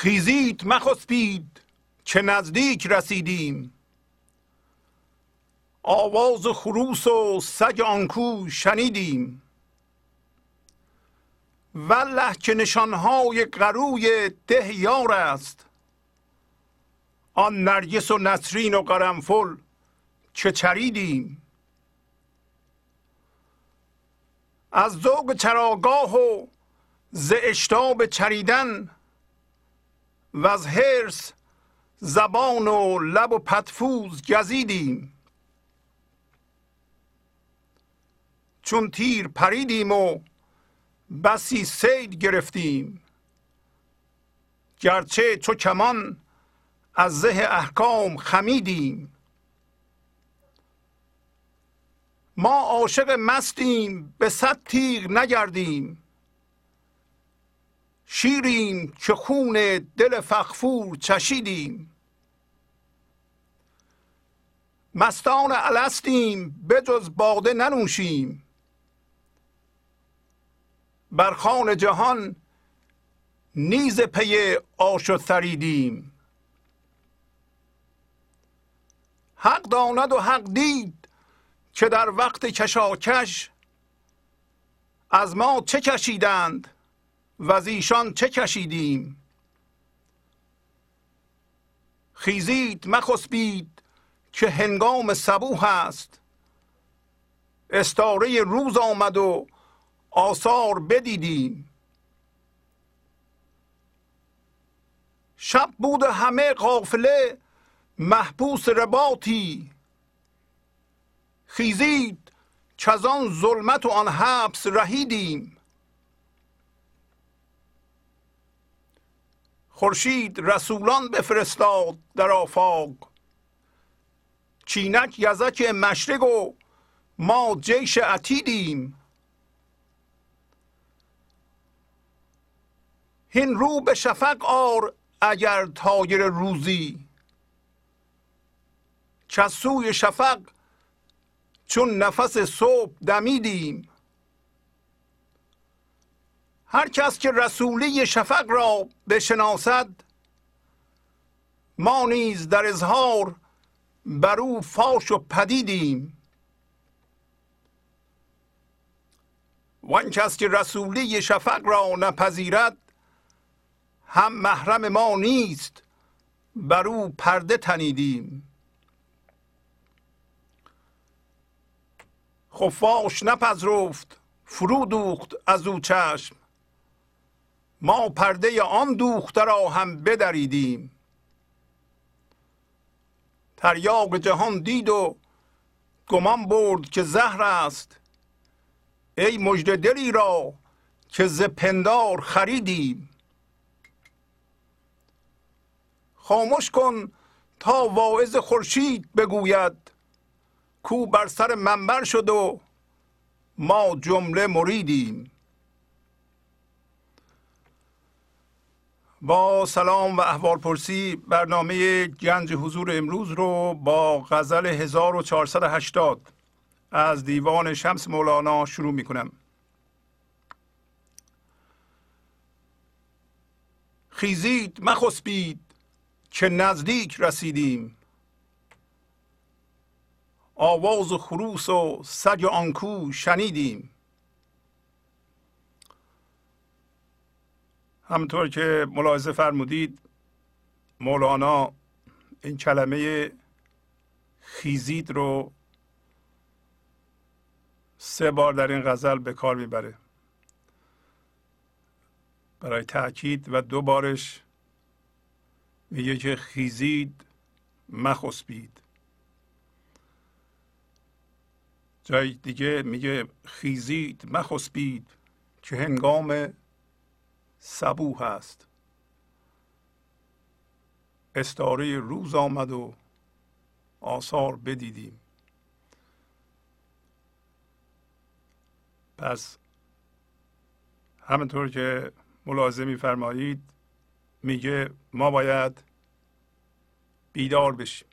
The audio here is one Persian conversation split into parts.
خیزید مخسبید که نزدیک رسیدیم. آواز خروس و سگ آنکو شنیدیم. والله که نشانهای قروی ده یار است. آن نرگس و نسرین و قرنفل چه چریدیم. از ذوق چراگاه و ز اشتاب چریدن و از حرس زبان و لب و پتفوز گزیدیم. چون تیر پریدیم و بسی سید گرفتیم. گرچه چو کمان از زه احکام خمیدیم. ما عاشق مستیم به صد تیغ نگردیم. شیریم که خون دل فخفور چشیدیم. مستان الستیم بجز باده ننوشیم. بر خان جهان نیز پی آش و ثریدیم حق داند و حق دید که در وقت کشاکش از ما چه کشیدند؟ و از ایشان چه کشیدیم؟ خیزید مخسبید که هنگام صبوح است. استاره روز آمد و آثار بدیدیم. شب بود همه قافله محبوس رباطی. خیزید چزان ظلمت و آن حبس رهیدیم. خورشید رسولان بفرستاد در آفاق. چینک یزک مشرق و ما جیش عتیدیم. هین رو به شفق آر اگر تایر روزی. چسوی شفق چون نفس صبح دمیدیم. هر کس که رسولی شفق را بشناسد ما نیز در اظهار بر او فاش و پدیدیم. وان کس که رسولی شفق را نپذیرد هم محرم ما نیست بر او پرده تنیدیم. خفاش نپذرفت فرو دوخت از او چشم. ما پرده آن دوخته را هم بدریدیم. تریاق جهان دید و گمان برد که زهر است. ای مجد دلی را که ز پندار خریدیم. خاموش کن تا واعظ خورشید بگوید کو بر سر منبر شد و ما جمله مریدیم. با سلام و احوال پرسی برنامه گنج حضور امروز رو با غزل 1480 از دیوان شمس مولانا شروع می کنم خیزید مخسبید که نزدیک رسیدیم. آواز خروس و سگ آنکو شنیدیم. همطور که ملاحظه فرمودید مولانا این کلمه خیزید رو سه بار در این غزل به کار می‌بره. برای تاکید و دو بارش میگه که خیزید مخسبید. جای دیگه میگه خیزید مخسبید که هنگام سبوه است. استاره روز آمد و آثار بدیدیم. پس همینطور که ملاحظه میفرمایید میگه ما باید بیدار بشیم.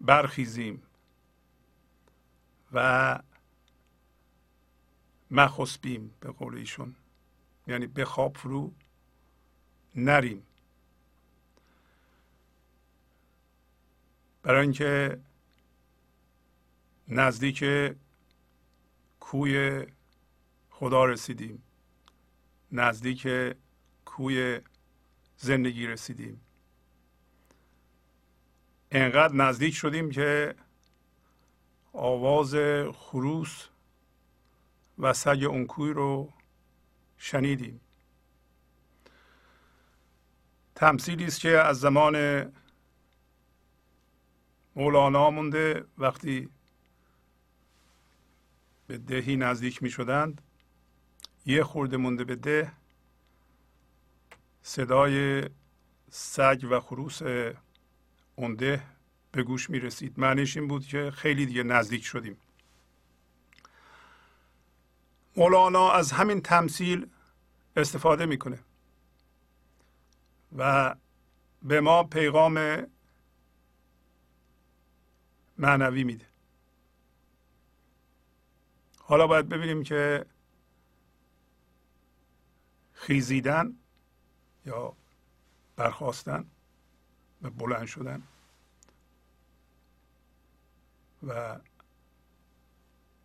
برخیزیم و مخسبیم به قول ایشون. یعنی به خواب فرو نریم. برای اینکه نزدیک کوی خدا رسیدیم نزدیک کوی زندگی رسیدیم. انقدر نزدیک شدیم که آواز خروس و سگ اون کوی رو شنیدیم. تمثیلی است که از زمان مولانا مونده. وقتی به دهی نزدیک می شدند یه خورده مونده به ده صدای سگ و خروس اون ده به گوش می رسید. معنیش این بود که خیلی دیگه نزدیک شدیم. مولانا از همین تمثیل استفاده می‌کنه. و به ما پیغام معنوی میده. حالا باید ببینیم که خیزیدن یا برخواستن و بلند شدن و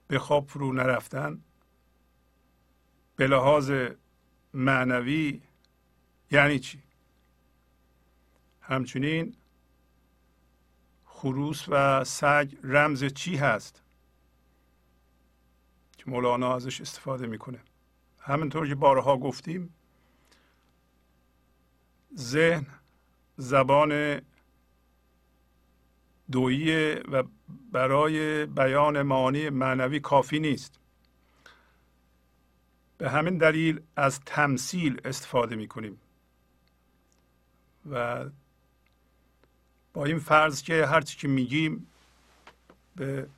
به خواب فرو نرفتن به لحاظ معنوی یعنی چی؟ همچنین خروس و سگ رمز چی هست؟ که مولانا ازش استفاده می‌کنه. همینطور که بارها گفتیم ذهن زبان دویی و برای بیان معانی معنوی کافی نیست. به همین دلیل از تمثیل استفاده می کنیم و با این فرض که هرچی که میگیم به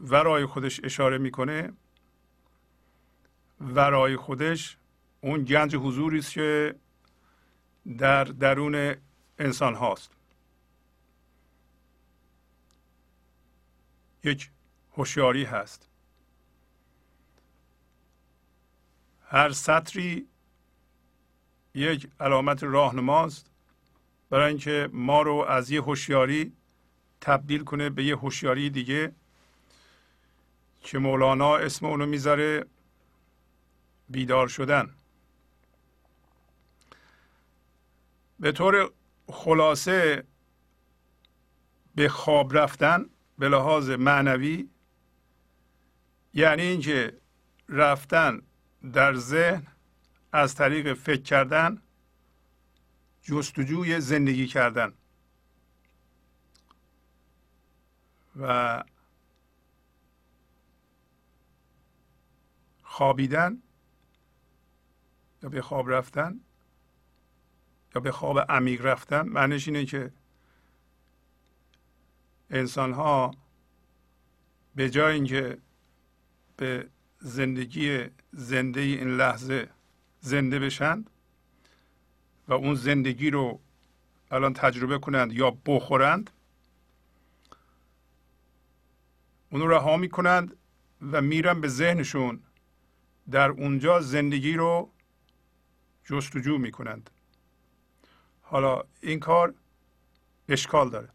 ورای خودش اشاره می‌کنه ورای خودش اون گنج حضوری است که در درون انسان هاست. یک هوشیاری هست. هر سطری یک علامت راهنماست برای اینکه ما رو از یه هوشیاری تبدیل کنه به یه هوشیاری دیگه که مولانا اسم اونو می‌ذاره بیدار شدن. به طور خلاصه به خواب رفتن به لحاظ معنوی یعنی اینکه رفتن در ذهن از طریق فکر کردن جستجوی زندگی کردن. و خوابیدن یا به خواب رفتن یا به خواب عمیق رفتن معنیش اینه که انسان ها به جای اینکه به زندگی زنده این لحظه زنده بشن و اون زندگی رو الان تجربه کنند یا بخورند اون رو رها می‌کنند و میرن به ذهنشون در اونجا زندگی رو جستجو می‌کنند. حالا این کار اشکال داره.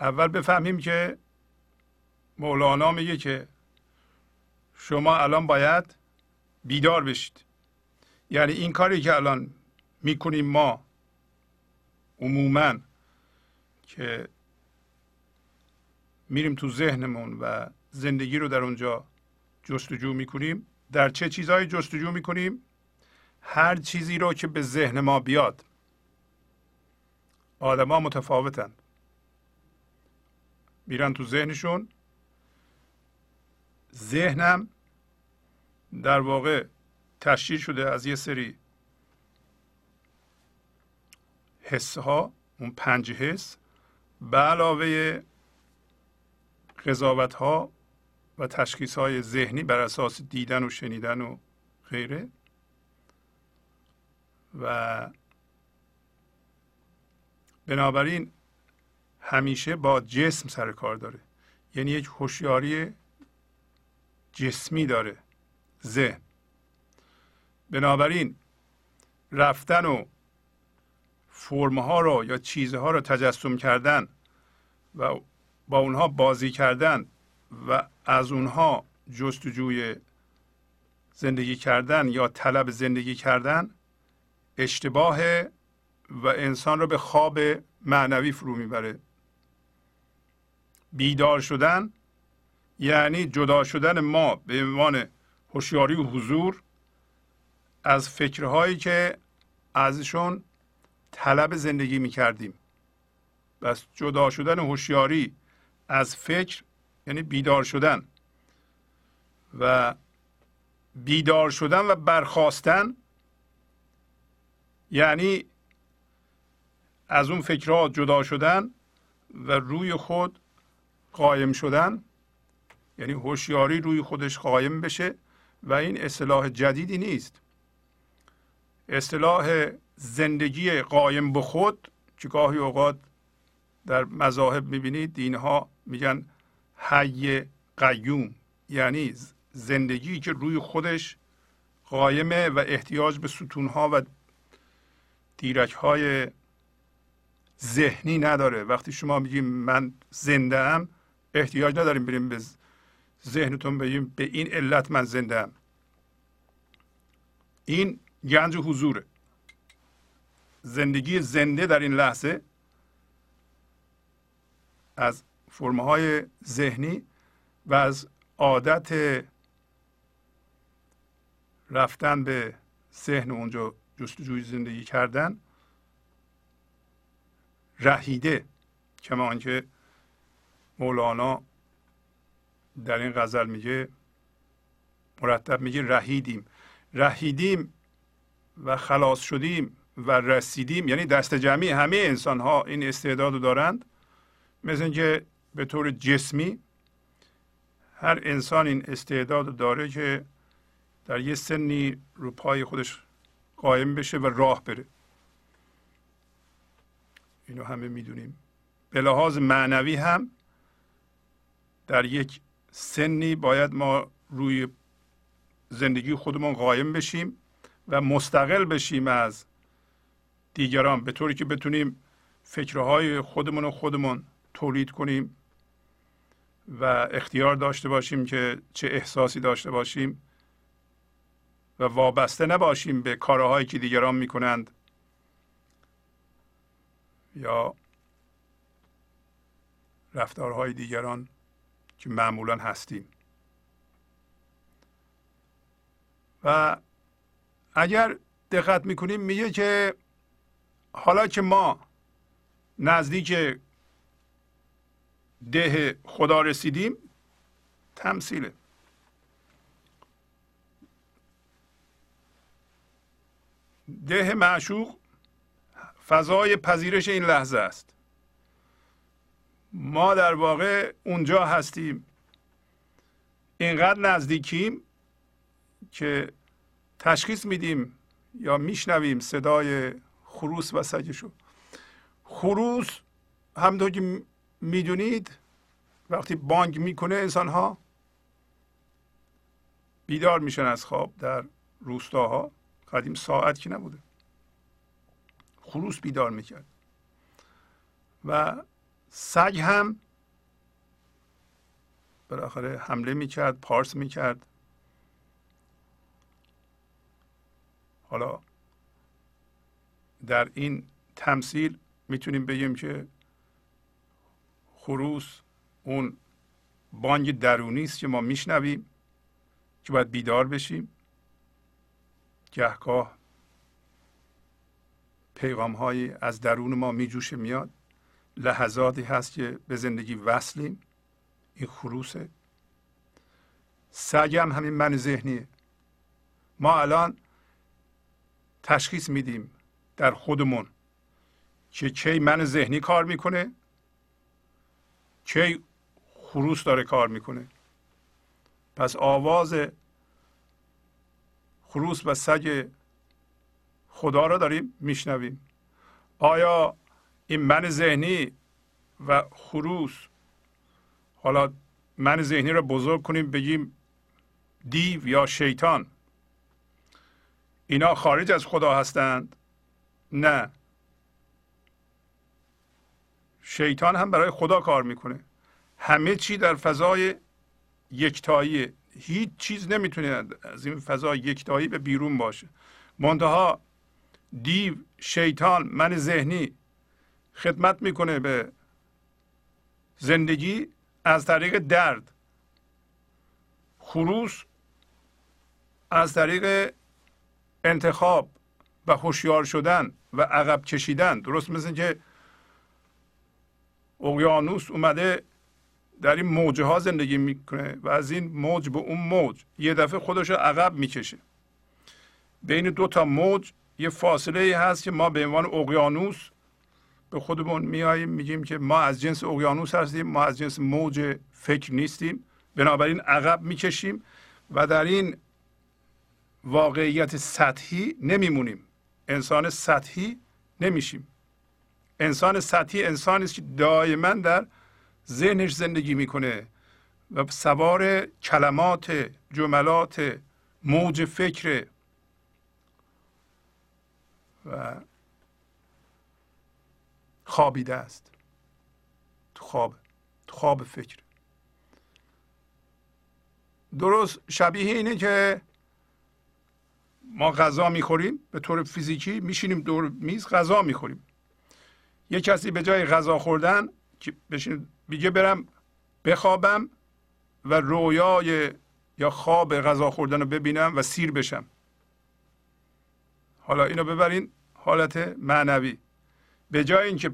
اول بفهمیم که مولانا میگه که شما الان باید بیدار بشید. یعنی این کاری که الان می‌کنیم ما عموما که میریم تو ذهنمون و زندگی رو در اونجا جستجو می‌کنیم در چه چیزهایی جستجو می‌کنیم؟ هر چیزی رو که به ذهن ما بیاد. آدما متفاوتن. میرن تو ذهنشون ذهنم در واقع تشکیل شده از یه سری حس ها اون پنج حس به علاوه قضاوت ها و تشخیص های ذهنی بر اساس دیدن و شنیدن و غیره. و بنابراین همیشه با جسم سر کار داره. یعنی یک هوشیاری جسمی داره. ذهن بنابراین رفتن و فرمها رو یا چیزها رو تجسم کردن و با اونها بازی کردن و از اونها جستجوی زندگی کردن یا طلب زندگی کردن اشتباه و انسان رو به خواب معنوی فرو می‌بره. بیدار شدن یعنی جدا شدن ما به عنوان هوشیاری و حضور از فکرهایی که ازشون طلب زندگی می کردیم بس جدا شدن هوشیاری از فکر یعنی بیدار شدن و بیدار شدن و برخواستن یعنی از اون فکرها جدا شدن و روی خود قایم شدن. یعنی هوشیاری روی خودش قایم بشه و این اصطلاح جدیدی نیست. اصطلاح زندگی قایم به خود که گاهی اوقات در مذاهب می‌بینید دینها میگن حی قیوم یعنی زندگی که روی خودش قایمه و احتیاج به ستونها و دیرک های ذهنی نداره. وقتی شما میگیم من زنده ام احتیاج نداریم بریم به ذهنتون بگیم به این علت من زنده ام این گنج حضوره. زندگی زنده در این لحظه از فرمه های ذهنی و از عادت رفتن به ذهن اونجا جستجوی زندگی کردن رهیده کما آنکه مولانا در این غزل میگه مرتب میگه رهیدیم. رهیدیم و خلاص شدیم و رسیدیم. یعنی دست جمعی همه انسان ها این استعداد رو دارند. مثل اینکه به طور جسمی هر انسان این استعداد داره که در یه سنی رو پای خودش قایم بشه و راه بره. اینو همه می‌دونیم. به لحاظ معنوی هم در یک سنی باید ما روی زندگی خودمون قایم بشیم و مستقل بشیم از دیگران به طوری که بتونیم فکرهای خودمون و خودمون تولید کنیم و اختیار داشته باشیم که چه احساسی داشته باشیم و وابسته نباشیم به کارهایی که دیگران می‌کنند. یا رفتارهای دیگران. که معمولا هستیم. و اگر دقت می‌کنیم میگه که حالا که ما نزدیک ده خدا رسیدیم تمثیله. ده معشوق فضای پذیرش این لحظه است. ما در واقع اونجا هستیم. اینقدر نزدیکیم که تشخیص میدیم یا میشنویم صدای خروس و سگشو. خروس همونطور که می‌دونید وقتی بانگ می‌کنه انسان ها بیدار میشن از خواب در روستاها. قدیم ساعت که نبوده. خروس بیدار می‌کرد. و سگ هم بالاخره حمله می‌کرد پارس می‌کرد. حالا در این تمثیل می‌تونیم بگیم که خروس اون بانگ درونی است که ما میشنویم که باید بیدار بشیم. گهگاه پیغام هایی از درون ما میجوشه میاد. لحظاتی هست که به زندگی وصلیم. این خروسه. سگ هم همین من ذهنیه ما الان تشخیص میدیم در خودمون که کی من ذهنی کار می‌کنه کی خروس داره کار می‌کنه. پس آواز خروس و سگ خدا را داریم میشنویم. آیا این من ذهنی و خروس. حالا من ذهنی را بزرگ کنیم بگیم دیو یا شیطان. اینا خارج از خدا هستند؟ نه. شیطان هم برای خدا کار می‌کنه. همه چی در فضای یکتایی. هیچ چیز نمی‌تونه از این فضای یکتایی به بیرون باشه. منتها دیو شیطان من ذهنی خدمت می‌کنه به زندگی از طریق درد. خروس از طریق انتخاب و هوشیار شدن و عقب کشیدن. درست مثل که اقیانوس اومده در این موجه ها زندگی می‌کنه و از این موج به اون موج یه دفعه خودش رو عقب می‌کشه. بین دو تا موج یه فاصله هست که ما به عنوان اقیانوس به خودمون میاییم میگیم که ما از جنس اقیانوس هستیم ما از جنس موج فکر نیستیم. بنابراین عقب می‌کشیم و در این واقعیت سطحی نمیمونیم. انسان سطحی نمیشیم. انسان سطحی انسانی است که دائما در ذهنش زندگی می‌کنه و سوار کلمات جملات موج فکر و خوابیده است. تو خواب تو خواب فکر. درست شبیه اینه که ما غذا می‌خوریم به طور فیزیکی میشینیم دور میز غذا می‌خوریم. یه کسی به جای غذا خوردن که بشین میگه برم بخوابم و رویای یا خواب غذا خوردن رو ببینم و سیر بشم. حالا اینو ببرین حالت معنوی. به جای اینکه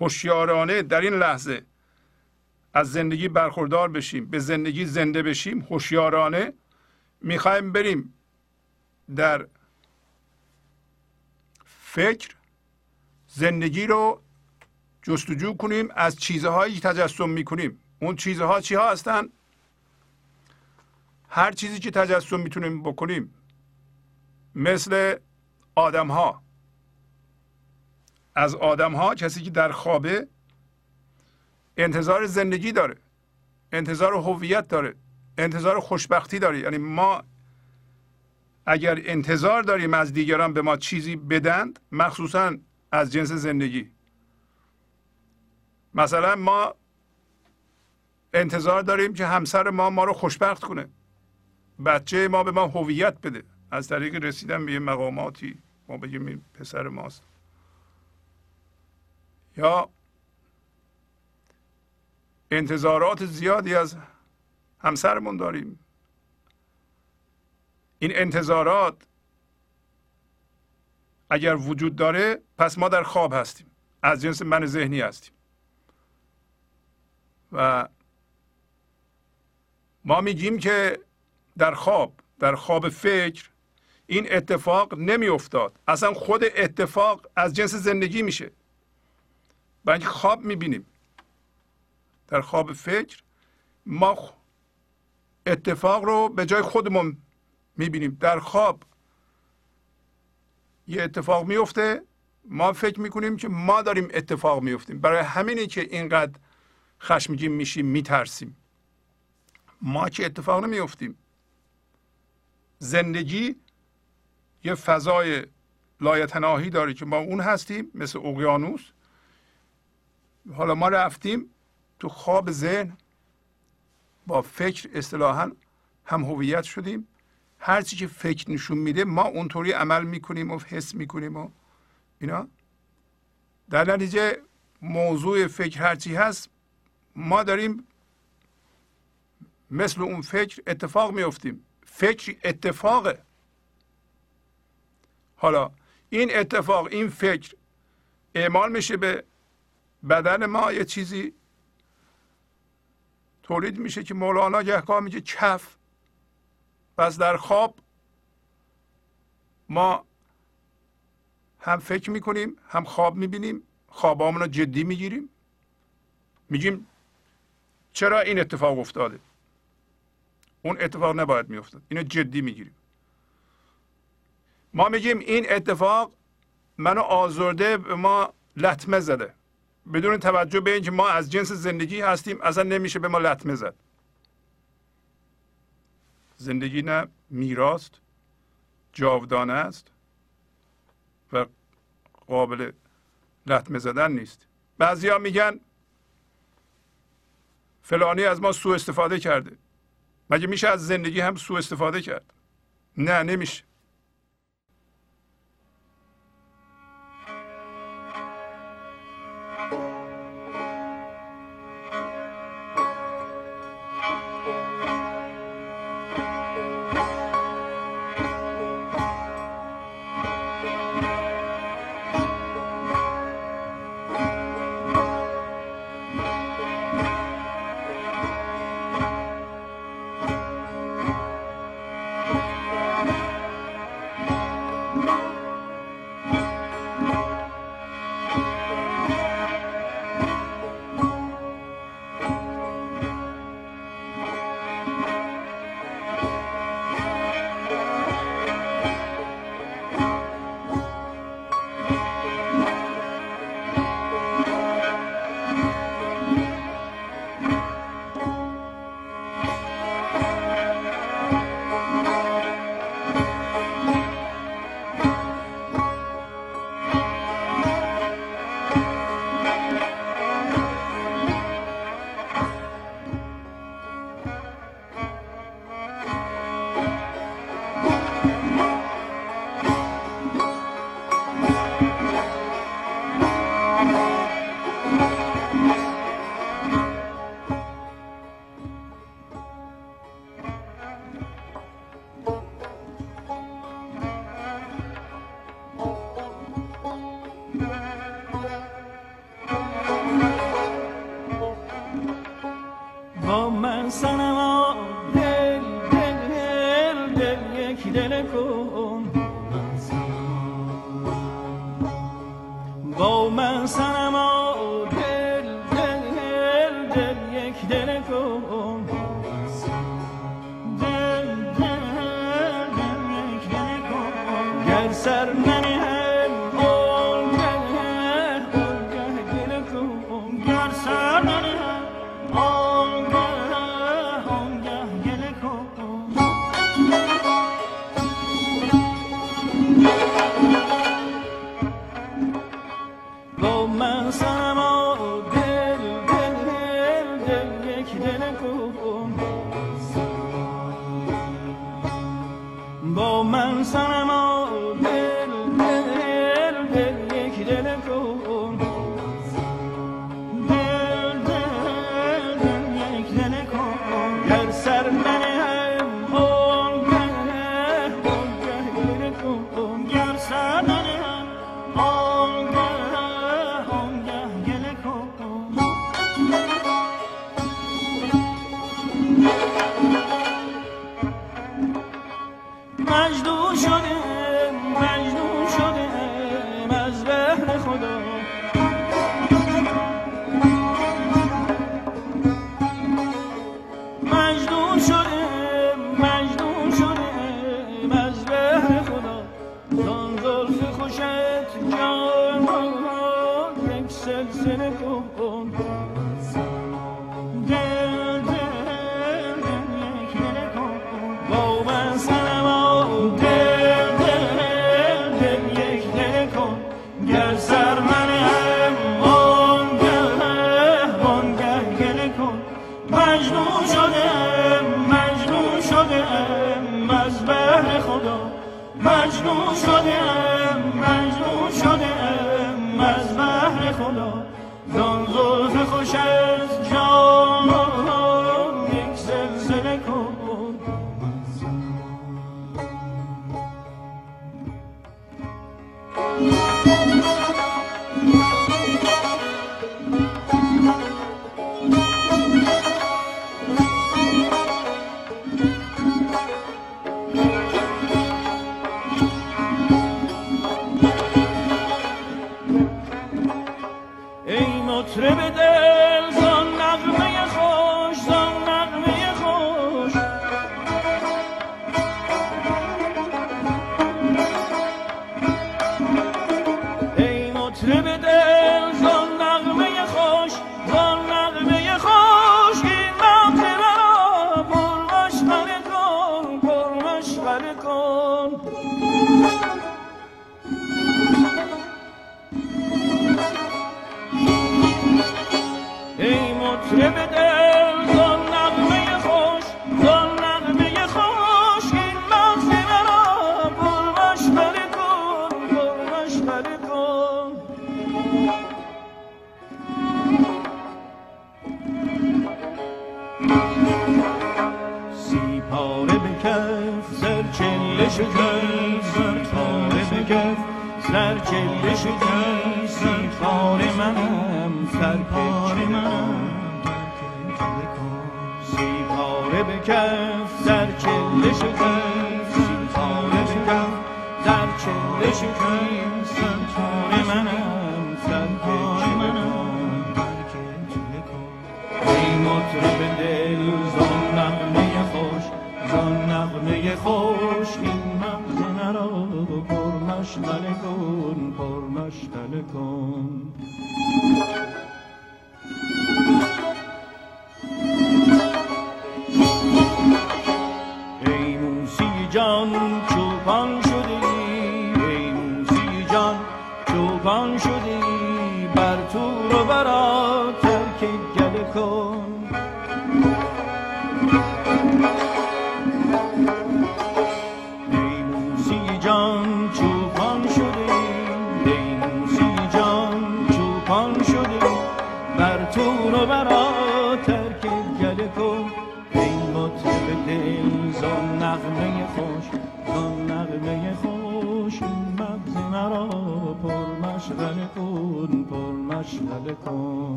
هوشیارانه در این لحظه از زندگی برخوردار بشیم به زندگی زنده بشیم هوشیارانه می‌خوایم بریم در فکر زندگی رو جستجو کنیم از چیزهایی که تجسم می‌کنیم. اون چیزها چی ها هستن؟ هر چیزی که تجسم می‌تونیم بکنیم مثل آدم ها از آدم ها کسی که در خوابه انتظار زندگی داره انتظار هویت داره انتظار خوشبختی داره. یعنی ما اگر انتظار داریم از دیگران به ما چیزی بدند مخصوصا از جنس زندگی. مثلا ما انتظار داریم که همسر ما ما رو خوشبخت کنه. بچه ما به ما هویت بده. از طریق رسیدن به یه مقاماتی ما بگیم این پسر ماست. یا انتظارات زیادی از همسرمون داریم. این انتظارات اگر وجود داره پس ما در خواب هستیم. از جنس من ذهنی هستیم. و ما میگیم که در خواب در خواب فکر این اتفاق نمیافتاد. اصلا خود اتفاق از جنس زندگی میشه. و خواب می‌بینیم. در خواب فکر ما اتفاق رو به جای خودمون می‌بینیم. در خواب یه اتفاق میفته ما فکر می‌کنیم که ما داریم اتفاق میفتیم برای همینه که اینقدر خشمگین میشیم میترسیم. ما که اتفاق نمیفتیم زندگی یه فضای لایتناهی داره که ما اون هستیم مثل اقیانوس. حالا ما رفتیم تو خواب ذهن با فکر اصطلاحا هم هویت شدیم. هر چی که فکر نشون میده ما اونطوری عمل می‌کنیم و حس می‌کنیم و اینا. در نتیجه موضوع فکر هرچی هست ما داریم مثل اون فکر اتفاق میفتیم فکر اتفاقه. حالا این اتفاق این فکر اعمال میشه به بدن ما یه چیزی تولید میشه که مولانا گهگاه میگه کف. پس در خواب ما هم فکر می‌کنیم هم خواب می‌بینیم. خوابامون رو جدی می‌گیریم. میگیم چرا این اتفاق افتاده؟ اون اتفاق نباید میافتاد. اینو جدی می‌گیریم. ما میگیم این اتفاق منو آزرده به ما لطمه زده. بدون توجه به اینکه ما از جنس زندگی هستیم اصلا نمیشه به ما لطمه زد زندگی نه میراست جاودانه است و قابل لطمه زدن نیست. بعضیا میگن فلانی از ما سوء استفاده کرده. مگه میشه از زندگی هم سوء استفاده کرد؟ نه نمیشه.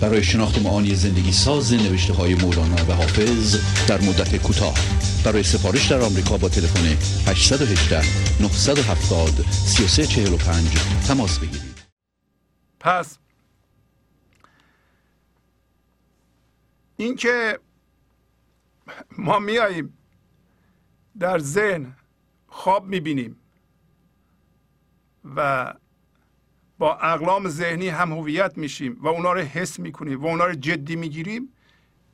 برای شناخت معانی زندگی ساز نوشته های مولانا و حافظ در مدت کوتاه. برای سفارش در آمریکا با تلفن 818 970 3345 تماس بگیرید. پس اینکه ما میاییم در ذهن خواب می‌بینیم و با اقلام ذهنی هم هویت میشیم و اونا رو حس می‌کنیم و اونا رو جدی می‌گیریم.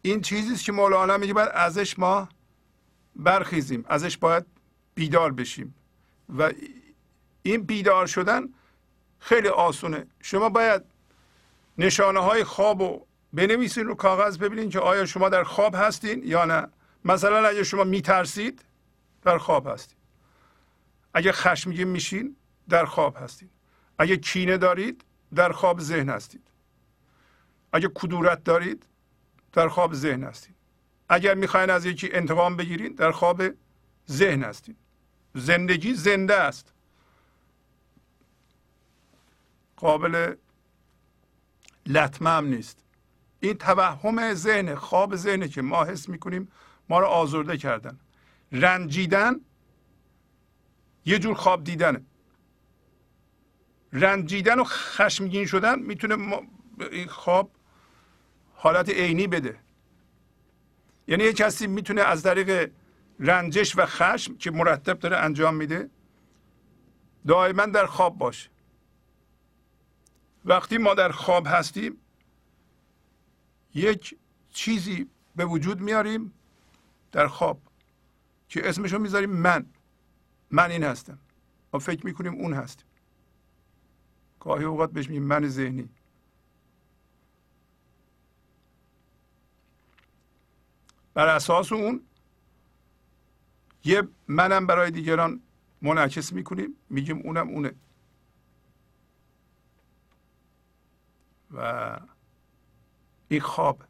این چیزی که مولانا میگه باید ازش ما برخیزیم ازش باید بیدار بشیم. و این بیدار شدن خیلی آسونه. شما باید نشانه های خواب رو بنویسین رو کاغذ ببینین که آیا شما در خواب هستین یا نه. مثلا اگه شما میترسید در خواب هستید اگه خشمگین میشین در خواب هستید اگه کینه دارید در خواب ذهن هستید. اگه کدورت دارید در خواب ذهن هستید. اگر می‌خواین از یکی انتقام بگیرید در خواب ذهن هستید. زندگی زنده است. قابل لطمه هم نیست. این توهم ذهن خواب ذهنه که ما حس می‌کنیم ما رو آزرده کردن. رنجیدن یه جور خواب دیدنه. رنجیدن و خشمگین شدن می‌تونه ما این خواب حالت عینی بده. یعنی یه کسی می‌تونه از طریق رنجش و خشم که مرتب داره انجام میده دائما در خواب باشه. وقتی ما در خواب هستیم یک چیزی به وجود میاریم در خواب که اسمشو می‌ذاریم من. من این هستم. ما فکر می‌کنیم اون هستیم. گاهی اوقات بهش میگیم من ذهنی. بر اساس اون یه منم برای دیگران منعکس می‌کنیم میگیم اونم اونه. و این خواب.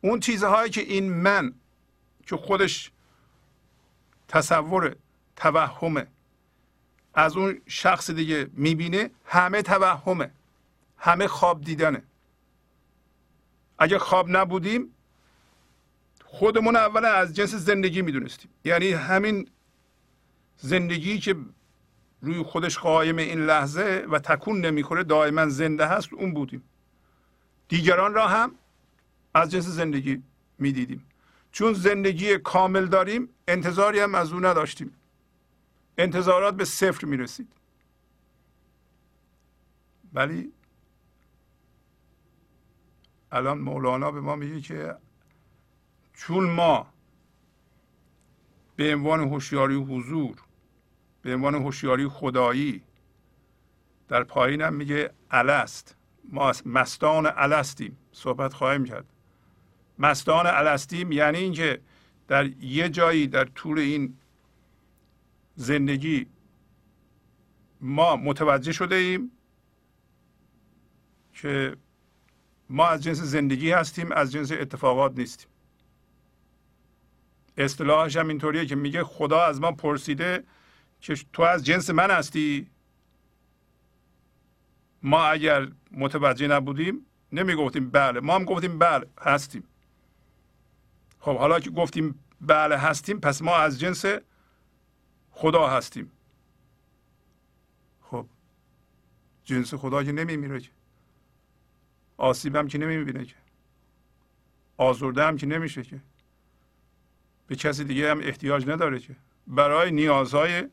اون چیزهایی که این من که خودش تصور توهمه. از اون شخص دیگه می‌بینه همه توهمه همه خواب دیدنه. اگه خواب نبودیم خودمون اولا از جنس زندگی می‌دونستیم. یعنی همین زندگی که روی خودش قایم این لحظه و تکون نمی‌خوره دائما زنده هست اون بودیم. دیگران را هم از جنس زندگی می‌دیدیم. چون زندگی کامل داریم انتظاری هم از او نداشتیم. انتظارات به صفر می‌رسید. ولی الان مولانا به ما میگه که چون ما به عنوان هوشیاری حضور به عنوان هوشیاری خدایی در پایین هم میگه الست. ما مستان الستیم. صحبت خواهیم کرد. مستان الستیم یعنی اینکه در یه جایی در طول این زندگی ما متوجه شده ایم که ما از جنس زندگی هستیم از جنس اتفاقات نیستیم. اصطلاحش هم اینطوریه که میگه خدا از ما پرسیده که تو از جنس من هستی؟ ما اگر متوجه نبودیم نمی گفتیم بله ما هم گفتیم بله هستیم. خب حالا که گفتیم بله هستیم پس ما از جنس خدا هستیم. خب جنس خدا که نمیمیره که. آسیب هم که نمی‌بینه که. آزرده هم که نمیشه که. به کسی دیگه هم احتیاج نداره که. برای نیازهای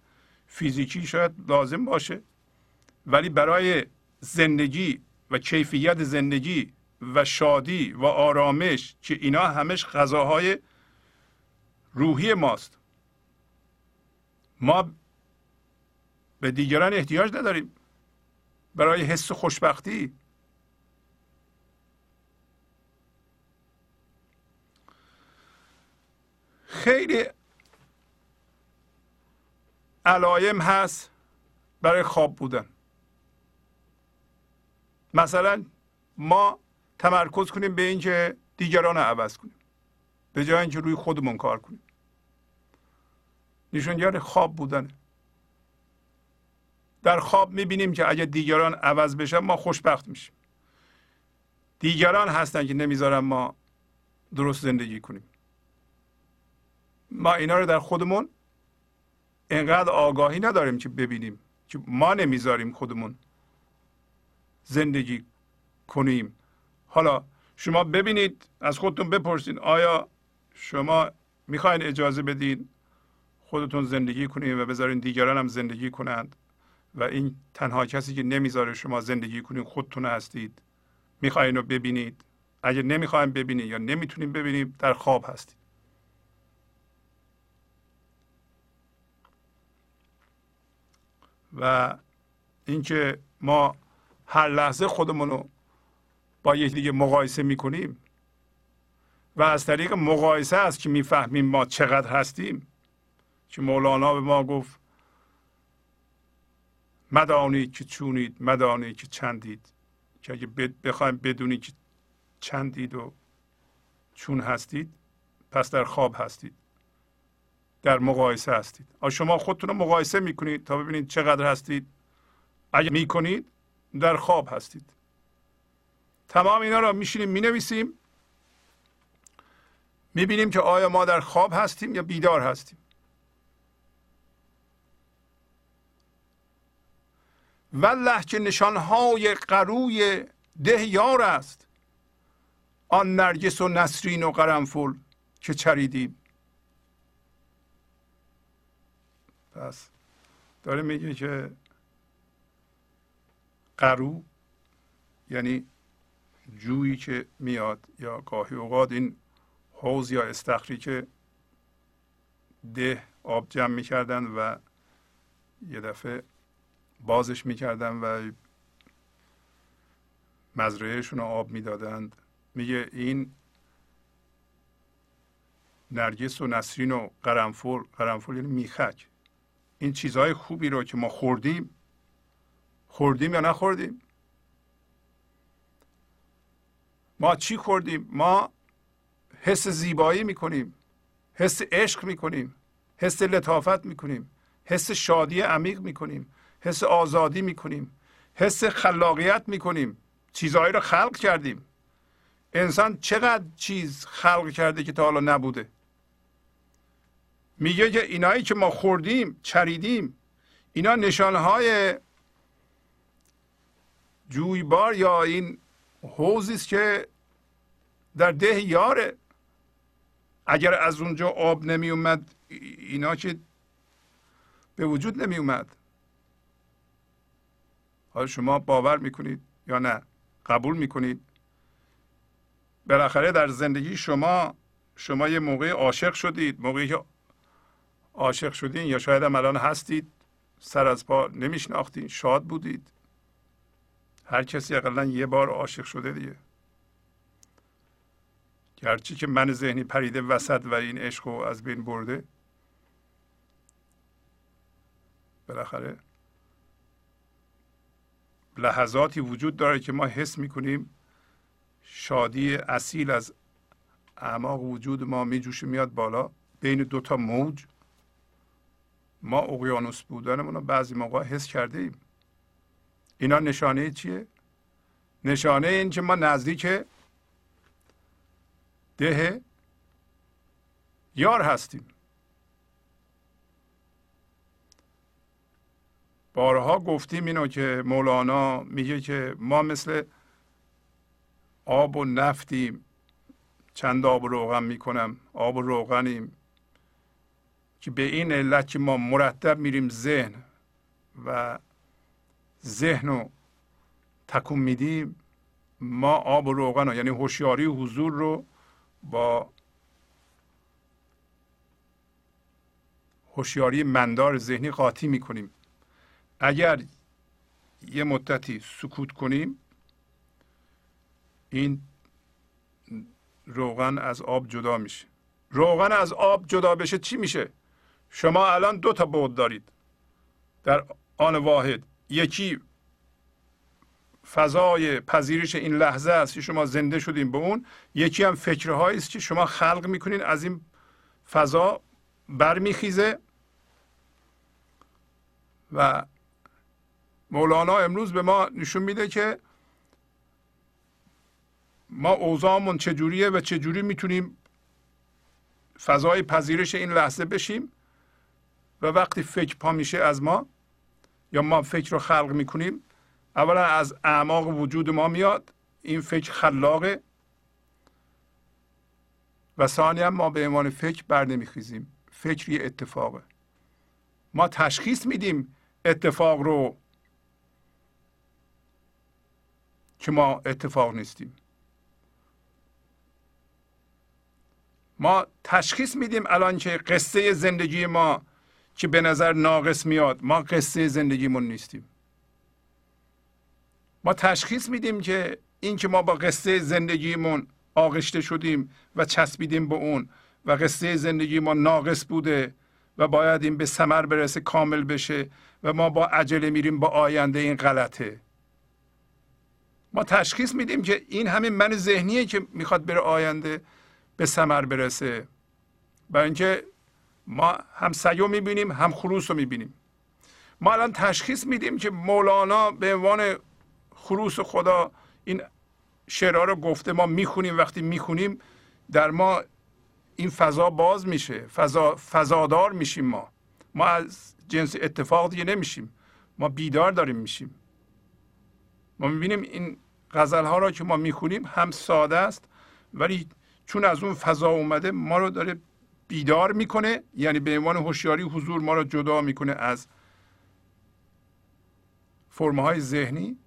فیزیکی شاید لازم باشه. ولی برای زندگی و کیفیت زندگی و شادی و آرامش که اینا همش غذاهای روحی ماست. ما به دیگران احتیاج نداریم. برای حس خوشبختی. خیلی علایم هست برای خواب بودن. مثلا ما تمرکز کنیم به اینکه دیگران رو عوض کنیم. به جای اینکه روی خودمون کار کنیم. نشانگر خواب بودنه در خواب می‌بینیم که اگه دیگران عوض بشن ما خوشبخت میشیم. دیگران هستن که نمی‌ذارن ما درست زندگی کنیم. ما اینا رو در خودمون انقدر آگاهی نداریم که ببینیم که ما نمی‌ذاریم خودمون زندگی کنیم. حالا شما ببینید از خودتون بپرسید آیا شما می‌خواین اجازه بدین؟ خودتون زندگی کنید و بذارین دیگران هم زندگی کنند. و این تنها کسی که نمی‌ذاره شما زندگی کنید خودتون هستید. می‌خواین رو ببینید. اگر نمی‌خواین ببینید یا نمی‌تونید ببینید در خواب هستید. و اینکه ما هر لحظه خودمون رو با یکی دیگه مقایسه می‌کنیم و از طریق مقایسه است که می‌فهمیم ما چقدر هستیم. که مولانا به ما گفت مدانید که چونید مدانید که چندید. که اگه بخوایم بدونید که چندید و چون هستید پس در خواب هستید. در مقایسه هستید. شما خودتون رو مقایسه می‌کنید تا ببینید چقدر هستید. اگه می‌کنید در خواب هستید. تمام اینا را میشینیم می‌نویسیم. می‌بینیم که آیا ما در خواب هستیم یا بیدار هستیم. والله که نشانهای قروی ده یار است. آن نرگس و نسرین و قرنفل که چریدیم. پس داره میگه که قرو یعنی جویی که میاد یا گاهی اوقات این حوز یا استخری که ده آب جمع می‌کردن و یه دفعه بازش می‌کردن و مزرعهشون رو آب می‌دادند. میگه این نرگس و نسرین و قرنفل قرنفل یعنی میخک. این چیزهای خوبی رو که ما خوردیم خوردیم یا نخوردیم؟ ما چی خوردیم؟ ما حس زیبایی می‌کنیم حس عشق می‌کنیم حس لطافت می‌کنیم حس شادی عمیق می‌کنیم. حس آزادی می‌کنیم. حس خلاقیت می‌کنیم. چیزهایی رو خلق کردیم. انسان چقدر چیز خلق کرده که تا حالا نبوده؟ میگه که اینایی که ما خوردیم چریدیم اینا نشانهای جویبار یا این حوزی است که در ده یاره. اگر از اونجا آب نمی اومد اینا که به وجود نمی اومد حالا شما باور می‌کنید یا نه؟ قبول می‌کنید؟ بالاخره در زندگی شما شما یه موقع عاشق شدید. موقعی که عاشق شدین یا شاید هم الان هستید سر از پا نمیشناختین شاد بودید. هر کسی اقلا یه بار عاشق شده دیگه. گرچه که من ذهنی پریده وسط و این عشق رو از بین برده بالاخره لحظاتی وجود داره که ما حس می‌کنیم شادی اصیل از اعماق وجود ما میجوشه میاد بالا. بین دوتا موج. ما اقیانوس بودنمون رو بعضی موقع حس کرده ایم اینا نشانه چیه؟ نشانه این که ما نزدیک ده یار هستیم. بارها گفتیم اینو که مولانا میگه که ما مثل آب و نفتیم. چند آب و روغن می‌کنم؟ آب و روغنیم. که به این علت که ما مرتب میریم ذهن و ذهن رو تکون میدیم ما آب و روغن رو یعنی هوشیاری حضور رو با هوشیاری مندار ذهنی قاطی می‌کنیم. اگر یه مدتی سکوت کنیم این روغن از آب جدا میشه. روغن از آب جدا بشه چی میشه؟ شما الان دو تا بود دارید. در آن واحد یکی فضای پذیرش این لحظه است که شما زنده شدیم به اون یکی هم فکرهایی است که شما خلق می‌کنین از این فضا برمیخیزه و مولانا امروز به ما نشون میده که ما اوضاعمون چجوریه و چجوری می‌تونیم فضای پذیرش این لحظه بشیم و وقتی فکر پا میشه از ما یا ما فکر رو خلق می‌کنیم اولا از اعماق وجود ما میاد این فکر خلاقه. و ثانیا ما به عنوان فکر بر نمیخیزیم فکر یه اتفاقه. ما تشخیص میدیم اتفاق رو که ما اتفاق نیستیم. ما تشخیص میدیم الان که قصه زندگی ما که به نظر ناقص میاد. ما قصه زندگیمون نیستیم. ما تشخیص میدیم که این که ما با قصه زندگیمون آغشته شدیم و چسبیدیم به اون و قصه زندگی ما ناقص بوده و باید این به ثمر برسه کامل بشه و ما با عجله میریم با آینده این غلطه. ما تشخیص میدیم که این همین من ذهنیه که می‌خواد بره آینده به ثمر برسه. برای اینکه ما هم سیو می‌بینیم هم خروس رو می‌بینیم. ما الان تشخیص میدیم که مولانا به عنوان خروس خدا این شعرها رو گفته. ما می‌خونیم وقتی می‌خونیم در ما این فضا باز میشه. فضا فضادار میشیم ما. ما از جنس اتفاق دیگه نمیشیم. ما بیدار داریم میشیم. ما می‌بینیم این غزل ها را که ما می‌خونیم هم ساده است ولی چون از اون فضا اومده ما رو داره بیدار می‌کنه یعنی به عنوان هوشیاری حضور ما رو جدا می‌کنه از فرمهای ذهنی.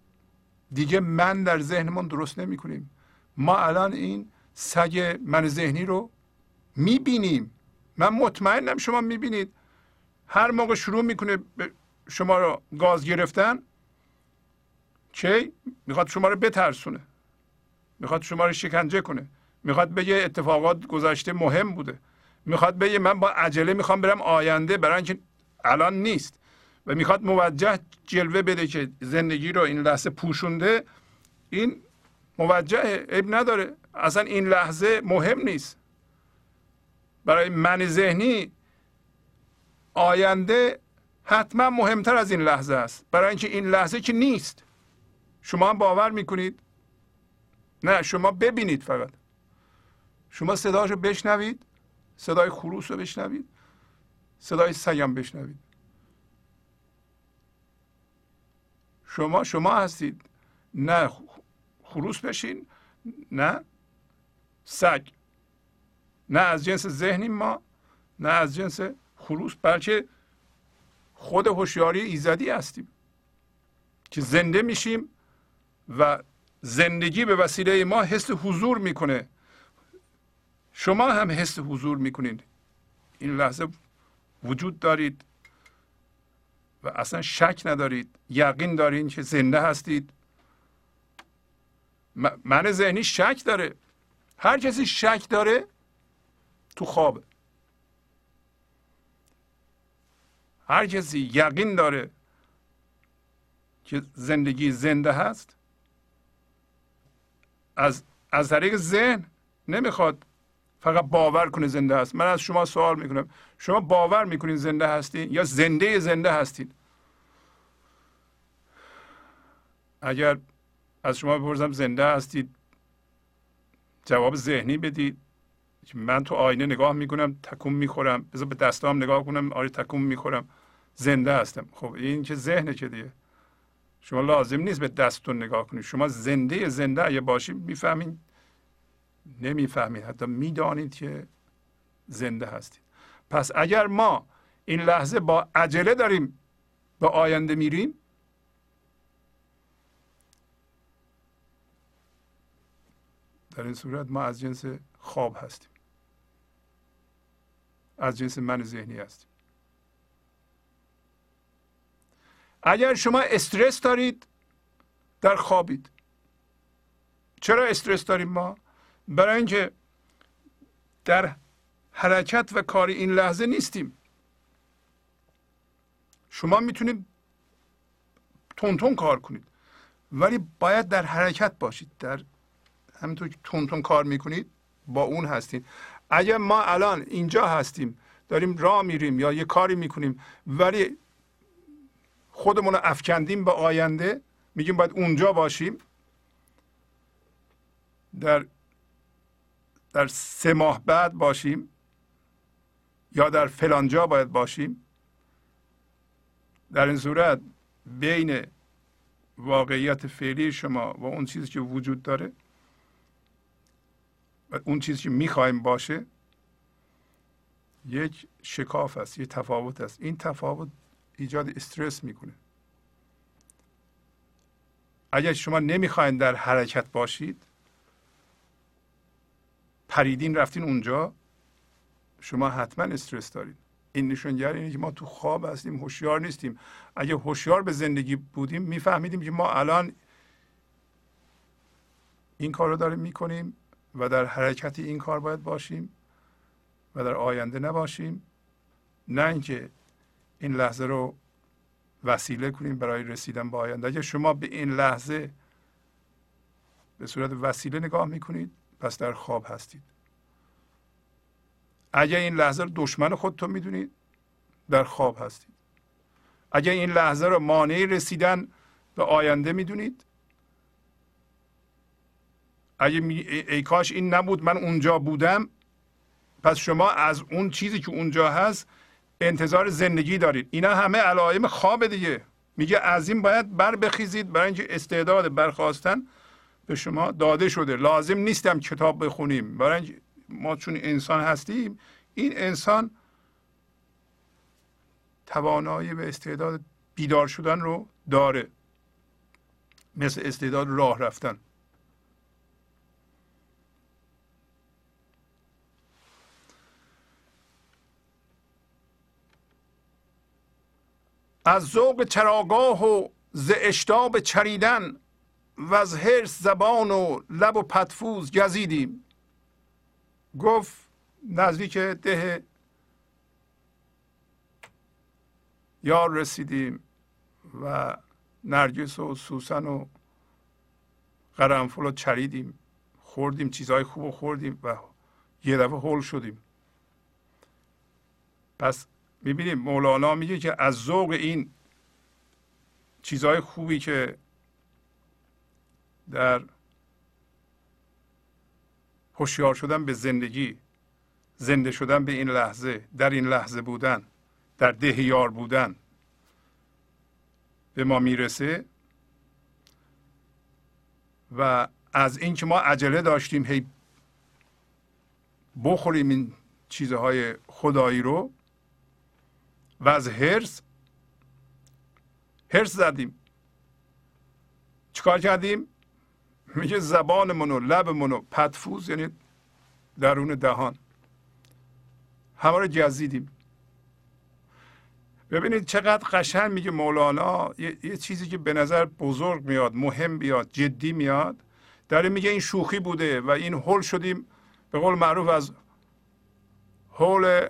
دیگه من در ذهنمون درست نمی‌کنیم. ما الان این سگ من ذهنی رو می‌بینیم. من مطمئنم شما می‌بینید. هر موقع شروع می‌کنه به شما رو گاز گرفتن چه می‌خواد شما رو بترسونه. می‌خواد شما رو شکنجه کنه. می‌خواد بگه اتفاقات گذشته مهم بوده. می‌خواد بگه من با عجله می‌خوام برم آینده برای اینکه الان نیست. و می‌خواد موجه جلوه بده که زندگی رو این لحظه پوشونده. این موجه عیب نداره. اصلا این لحظه مهم نیست. برای من ذهنی آینده حتما مهمتر از این لحظه است. برای اینکه این لحظه که نیست. شما هم باور می‌کنید؟ نه شما ببینید فقط. شما صداشو بشنوید صدای خروس رو بشنوید صدای سگم بشنوید. شما شما هستید. نه خروس بشین نه سگ. نه از جنس ذهنیم ما نه از جنس خروس بلکه خود هوشیاری ایزدی هستیم. که زنده میشیم. و زندگی به وسیله ما حس حضور می‌کنه. شما هم حس حضور می‌کنید. این لحظه وجود دارید و اصلا شک ندارید. یقین دارید که زنده هستید. من ذهنی شک داره. هر کسی شک داره تو خواب. هر کسی یقین داره که زندگی زنده هست از از طریق ذهن نمی‌خواد فقط باور کنه زنده هست من از شما سوال می‌کنم. شما باور می‌کنید زنده هستین یا زنده زنده هستین؟ اگر از شما بپرسم زنده هستید جواب ذهنی بدید. من تو آینه نگاه می‌کنم تکون می‌خورم. بذار به دستام نگاه کنم. آره تکون می‌خورم. زنده هستم. خب این که ذهنه که دیگه. شما لازم نیست به دستتون نگاه کنید. شما زنده زنده اگه باشید می‌فهمید نمی‌فهمید حتی می‌دانید که زنده هستید. پس اگر ما این لحظه با عجله داریم به آینده میریم در این صورت ما از جنس خواب هستیم. از جنس من ذهنی هستیم. اگر شما استرس دارید در خوابید. چرا استرس داریم ما؟ برای اینکه در حرکت و کار این لحظه نیستیم. شما می‌تونید تون کار کنید. ولی باید در حرکت باشید. در همینطور که تون کار می‌کنید با اون هستید اگر ما الان اینجا هستیم داریم راه میریم یا یه کاری می‌کنیم ولی خودمون رو افکندیم به آینده میگیم باید اونجا باشیم. در در سه ماه بعد باشیم. یا در فلانجا باید باشیم. در این صورت بین واقعیت فعلی شما و اون چیزی که وجود داره و اون چیزی که می‌خوایم باشه یک شکاف است یک تفاوت است. این تفاوت ایجاد استرس می‌کنه. اگر شما نمی‌خواین در حرکت باشید پریدین رفتین اونجا شما حتما استرس دارید این نشانگر اینه که ما تو خواب هستیم هوشیار نیستیم. اگه هوشیار به زندگی بودیم میفهمیدیم که ما الان این کار رو داریم می‌کنیم و در حرکت این کار باید باشیم و در آینده نباشیم. نه اینکه این لحظه رو وسیله کنیم برای رسیدن به آینده. اگر شما به این لحظه به صورت وسیله نگاه می‌کنید پس در خواب هستید. اگر این لحظه رو دشمن خودتون می‌دونید در خواب هستید. اگر این لحظه رو مانع رسیدن به آینده می‌دونید اگه می... ای کاش این نبود من اونجا بودم پس شما از اون چیزی که اونجا هست انتظار زندگی دارید. اینا همه علائم خواب دیگه. میگه از این باید بر بخیزید. برای اینکه استعداد برخواستن به شما داده شده. لازم نیستم کتاب بخونیم. برای ما چون انسان هستیم این انسان توانایی به استعداد بیدار شدن رو داره. مثل استعداد راه رفتن. از ذوق چراگاه و ز اشتاب چریدن و از حرس زبان و لب و پتفوز گزیدیم. گفت نزدیک ده یار رسیدیم و نرگس و سوسن و قرنفل رو چریدیم. خوردیم چیزهای خوب رو خوردیم و یه دفعه هول شدیم. پس می‌بینیم مولانا میگه که از ذوق این چیزهای خوبی که در هوشیار شدن به زندگی زنده شدن به این لحظه در این لحظه بودن در ده یار بودن به ما می‌رسه و از اینکه ما عجله داشتیم هی بخوریم این چیزهای خدایی رو و از هرس هرس زدیم. چیکار کردیم؟ میگه زبانمون و لبمون و پتفوز یعنی درون دهان. همه رو جزیدیم. ببینید چقدر قشنگ میگه مولانا. یه،, یه, چیزی که به نظر بزرگ میاد مهم بیاد جدی میاد. داره میگه این شوخی بوده و این هول شدیم. به قول معروف از هول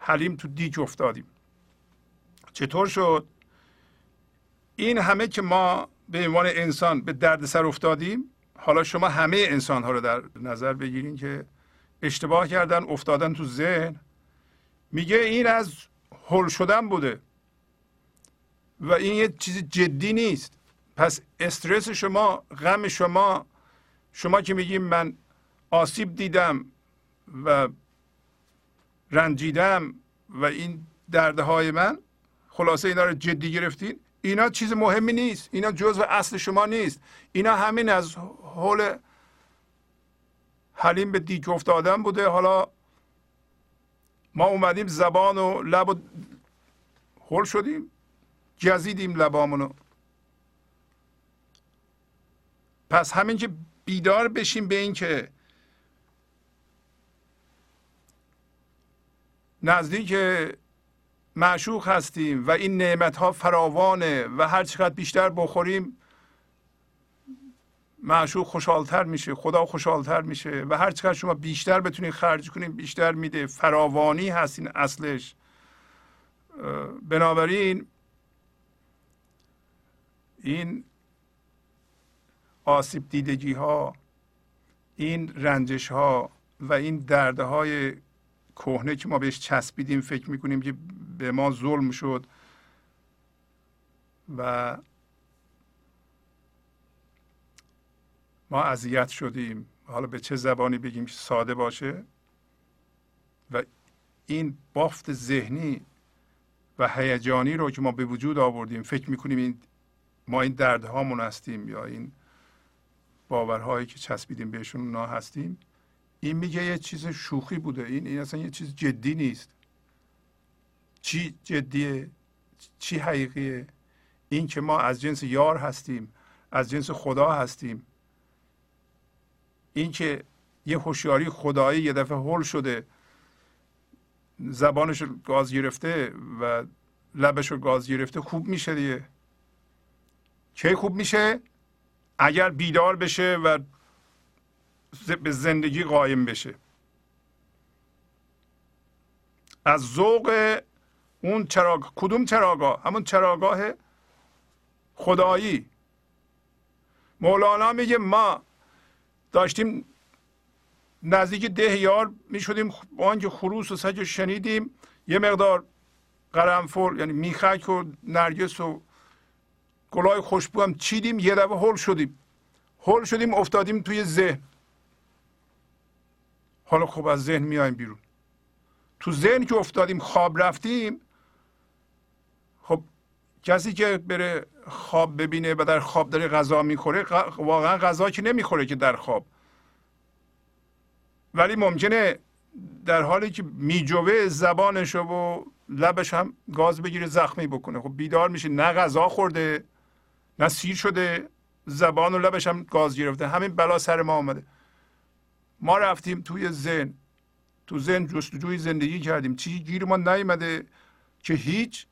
حلیم تو دیگ افتادیم. چطور شد؟ این همه که ما به عنوان انسان به دردسر افتادیم حالا شما همه انسان ها رو در نظر بگیرین که اشتباه کردن افتادن تو ذهن. میگه این از هل شدن بوده. و این یه چیز جدی نیست. پس استرس شما غم شما شما که میگیم من آسیب دیدم و رنجیدم و این دردهای من خلاصه اینا رو جدی گرفتین. اینا چیز مهمی نیست. اینا جزء اصل شما نیست. اینا همین از حول حلیم به دیگ افتادن بوده. حالا ما اومدیم زبان و لب و هل شدیم. جزیدیم لبامونو. پس همین که بیدار بشیم به این نزدیک معشوق هستیم و این نعمت ها فراوانه و هر چقدر بیشتر بخوریم معشوق خوشحالتر میشه خدا خوشحالتر میشه و هر چقدر شما بیشتر بتونید خرج کنید بیشتر میده. فراوانی هست این اصلش. بنابراین این آسیب دیدگی ها این رنجش ها و این دردهای کهنه که ما بهش چسبیدیم فکر می‌کنیم که به ما ظلم شد. و ما اذیت شدیم. حالا به چه زبانی بگیم که ساده باشه؟ و این بافت ذهنی و هیجانی رو که ما به وجود آوردیم فکر می‌کنیم این ما این دردهامون هستیم یا این باورهایی که چسبیدیم بهشون اونا هستیم. این میگه یه چیز شوخی بوده. این, این اصلا یه چیز جدی نیست. چی جدیه؟ چی حقیقیه؟ این که ما از جنس یار هستیم از جنس خدا هستیم. این که یه هوشیاری خدایی یه دفعه هول شده زبانش گاز گرفته و لبش رو گاز گرفته خوب میشه دیگه. کی خوب میشه؟ اگر بیدار بشه و به زندگی قایم بشه. از ذوق اون چراغ کدوم چراگاه همون چراگاه خدایی. مولانا میگه ما داشتیم نزدیک ده یار می شدیم با خروس و سج شنیدیم. یه مقدار قرنفل یعنی میخک و نرگس و گلای خوشبو هم چیدیم یه دفعه هل شدیم. هل شدیم افتادیم توی ذهن. حالا خب از ذهن میایم بیرون. تو ذهن که افتادیم خواب رفتیم خب کسی که بره خواب ببینه و در خواب داره غذا می‌خوره واقعا غذا که نمی‌خوره که در خواب. ولی ممکنه در حالی که میجوه زبانش و لبش هم گاز بگیره زخمی بکنه. خب بیدار میشه نه غذا خورده نه سیر شده زبان و لبش هم گاز گرفته. همین بلا سر ما آمده ما رفتیم توی ذهن تو ذهن جستجوی زندگی کردیم. چی گیر ما نیومده که هیچ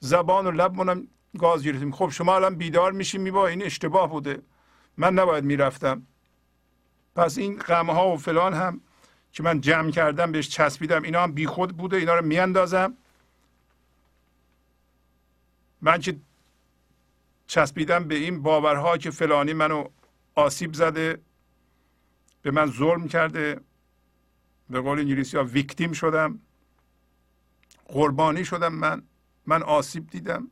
زبان و لب منم گاز گرفتیم. خب شما الان بیدار میشیم میبا این اشتباه بوده. من نباید می‌رفتم. پس این غم ها و فلان هم که من جمع کردم بهش چسبیدم اینا هم بیخود بوده اینا رو میاندازم. من که چسبیدم به این باورها که فلانی منو آسیب زده. به من ظلم کرده. به قول انگلیسی ها ویکتیم شدم. قربانی شدم من. من آسیب دیدم.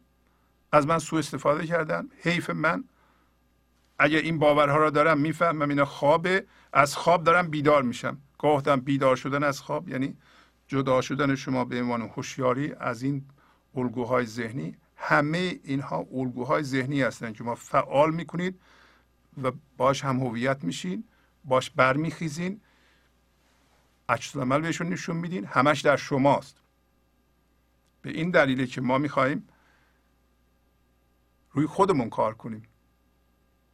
از من سوء استفاده کردن. حیف من. اگه این باورها را دارم می‌فهمم اینا خوابه. از خواب دارم بیدار میشم. گاهدم بیدار شدن از خواب یعنی جدا شدن شما به عنوان هوشیاری از این الگوهای ذهنی. همه اینها الگوهای ذهنی هستند که ما فعال می‌کنید و باش هم هویت میشین. باش برمیخیزین عکس عمل بهشون نشون میدین همش در شماست. به این دلیله که ما می‌خواهیم روی خودمون کار کنیم.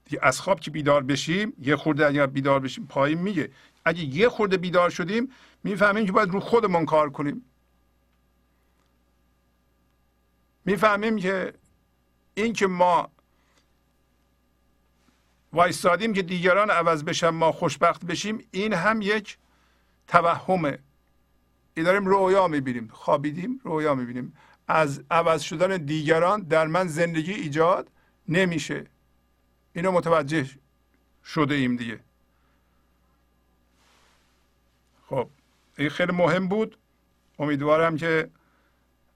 دیگه از خواب که بیدار بشیم یه خورده اگر بیدار بشیم پایین میگه. اگه یه خورده بیدار شدیم می‌فهمیم که باید روی خودمون کار کنیم. می‌فهمیم که این که ما وایستادیم که دیگران عوض بشن ما خوشبخت بشیم. این هم یک توهمه. این داریم رویا می‌بینیم. خوابیدیم رویا می‌بینیم. از عوض شدن دیگران در من زندگی ایجاد نمیشه. اینو متوجه شده ایم دیگه. خب این خیلی مهم بود. امیدوارم که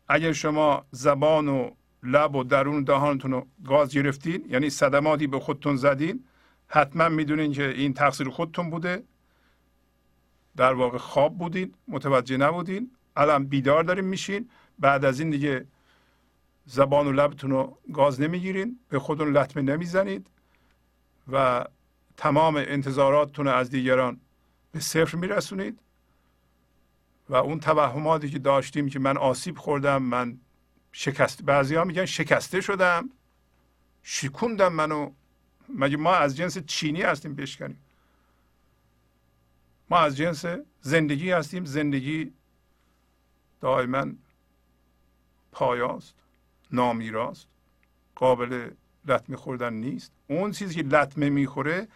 اگر شما زبان و لب و درون دهانتون رو گاز گرفتین یعنی صدماتی به خودتون زدین. حتما می‌دونین که این تقصیر خودتون بوده. در واقع خواب بودین متوجه نبودین. الان بیدار داریم میشین. بعد از این دیگه زبان و لبتون رو گاز نمی‌گیرین. به خودتون لطمه نمی‌زنید. و تمام انتظاراتتون از دیگران به صفر میرسونید. و اون توهماتی که داشتیم که من آسیب خوردم من شکست بعضی ها میگن شکسته شدم شکوندم منو. مگه ما از جنس چینی هستیم بشکنیم؟ ما از جنس زندگی هستیم. زندگی دائما پایاست نامیراست قابل لطمه خوردن نیست. اون چیزی که لطمه می‌خوره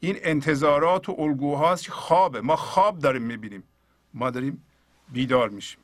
این انتظارات و الگوهاست که خوابه. ما خواب داریم می‌بینیم. ما داریم بیدار میشیم.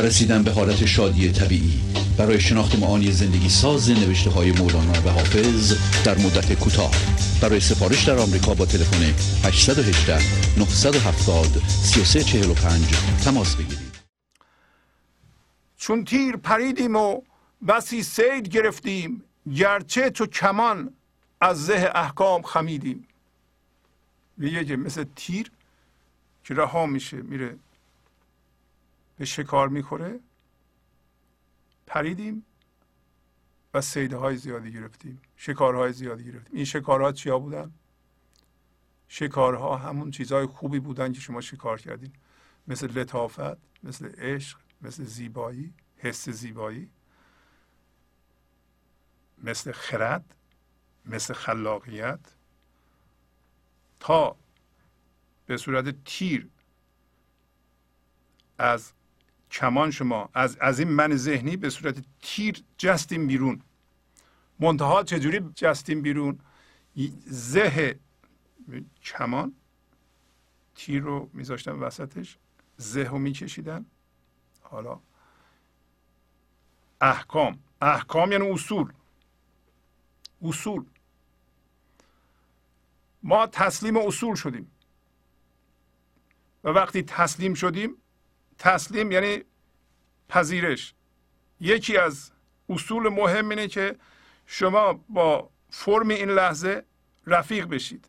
رسیدن به حالت شادی طبیعی. برای شناخت معانی زندگی ساز نوشته های مولانا و حافظ در مدت کوتاه. برای سفارش در آمریکا با تلفن 818 970 3345 تماس بگیرید. چون تیر پریدیم و بسی سید گرفتیم گرچه تو کمان از زه احکام خمیدیم. که مثل تیر که رها میشه میره. به شکار می‌خوره. پریدیم و سیده های زیادی گرفتیم. شکارهای زیادی گرفتیم. این شکارها چیا بودن؟ شکارها همون چیزهای خوبی بودن که شما شکار کردین. مثل لطافت مثل عشق مثل زیبایی حس زیبایی مثل خرد مثل خلاقیت. تا به صورت تیر از کمان شما. از از این من ذهنی به صورت تیر جستیم بیرون. منتها چجوری جستیم بیرون؟ زه کمان. تیر رو میذاشتن وسطش. زه رو میکشیدن. حالا احکام. احکام یعنی اصول. اصول. ما تسلیم اصول شدیم. و وقتی تسلیم شدیم تسلیم یعنی پذیرش. یکی از اصول مهم اینه که شما با فرم این لحظه رفیق بشید.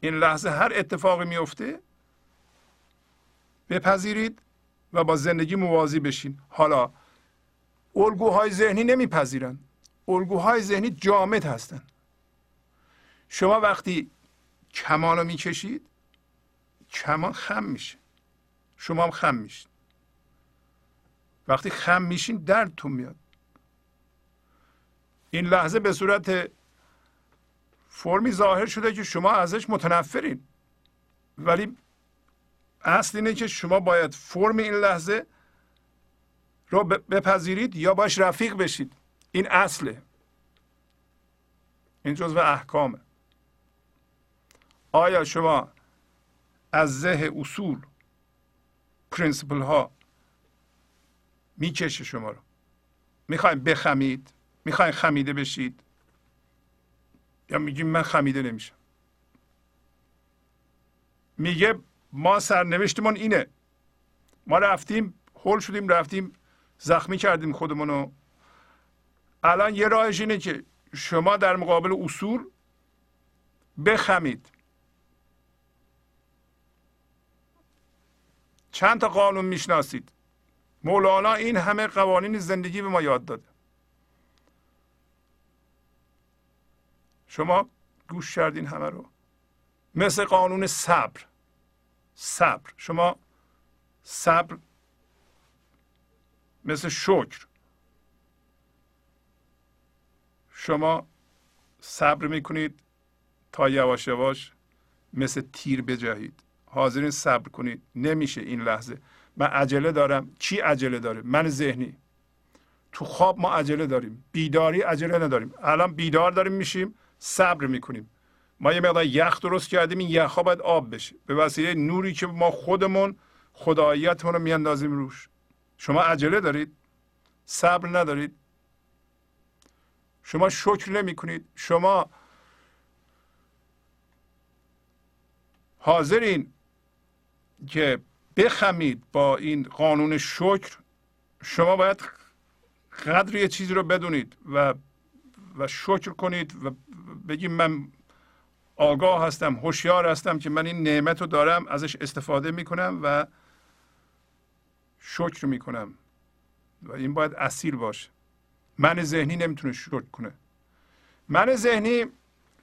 این لحظه هر اتفاقی میفته بپذیرید و با زندگی موازی بشین. حالا الگوهای ذهنی نمیپذیرن. الگوهای ذهنی جامد هستن. شما وقتی کمان رو می‌کشید کمان خم میشه. شما هم خم میشین. وقتی خم میشین دردتون میاد. این لحظه به صورت فرمی ظاهر شده که شما ازش متنفرین. ولی اصل اینه که شما باید فرم این لحظه رو بپذیرید یا باش رفیق بشید. این اصله. این جزو احکامه. آیا شما از زه اصول پرینسپل ها می‌کشه شما رو. می‌خوایم بخمید می‌خوایم خمیده بشید. یا میگیم من خمیده نمیشم. میگه ما سرنوشتمون اینه. ما رفتیم هول شدیم رفتیم زخمی کردیم خودمونو الان یه راهش اینه که شما در مقابل اصول بخمید. چند تا قانون می‌شناسید. مولانا این همه قوانین زندگی به ما یاد داده. شما گوش کردین همه رو. مثل قانون صبر. صبر. شما صبر مثل شکر. شما صبر می‌کنید تا یواش یواش مثل تیر بجهید. حاضرین صبر کنید. نمیشه این لحظه. من عجله دارم. چی عجله داره؟ من ذهنی. تو خواب ما عجله داریم. بیداری عجله نداریم. الان بیدار داریم میشیم صبر می‌کنیم. ما یه مقدار یخ درست کردیم این یخ باید آب بشه. به وسیله نوری که ما خودمون خداییتمون رو میاندازیم روش. شما عجله دارید؟ صبر ندارید؟ شما شکر نمی کنید شما حاضرین که بخمید با این قانون شکر شما باید قدر یه چیزی رو بدونید و و شکر کنید و بگیم من آگاه هستم هوشیار هستم که من این نعمت رو دارم ازش استفاده می‌کنم و شکر می‌کنم. و این باید اصیل باشه. من ذهنی نمی‌تونه شکر کنه. من ذهنی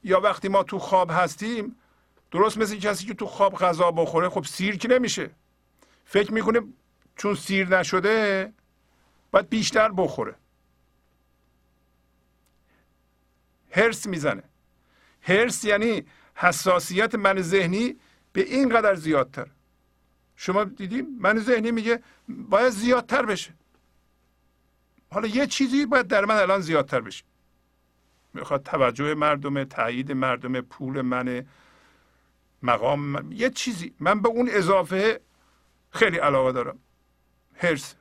یا وقتی ما تو خواب هستیم درست مثل کسی که تو خواب غذا بخوره خب سیر که نمیشه. فکر می‌کنه چون سیر نشده باید بیشتر بخوره. هرس می‌زنه. هرس یعنی حساسیت من ذهنی به این قدر زیادتر. شما دیدیم من ذهنی میگه باید زیادتر بشه. حالا یه چیزی باید در من الان زیادتر بشه. می‌خواد توجه مردم تایید مردم پول من مقام. یه چیزی. من به اون اضافه خیلی علاقه دارم. هرس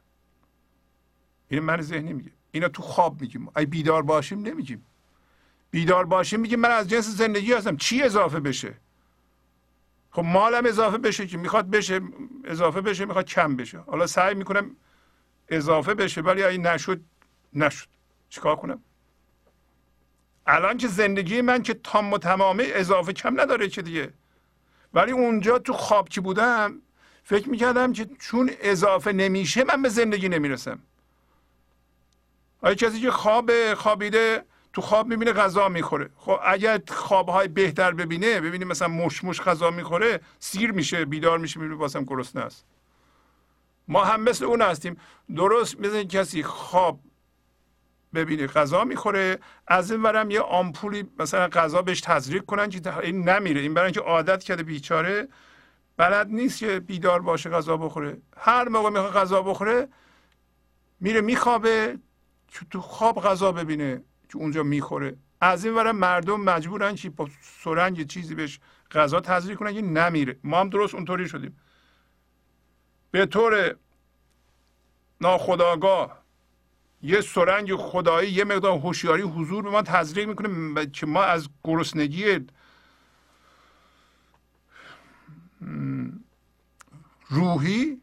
این من ذهنی میگه. اینا تو خواب میگیم. ای بیدار باشیم نمیگیم. بیدار باشیم میگیم من از جنس زندگی هستم. چی اضافه بشه؟ خب مالم اضافه بشه که می‌خواد بشه اضافه بشه می‌خواد کم بشه. حالا سعی می‌کنم اضافه بشه ولی اگه نشد نشد. چیکار کنم؟ الان که زندگی من که تام و تمامه اضافه کم نداره که دیگه. ولی اونجا تو خواب که بودم فکر می‌کردم که چون اضافه نمیشه من به زندگی نمی‌رسم. آیا کسی که خواب خوابیده تو خواب می‌بینه غذا می‌خوره؟ خب اگر خوابهای بهتر ببینه ببینه مثلا مش مش غذا می‌خوره سیر میشه بیدار میشه می‌بینه بازم گرسنه است. ما هم مثل اون هستیم. درست مثل کسی خواب ببینه غذا می‌خوره. از این ورم یه آمپولی مثلا غذا بهش تزریق کنن که این نمیره. این برای اینکه عادت کرده بیچاره. بلد نیست که بیدار باشه غذا بخوره. هر موقع می‌خواد غذا بخوره میره میخوابه تو خواب غذا ببینه که اونجا می‌خوره. از این ورم مردم مجبورن که با سرنگ چیزی بهش غذا تزریق کنن که نمیره. ما هم درست اونطوری شدیم. به طور ناخداگاه یه سرنگ خدایی یه مقدار هوشیاری حضور به ما تزریق می‌کنه که ما از گرسنگی روحی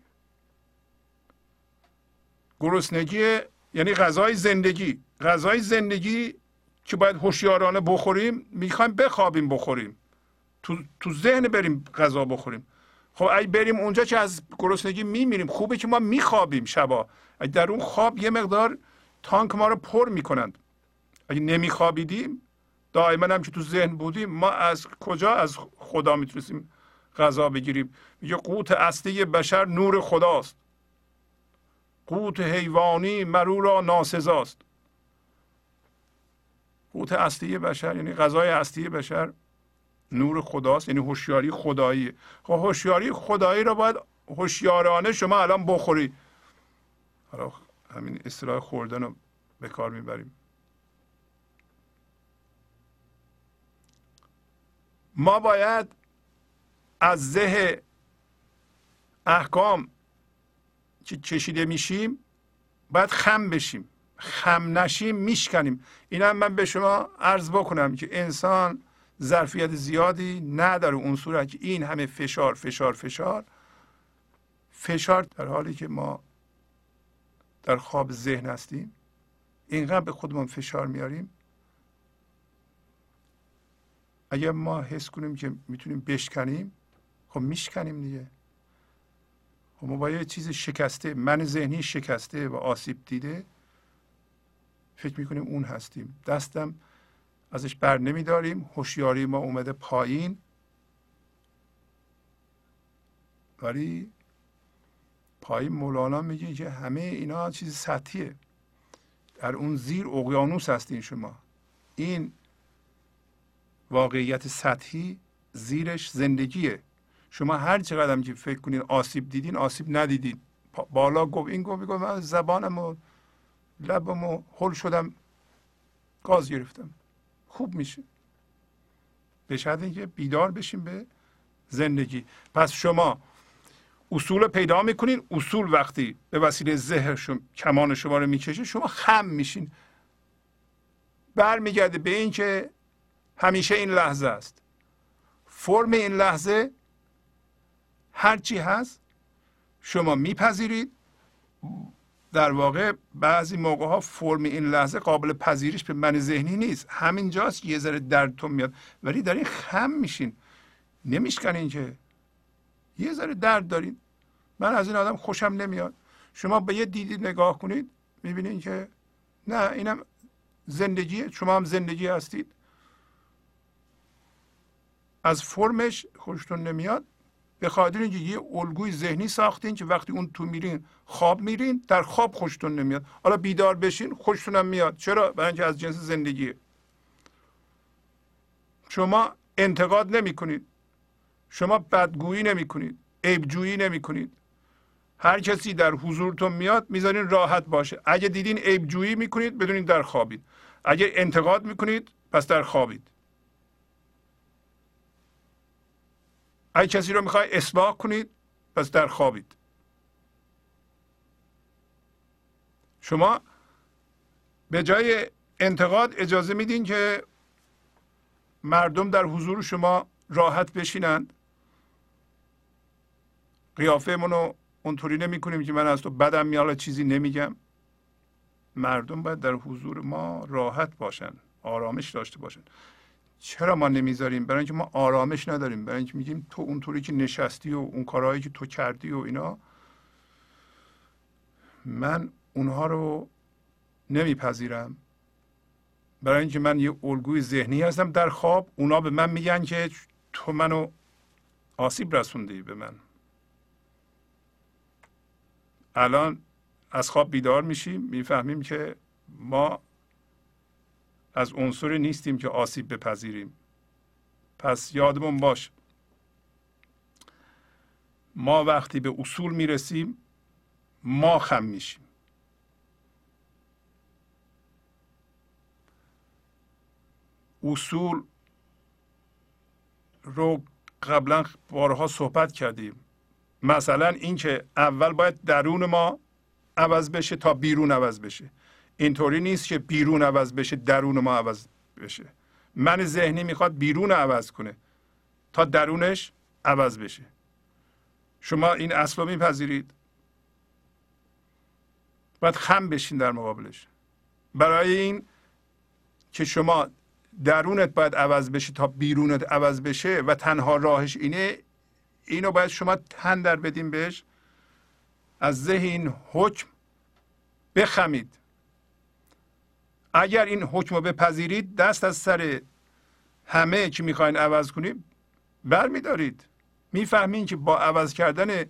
گرسنگی یعنی غذای زندگی غذای زندگی که باید هوشیارانه بخوریم می‌خوایم بخوابیم بخوریم. تو, تو ذهن بریم غذا بخوریم. خب اگه بریم اونجا که از گرسنگی میمیریم خوبه که ما میخوابیم شبا. در اون خواب یه مقدار تانک ما رو پر می‌کنند. اگه نمیخوابیدیم دائما هم که تو ذهن بودیم ما از کجا؟ از خدا می‌تونستیم غذا بگیریم. میگه قوت اصلی بشر نور خداست. قوت حیوانی مرو را ناسزاست. قوت اصلی بشر یعنی غذای اصلی بشر نور خداست یعنی هوشیاری خدایی. خب هوشیاری خدایی رو باید هوشیارانه شما الان بخوری. حالا همین اصطلاح خوردن رو به کار می‌بریم. ما باید از زه احکام که کشیده میشیم باید خم بشیم. خم نشیم میشکنیم. اینم من به شما عرض بکنم که انسان ظرفیت زیادی نداره اون صورت که این همه فشار فشار فشار فشار در حالی که ما در خواب ذهن هستیم. اینقدر به خودمون فشار میاریم. اگر ما حس کنیم که می‌تونیم بشکنیم خب میشکنیم دیگه. خب ما با یه چیز شکسته من ذهنی شکسته و آسیب دیده فکر می‌کنیم اون هستیم. دستم ازش بر نمیداریم هوشیاری ما اومده پایین. ولی پایین مولانا میگه که همه اینا چیز سطحیه. در اون زیر اقیانوس هستین شما. این واقعیت سطحی زیرش زندگیه. شما هر چقدر که فکر کنید آسیب دیدین آسیب ندیدین. بالا گفت این گفت من زبانم و لبم و حل شدم گاز گرفتم. خوب میشه. به شرط اینکه بیدار بشیم به زندگی. پس شما اصول پیدا می‌کنین. اصول وقتی به وسیله ذهن شما کمان شما رو می‌کشه شما خم میشین. برمیگرده به این که همیشه این لحظه است. فرم این لحظه هرچی هست شما میپذیرید. در واقع بعضی موقع ها فرم این لحظه قابل پذیرش به من ذهنی نیست. همینجاست یه ذره دردتون میاد. ولی در این خم میشین. نمیشکنین که یه ذره درد دارین. من از این آدم خوشم نمیاد. شما به یه دیدی نگاه کنید می‌بینین که نه اینم زندگیه شما هم زندگی هستید. از فرمش خوشتون نمیاد. به خاطر اینکه یه الگوی ذهنی ساختین که وقتی اون تو میرین خواب میرین در خواب خوشتون نمیاد. حالا بیدار بشین خوشتونم میاد. چرا؟ برای اینکه از جنس زندگیه. شما انتقاد نمی کنید شما بدگویی نمی کنید عیبجویی نمی کنید هر کسی در حضورتون میاد می‌ذارین راحت باشه. اگه دیدین عیبجویی می‌کنید بدونید در خوابید. اگه انتقاد می‌کنید پس در خوابید. اگه کسی رو می‌خوای اصلاح کنید پس در خوابید. شما به جای انتقاد اجازه میدین که مردم در حضور شما راحت بشینند. قیافه منو اونطوری نمی کنیم که من از تو بدم میاد چیزی نمیگم. مردم باید در حضور ما راحت باشن آرامش داشته باشن. چرا ما نمی‌ذاریم؟ برای اینکه ما آرامش نداریم. برای اینکه میگیم تو اونطوری که نشستی و اون کارهایی که تو کردی و اینا من اونها رو نمیپذیرم. برای اینکه من یه الگوی ذهنی هستم در خواب اونا به من میگن که تو منو آسیب رسوندی به من. الان از خواب بیدار میشیم می‌فهمیم که ما از عنصری نیستیم که آسیب بپذیریم. پس یادمون باش ما وقتی به اصول می‌رسیم ما خم میشیم. اصول رو قبلا بارها صحبت کردیم. مثلا اینکه اول باید درون ما عوض بشه تا بیرون عوض بشه. اینطوری نیست که بیرون عوض بشه درون ما عوض بشه. من ذهنی می‌خواد بیرون عوض کنه تا درونش عوض بشه. شما این اصل رو میپذیرید. باید خم بشین در مقابلش. برای این که شما درونت باید عوض بشه تا بیرونت عوض بشه و تنها راهش اینه اینو باید شما تن در بدین بهش. از ذهن حکم بخمید. اگر این حکم رو بپذیرید دست از سر همه که می‌خواین عوض کنید برمیدارید. می‌فهمین که با عوض کردن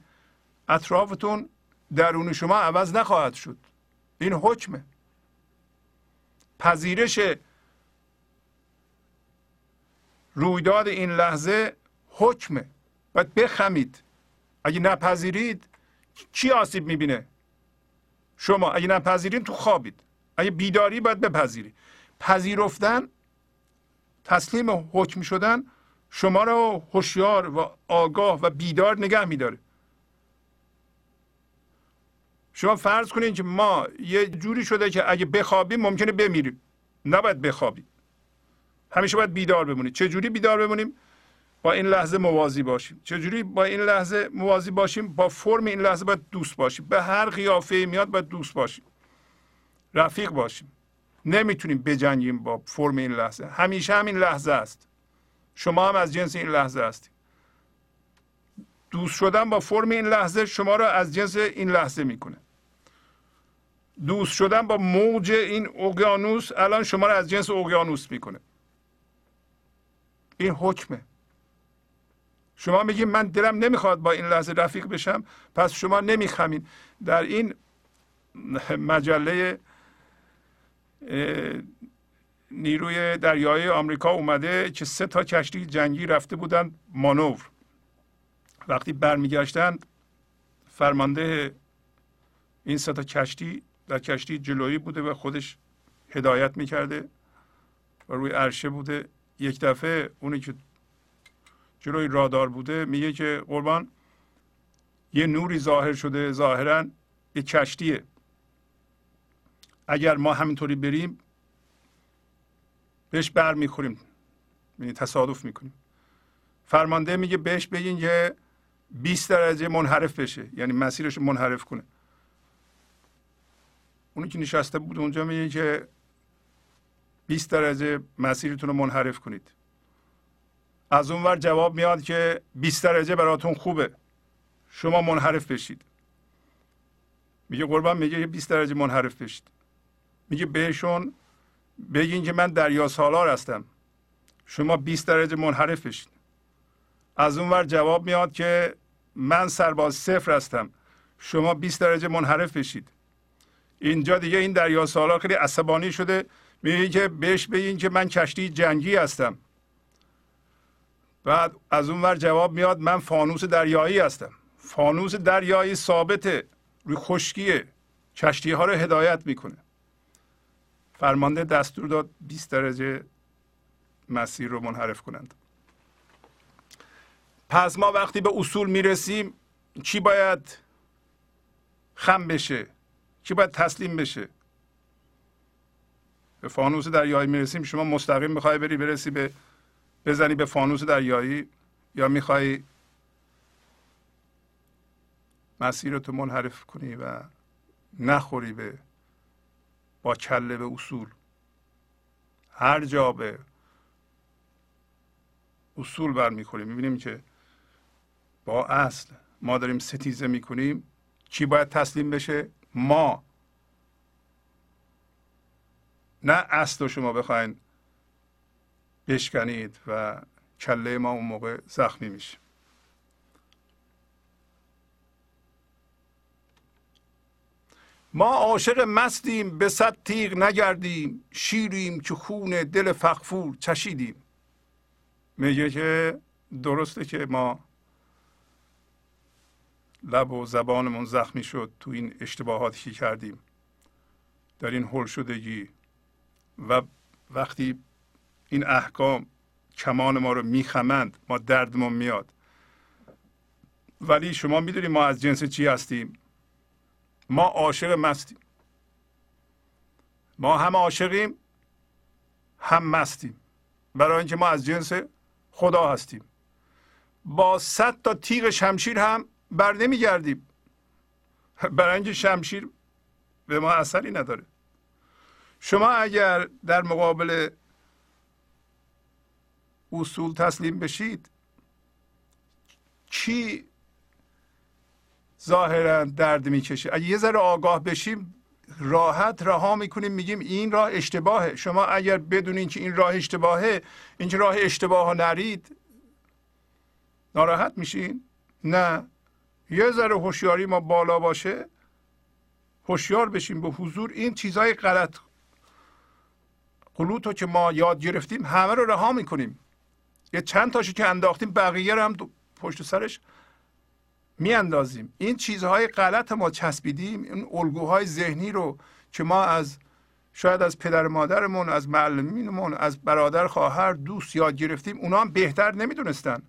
اطرافتون درون شما عوض نخواهد شد. این حکمه. پذیرش رویداد این لحظه حکمه. باید بخمید. اگه نپذیرید کی آسیب می‌بینه؟ شما اگه نپذیرید تو خوابید. اگه بیداری باید بپذیری. پذیرفتن تسلیم حکم شدن شما رو هوشیار و آگاه و بیدار نگه میداره. شما فرض کنید که ما یه جوری شده که اگه بخوابیم ممکنه بمیریم. نباید بخوابیم همیشه باید بیدار بمونید چه جوری بیدار بمونیم؟ با این لحظه موازی باشیم. چجوری با این لحظه موازی باشیم؟ با فرم این لحظه باید دوست باشیم. به هر قیافه میاد باید دوست باشیم. رفیق باشیم. نمی‌تونیم بجنگیم با فرم این لحظه. همیشه هم این لحظه است. شما هم از جنس این لحظه هستید. دوست شدن با فرم این لحظه شما را از جنس این لحظه می‌کنه. دوست شدن با موج این اقیانوس الان شما را از جنس اقیانوس می‌کنه. این حکمه. شما میگید من دلم نمی‌خواد با این لحظه رفیق بشم پس شما نمیخمین. در این مجله نیروی دریایی آمریکا اومده که سه تا کشتی جنگی رفته بودن مانور. وقتی برمیگشتند فرمانده این سه تا کشتی در کشتی جلویی بوده و خودش هدایت می‌کرده و روی عرشه بوده. یک دفعه اونی که جلوی رادار بوده میگه که قربان یه نوری ظاهر شده ظاهرا یه کشتیه. اگر ما همینطوری بریم بهش بر می‌خوریم یعنی تصادف می‌کنیم. فرمانده میگه بهش بگین که 20 درجه منحرف بشه یعنی مسیرش منحرف کنه. اونی که نشسته بود اونجا میگه که 20 درجه مسیرتون رو منحرف کنید. از اونور جواب میاد که 20 درجه براتون خوبه. شما منحرف بشید. میگه قربان میگه 20 درجه منحرف بشید. میگه بهشون بگین که من دریا سالار هستم. شما 20 درجه منحرف بشید. از اون ور جواب میاد که من سرباز صفر هستم. شما 20 درجه منحرف بشید. اینجا دیگه این دریا سالار خیلی عصبانی شده. میگه که بهش بگین که من کشتی جنگی هستم. بعد از اون ور جواب میاد من فانوس دریایی هستم. فانوس دریایی ثابته روی خشکیه کشتی ها رو هدایت می‌کنه. فرمانده دستور داد 20 درجه مسیر رو منحرف کنند. پس ما وقتی به اصول می‌رسیم چی باید خم بشه؟ چی باید تسلیم بشه؟ به فانوس دریایی می‌رسیم شما مستقیم می‌خوای بری برسی به بزنی به فانوس دریایی یا می‌خوای مسیر تو منحرف کنی و نخوری به با کله به اصول. هر جا به اصول برمیخوریم. می‌بینیم که با اصل ما داریم ستیزه می‌کنیم. چی باید تسلیم بشه؟ ما. نه اصل شما بخواین بشکنید و کله ما اون موقع زخمی میشه. ما عاشق مستیم به صد تیغ نگردیم شیریم که خون دل فخفور چشیدیم. میگه که درسته که ما لب و زبانمون زخمی شد تو این اشتباهاتی که کردیم. در این هل شدگی و وقتی این احکام کمان ما رو میخمند ما دردمون میاد. ولی شما می‌دونید ما از جنس چی هستیم؟ ما عاشق مستیم. ما هم عاشقیم هم مستیم. برای اینکه ما از جنس خدا هستیم. با صد تا تیغ شمشیر هم بر نمیگردیم. برای اینکه شمشیر به ما اثری نداره. شما اگر در مقابل اصول تسلیم بشید. چی ظاهرا درد می‌کشه؟ اگه یه ذره آگاه بشیم راحت رها می‌کنیم میگیم این راه اشتباهه. شما اگر بدونین که این راه اشتباهه این راه اشتباه ها نرید ناراحت میشین؟ نه. یه ذره هوشیاری ما بالا باشه هوشیار بشیم به حضور. این چیزای غلط. قلوت که ما یاد گرفتیم همه رو رها می‌کنیم. یه چند تاشو که انداختیم بقیه رو هم پشت سرش میاندازیم. این چیزهای غلط ما چسبیدیم این الگوهای ذهنی رو که ما از شاید از پدر مادرمون از معلمینمون از برادر خواهر دوست یاد گرفتیم اونا هم بهتر نمی‌دونستن.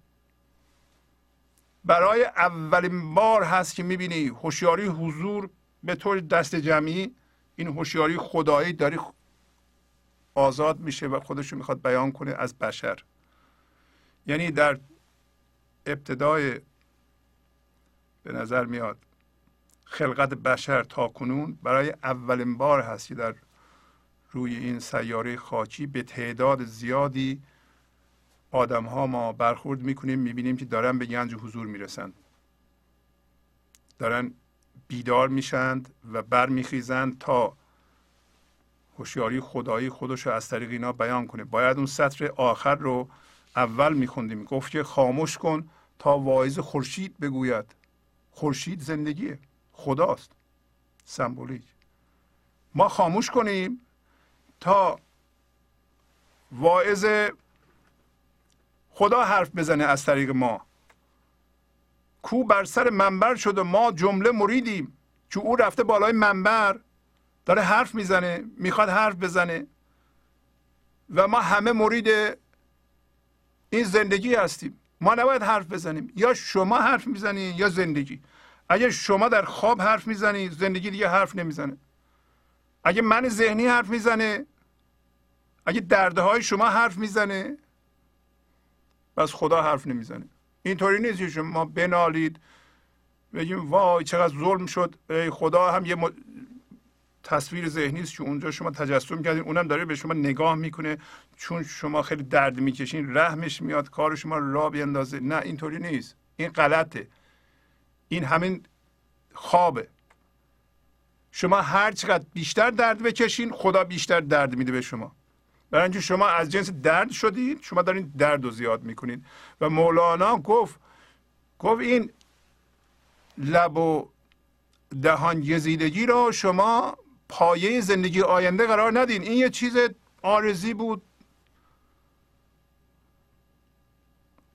برای اولین بار هست که می‌بینی هوشیاری حضور به طور دست جمعی این هوشیاری خدایی داری آزاد میشه و خودشو می‌خواد بیان کنه از بشر. یعنی در ابتدای به نظر میاد خلقت بشر تا کنون برای اولین بار هست که در روی این سیاره خاکی به تعداد زیادی آدم ها ما برخورد می‌کنیم می‌بینیم که دارن به گنج حضور می‌رسند. دارن بیدار میشند و برمیخیزند تا هوشیاری خدایی خودش رو از طریق اینا بیان کنه. باید اون سطر آخر رو اول میخوندیم. گفت که خاموش کن تا واعظ خورشید بگوید. خورشید زندگیه. خداست. سمبولیک. ما خاموش کنیم تا واعظ خدا حرف بزنه از طریق ما. کو بر سر منبر شد و ما جمله مریدیم. که او رفته بالای منبر داره حرف می‌زنه می‌خواد حرف بزنه و ما همه مرید این زندگی هستیم. ما نباید حرف بزنیم. یا شما حرف می‌زنی یا زندگی. اگه شما در خواب حرف می‌زنی زندگی دیگه حرف نمی‌زنه. اگه من ذهنی حرف می‌زنه اگه دردهای شما حرف می‌زنه پس خدا حرف نمی‌زنه. اینطوری نیست که شما بنالید بگیم وای چقدر ظلم شد. ای خدا هم یه تصویر ذهنی است که اونجا شما تجسم کردین اونم داره به شما نگاه می‌کنه. چون شما خیلی درد می‌کشین رحمش میاد کار شما را بیندازه. نه اینطوری نیست. این غلطه. این همین خوابه. شما هر چقدر بیشتر درد بکشین خدا بیشتر درد میده به شما. برای اینکه شما از جنس درد شدید شما دارین درد رو زیاد می‌کنید و مولانا گفت گفت این لب و دهان گزیدگی را شما پایه زندگی آینده قرار ندین. این یه چیز آرزی بود.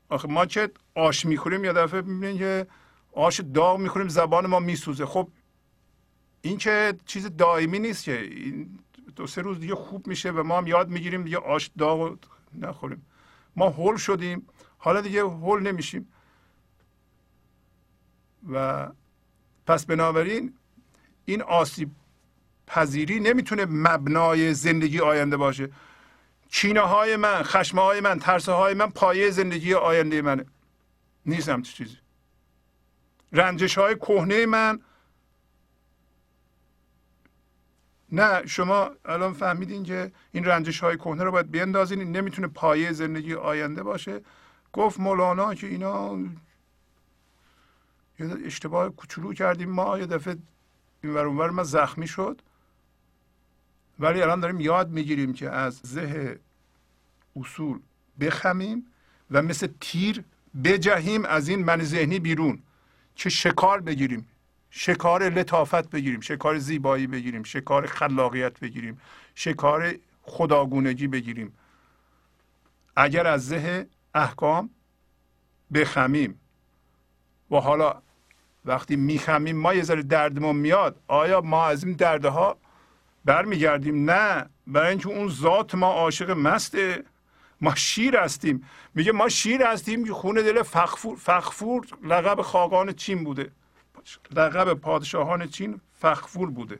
آخه ما که آش می‌خوریم یه دفعه می‌بینیم که آش داغ می‌خوریم زبان ما میسوزه. خب این که چیز دائمی نیست که. این دو سه روز دیگه خوب میشه و ما هم یاد می‌گیریم دیگه آش داغ نخوریم. ما هول شدیم. حالا دیگه هول نمیشیم. و پس بنابراین این آسیب پذیری نمی‌تونه مبنای زندگی آینده باشه. چینه های من خشمه های من ترسه های من پایه زندگی آینده منه. نیست همچه چیزی. رنجش های کهنه من. نه شما الان فهمیدین که این رنجش های کهنه رو باید بیندازین. این نمی‌تونه پایه زندگی آینده باشه. گفت مولانا که اینا یه اشتباه کوچولو کردیم. ما یه دفعه این ور ما زخمی شد. ولی الان داریم یاد می‌گیریم که از زه اصول بخمیم و مثل تیر بجهیم از این من ذهنی بیرون. که شکار بگیریم؟ شکار لطافت بگیریم شکار زیبایی بگیریم شکار خلاقیت بگیریم شکار خداگونگی بگیریم. اگر از زه احکام بخمیم و حالا وقتی میخمیم ما یه ذره دردمون میاد آیا ما از این دردها برمیگردیم. نه برای اینکه اون ذات ما عاشق مسته. ما شیر هستیم. میگه ما شیر هستیم که خون دل فخفور فخفور لقب خاقان چین بوده. لقب پادشاهان چین فخفور بوده.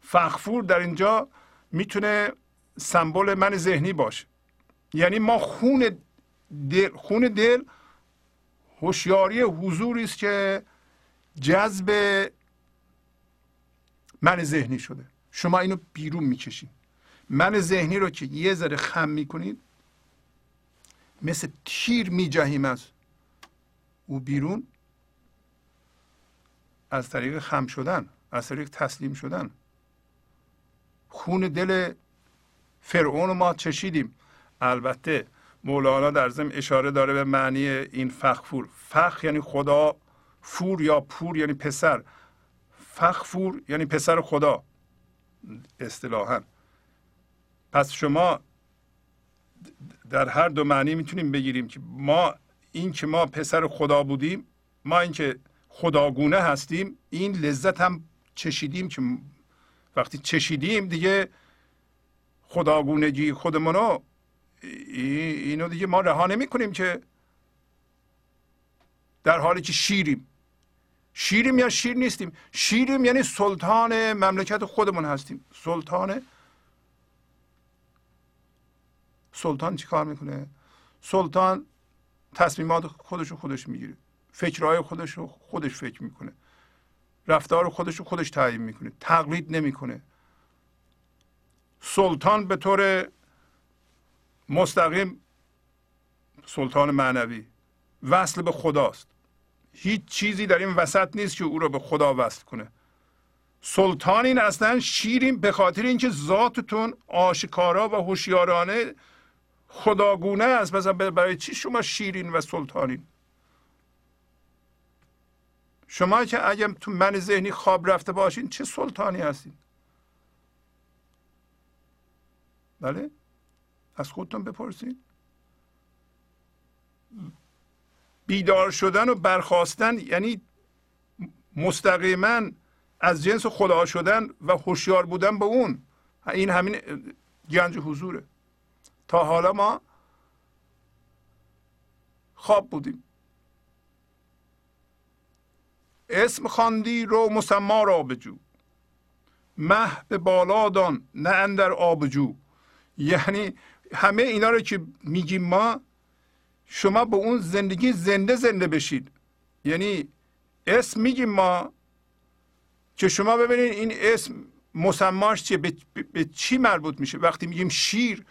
فخفور در اینجا می‌تونه سمبل من ذهنی باشه. یعنی ما خون دل خون دل هوشیاری حضوری است که جذب من ذهنی شده. شما اینو بیرون می‌کشید. من ذهنی رو که یه ذره خم می‌کنید مثل تیر میجهیم از او بیرون از طریق خم شدن از طریق تسلیم شدن. خون دل فرعون ما چشیدیم. البته مولانا در ضمن اشاره داره به معنی این فخفور فخ یعنی خدا فور یا پور یعنی پسر. فخفور یعنی پسر خدا. اصطلاحا. پس شما در هر دو معنی می‌تونیم بگیریم که ما این که ما پسر خدا بودیم ما این که خداگونه هستیم این لذت هم چشیدیم که وقتی چشیدیم دیگه خداگونگی خودمونو اینو دیگه ما رها نمی کنیم که در حالی که شیریم. شیریم یا شیر نیستیم. شیریم یعنی سلطان مملکت خودمون هستیم. سلطان سلطان چی کار می‌کنه؟ سلطان تصمیمات خودش رو خودش می‌گیره. فکرهای خودش رو خودش فکر می‌کنه. رفتار خودش رو خودش تعیین می‌کنه. تقلید نمی‌کنه. سلطان به طور مستقیم سلطان معنوی. وصل به خداست. هیچ چیزی در این وسط نیست که او را به خدا وصل کنه. سلطان این اصلا شیرین به خاطر اینکه ذاتتون آشکارا و هوشیارانه خداگونه است. مثلا برای چی شما شیرین و سلطانین؟ شما که اگر تو من ذهنی خواب رفته باشین چه سلطانی هستین؟ بله؟ از خودتون بپرسید بیدار شدن و برخواستن یعنی مستقیما از جنس خدا شدن و هوشیار بودن به اون. این همین گنج حضوره. تا حالا ما خواب بودیم. اسم خواندی رو مسما را بجو. مه به بالا دان نه اندر آبجو یعنی همه اینا رو که میگیم ما شما به اون زندگی زنده زنده بشید. یعنی اسم میگیم ما که شما ببینید این اسم مسماش چیه؟ به, چی مربوط میشه؟ وقتی میگیم شیر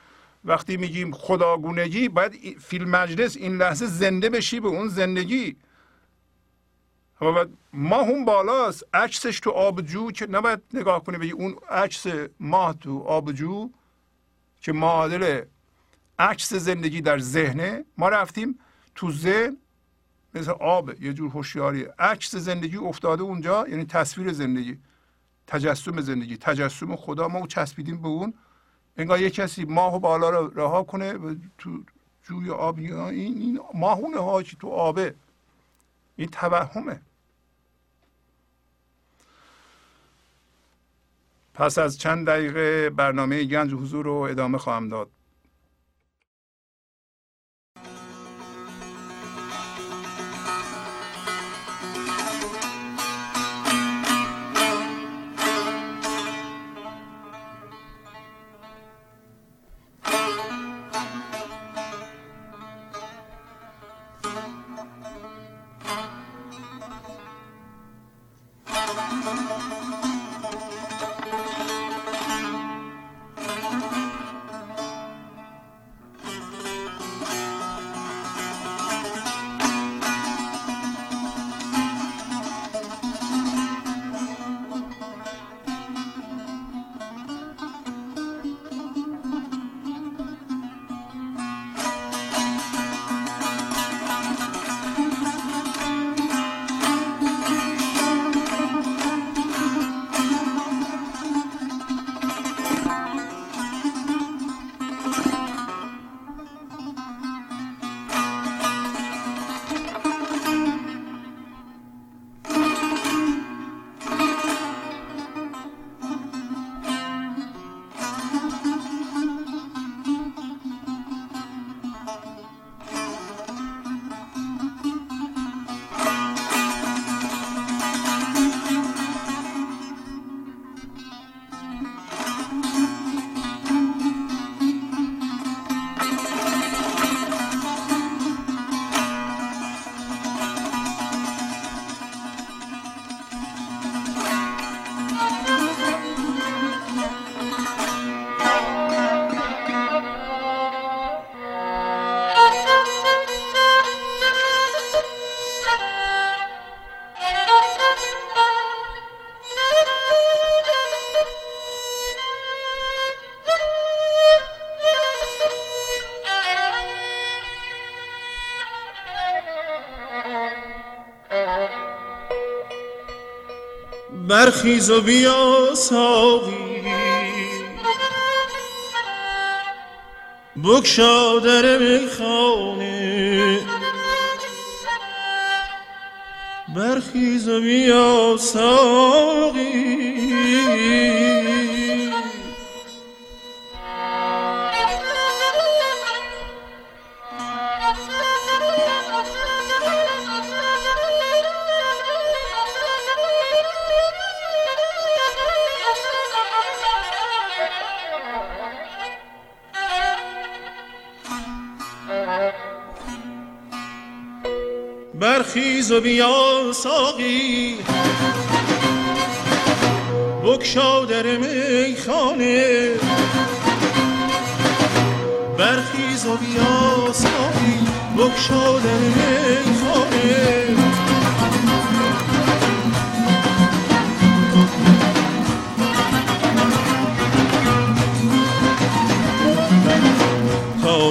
وقتی میگیم خداگونگی باید فیلم مجلس این لحظه زنده بشی به اون زندگی. خب، ما هم بالاست. عکسش تو آبجو که نباید نگاه کنی به اون عکس ماه تو آبجو که معادل عکس زندگی در ذهنه. ما رفتیم تو ذهن مثل آب یه جور هوشیاری. عکس زندگی افتاده اونجا یعنی تصویر زندگی تجسم زندگی. تجسم خدا ما چسبیدیم به اون. انگار یه کسی ماه و بالا رو رها کنه تو جوی آب این این ماهونه هاچی تو آبه. این توهمه. پس از چند دقیقه برنامه گنج حضور رو ادامه خواهم داد. برخیز و بیا ساقی بکشا در میخانه. برخیز و بیا ساقی برخیز و بیا ساقی. بکشا در میخانه. برخیز و بیا ساقی. بکشا در میخانه.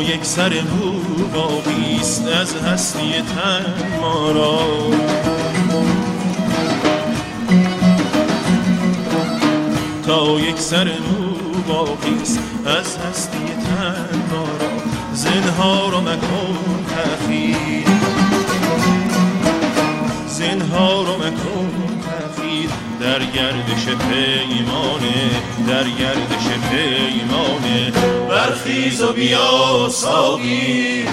یک سر مو باقیست از هستی تن ما را تا یک سر نو باقیست از هستی تن ما را زنها رو مکن تخییر زنها رو مکن در گردش پیمانه در گردش پیمانه. برخیز و بیا ساقی.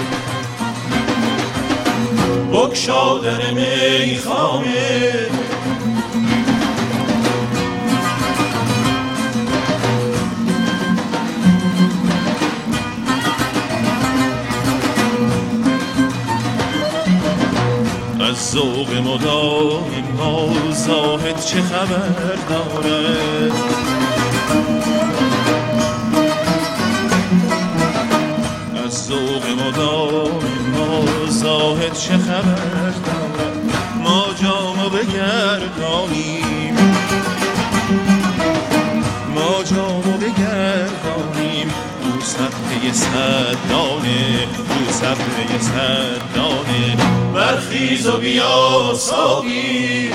بکشا در میخانه. از ذوق مدام ما زاهد چه خبر دارد از ذوق مدام ما زاهد چه خبر دارد ما جامو بگردانیم. صدمه صد دانه تو صدمه صد دانه برخیز و بیا ساقی.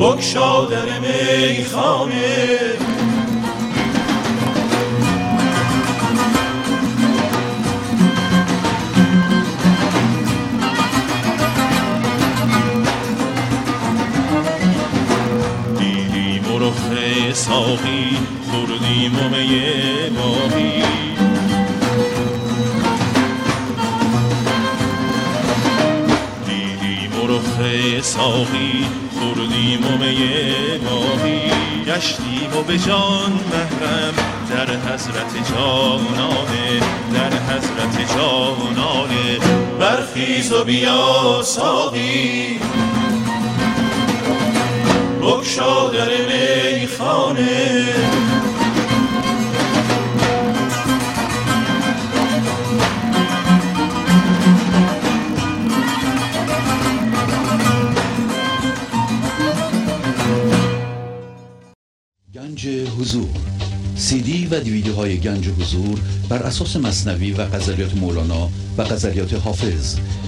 بکشا در میخانه. ساقی خوردیم و می باقی. دیدیم و رخ ساقی خوردیم و می باقی. گشتیم و به جان محرم در حضرت جانانه در حضرت جانانه. برخیز و بیا ساقی. بکشا در میخانه گنج حضور. سی دی و دیویدیو های گنج حضور بر اساس مصنوی و غزلیات مولانا و غزلیات حافظ.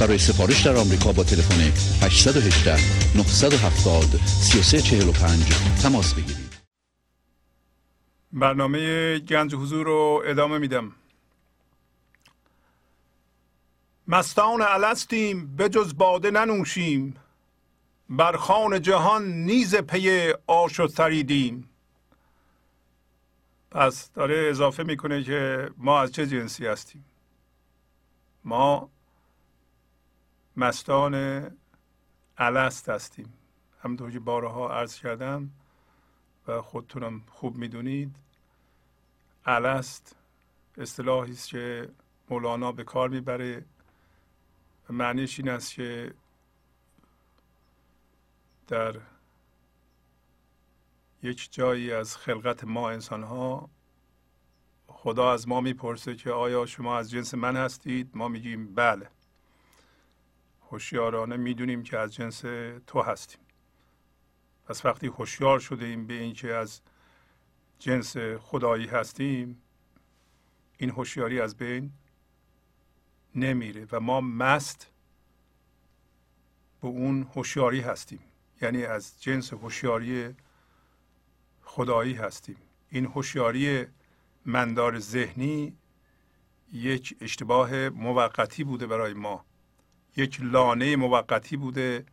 برای سفارش در آمریکا با تلفن 818 970 3345 تماس بگیرید. برنامه گنج حضور رو ادامه میدم. مستان الستیم به جز باده ننوشیم. بر خان جهان نیز پی آش و سریدیم. پس داره اضافه می‌کنه که ما از چه جنسی هستیم؟ ما مستان الست هستیم. همونطور که بارها عرض کردم و خودتونم خوب می‌دونید الست اصطلاحی است که مولانا به کار می‌بره معنیش این است که در یک جایی از خلقت ما انسان ها خدا از ما می‌پرسه که آیا شما از جنس من هستید؟ ما میگیم بله. هوشیارانه می‌دونیم که از جنس تو هستیم. پس وقتی هوشیار شده ایم به اینکه از جنس خدایی هستیم این هوشیاری از بین نمیره و ما مست به اون هوشیاری هستیم. یعنی از جنس هوشیاری خدایی هستیم. این هوشیاری مندار ذهنی یک اشتباه موقتی بوده برای ما. یک لانه موقتی بوده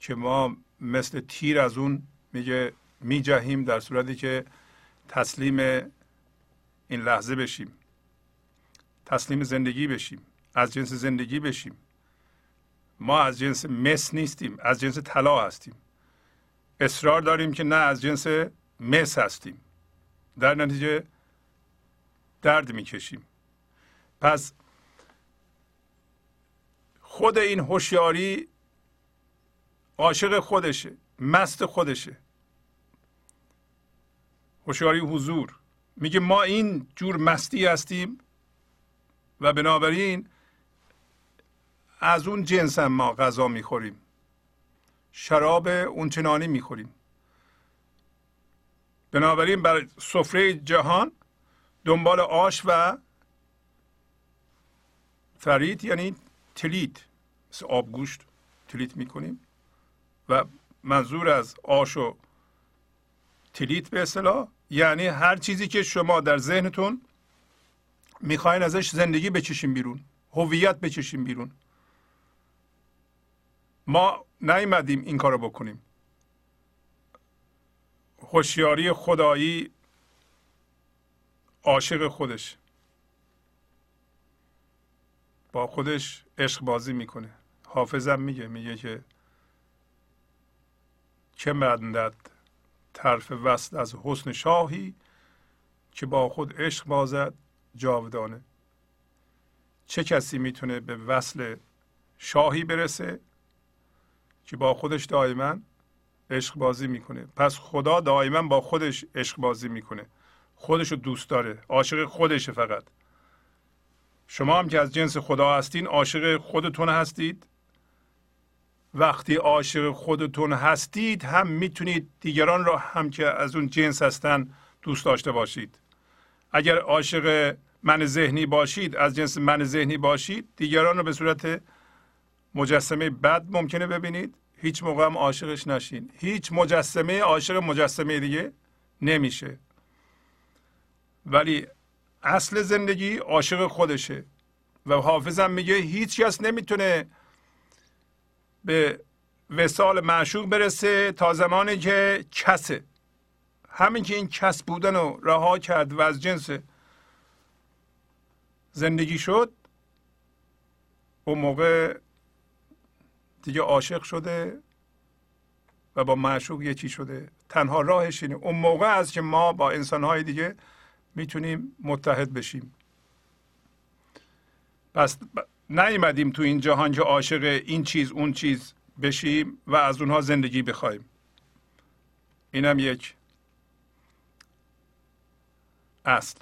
که ما مثل تیر از اون میگه میجهیم در صورتی که تسلیم این لحظه بشیم. تسلیم زندگی بشیم. از جنس زندگی بشیم. ما از جنس مس نیستیم. از جنس طلا هستیم. اصرار داریم که نه از جنس مس هستیم. در نتیجه درد می‌کشیم. پس خود این هوشیاری عاشق خودشه مست خودشه. هوشیاری حضور. میگه ما این جور مستی هستیم و بنابراین از اون جنس هم ما غذا می‌خوریم. شراب اونچنانی می‌خوریم. بنابراین بر سفره جهان دنبال آش و فرید یعنی تلیت مثل آبگوشت تلیت می‌کنیم و منظور از آش و تلیت به اصطلاح یعنی هر چیزی که شما در ذهنتون می‌خواین ازش زندگی بچشیم بیرون هویت بچشیم بیرون. ما نیومدیم این کارو بکنیم. هوشیاری خدایی عاشق خودش. با خودش عشق بازی می‌کنه. حافظم میگه میگه که چه مندد طرف وصل از حسن شاهی که با خود عشق بازد جاودانه. چه کسی می‌تونه به وصل شاهی برسه که با خودش دائما عشق بازی می‌کنه؟ پس خدا دائما با خودش عشق بازی می‌کنه. خودش رو دوست داره عاشق خودشه فقط. شما هم که از جنس خدا هستین عاشق خودتون هستید. وقتی عاشق خودتون هستید هم می‌تونید دیگران را هم که از اون جنس هستن دوست داشته باشید. اگر عاشق من ذهنی باشید از جنس من ذهنی باشید دیگران رو به صورت مجسمه بد ممکنه ببینید. هیچ موقع هم عاشقش نشین. هیچ مجسمه عاشق مجسمه دیگه نمیشه. ولی اصل زندگی عاشق خودشه. و حافظم میگه هیچ کس نمی‌تونه به وسال معشوق برسه تا زمانی که کسه. همین که این کس بودن رو رها کرد و از جنس زندگی شد اون موقع دیگه عاشق شده و با معشوق یکی شده. تنها راهش اینه. اون موقع است که ما با انسانهای دیگه می‌تونیم متحد بشیم. پس نیومدیم تو این جهان که عاشق این چیز اون چیز بشیم و از اونها زندگی بخوایم. اینم یک اصل.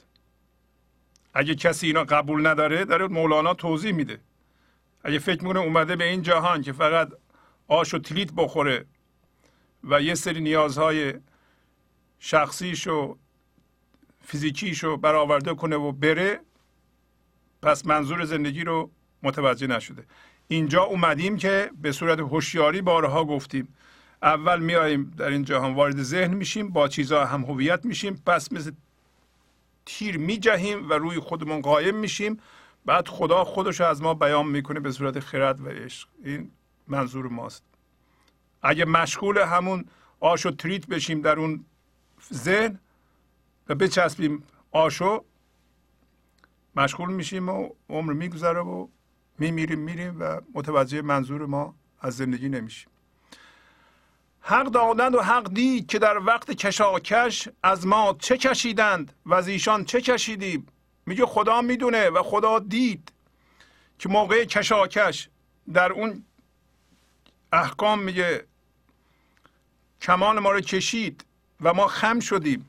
اگه کسی اینا قبول نداره داره مولانا توضیح میده. اگه فکر می‌کنه اومده به این جهان که فقط آش و تلیت بخوره و یه سری نیازهای شخصیش و فیزیکیش رو برآورده کنه و بره پس منظور زندگی رو متوجه نشده. اینجا اومدیم که به صورت هوشیاری بارها گفتیم. اول میاییم در این جهان وارد ذهن میشیم با چیزها هم هویت میشیم پس مثل تیر میجهیم و روی خودمون قایم میشیم. بعد خدا خودش از ما بیان می‌کنه به صورت خرد و عشق. این منظور ماست. اگه مشغول همون آش و تریت بشیم در اون ذهن بچسبیم آشو مشغول میشیم و عمر میگذره و میمیریم میریم و متوجه منظور ما از زندگی نمیشیم. حق دادند و حق دید که در وقت کشاکش از ما چه کشیدند و از ایشان چه کشیدیم. میگه خدا می‌دونه و خدا دید که موقع کشاکش در اون احکام میگه کمان ما رو کشید و ما خم شدیم.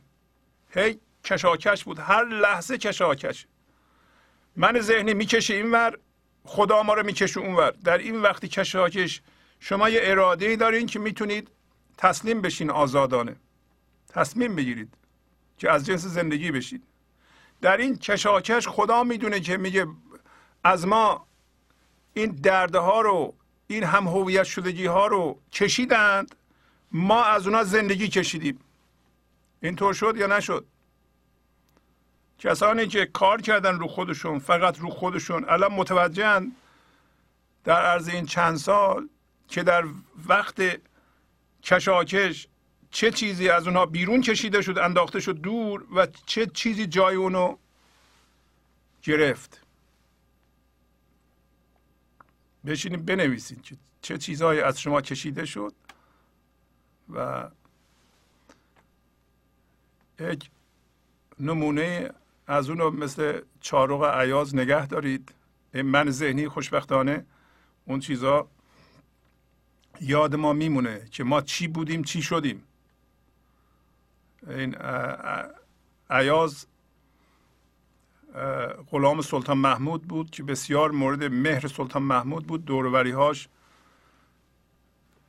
هی کشاکش بود. هر لحظه کشاکش. من ذهنی می‌کشه اینور خدا ما رو می‌کشه اونور در این وقتی کشاکش شما یه اراده ای دارین که می‌تونید تسلیم بشین آزادانه. تصمیم بگیرید. که از جنس زندگی بشید در این کشاکش خدا می‌دونه که میگه از ما این دردها رو این هم هویت شدگی ها رو کشیدند ما از اونا زندگی کشیدیم. اینطور شد یا نشد؟ کسانی که کار کردن رو خودشون فقط رو خودشون الان متوجهن در عرض این چند سال که در وقت کشاکش چه چیزی از اونها بیرون کشیده شد انداخته شد دور و چه چیزی جای اونو گرفت. بشینیم بنویسید که چه چیزهایی از شما کشیده شد و یک نمونه از اونو مثل چارق عیاز نگه دارید. من ذهنی خوشبختانه اون چیزا یاد ما میمونه که ما چی بودیم چی شدیم. این عیاز غلام سلطان محمود بود که بسیار مورد مهر سلطان محمود بود. هاش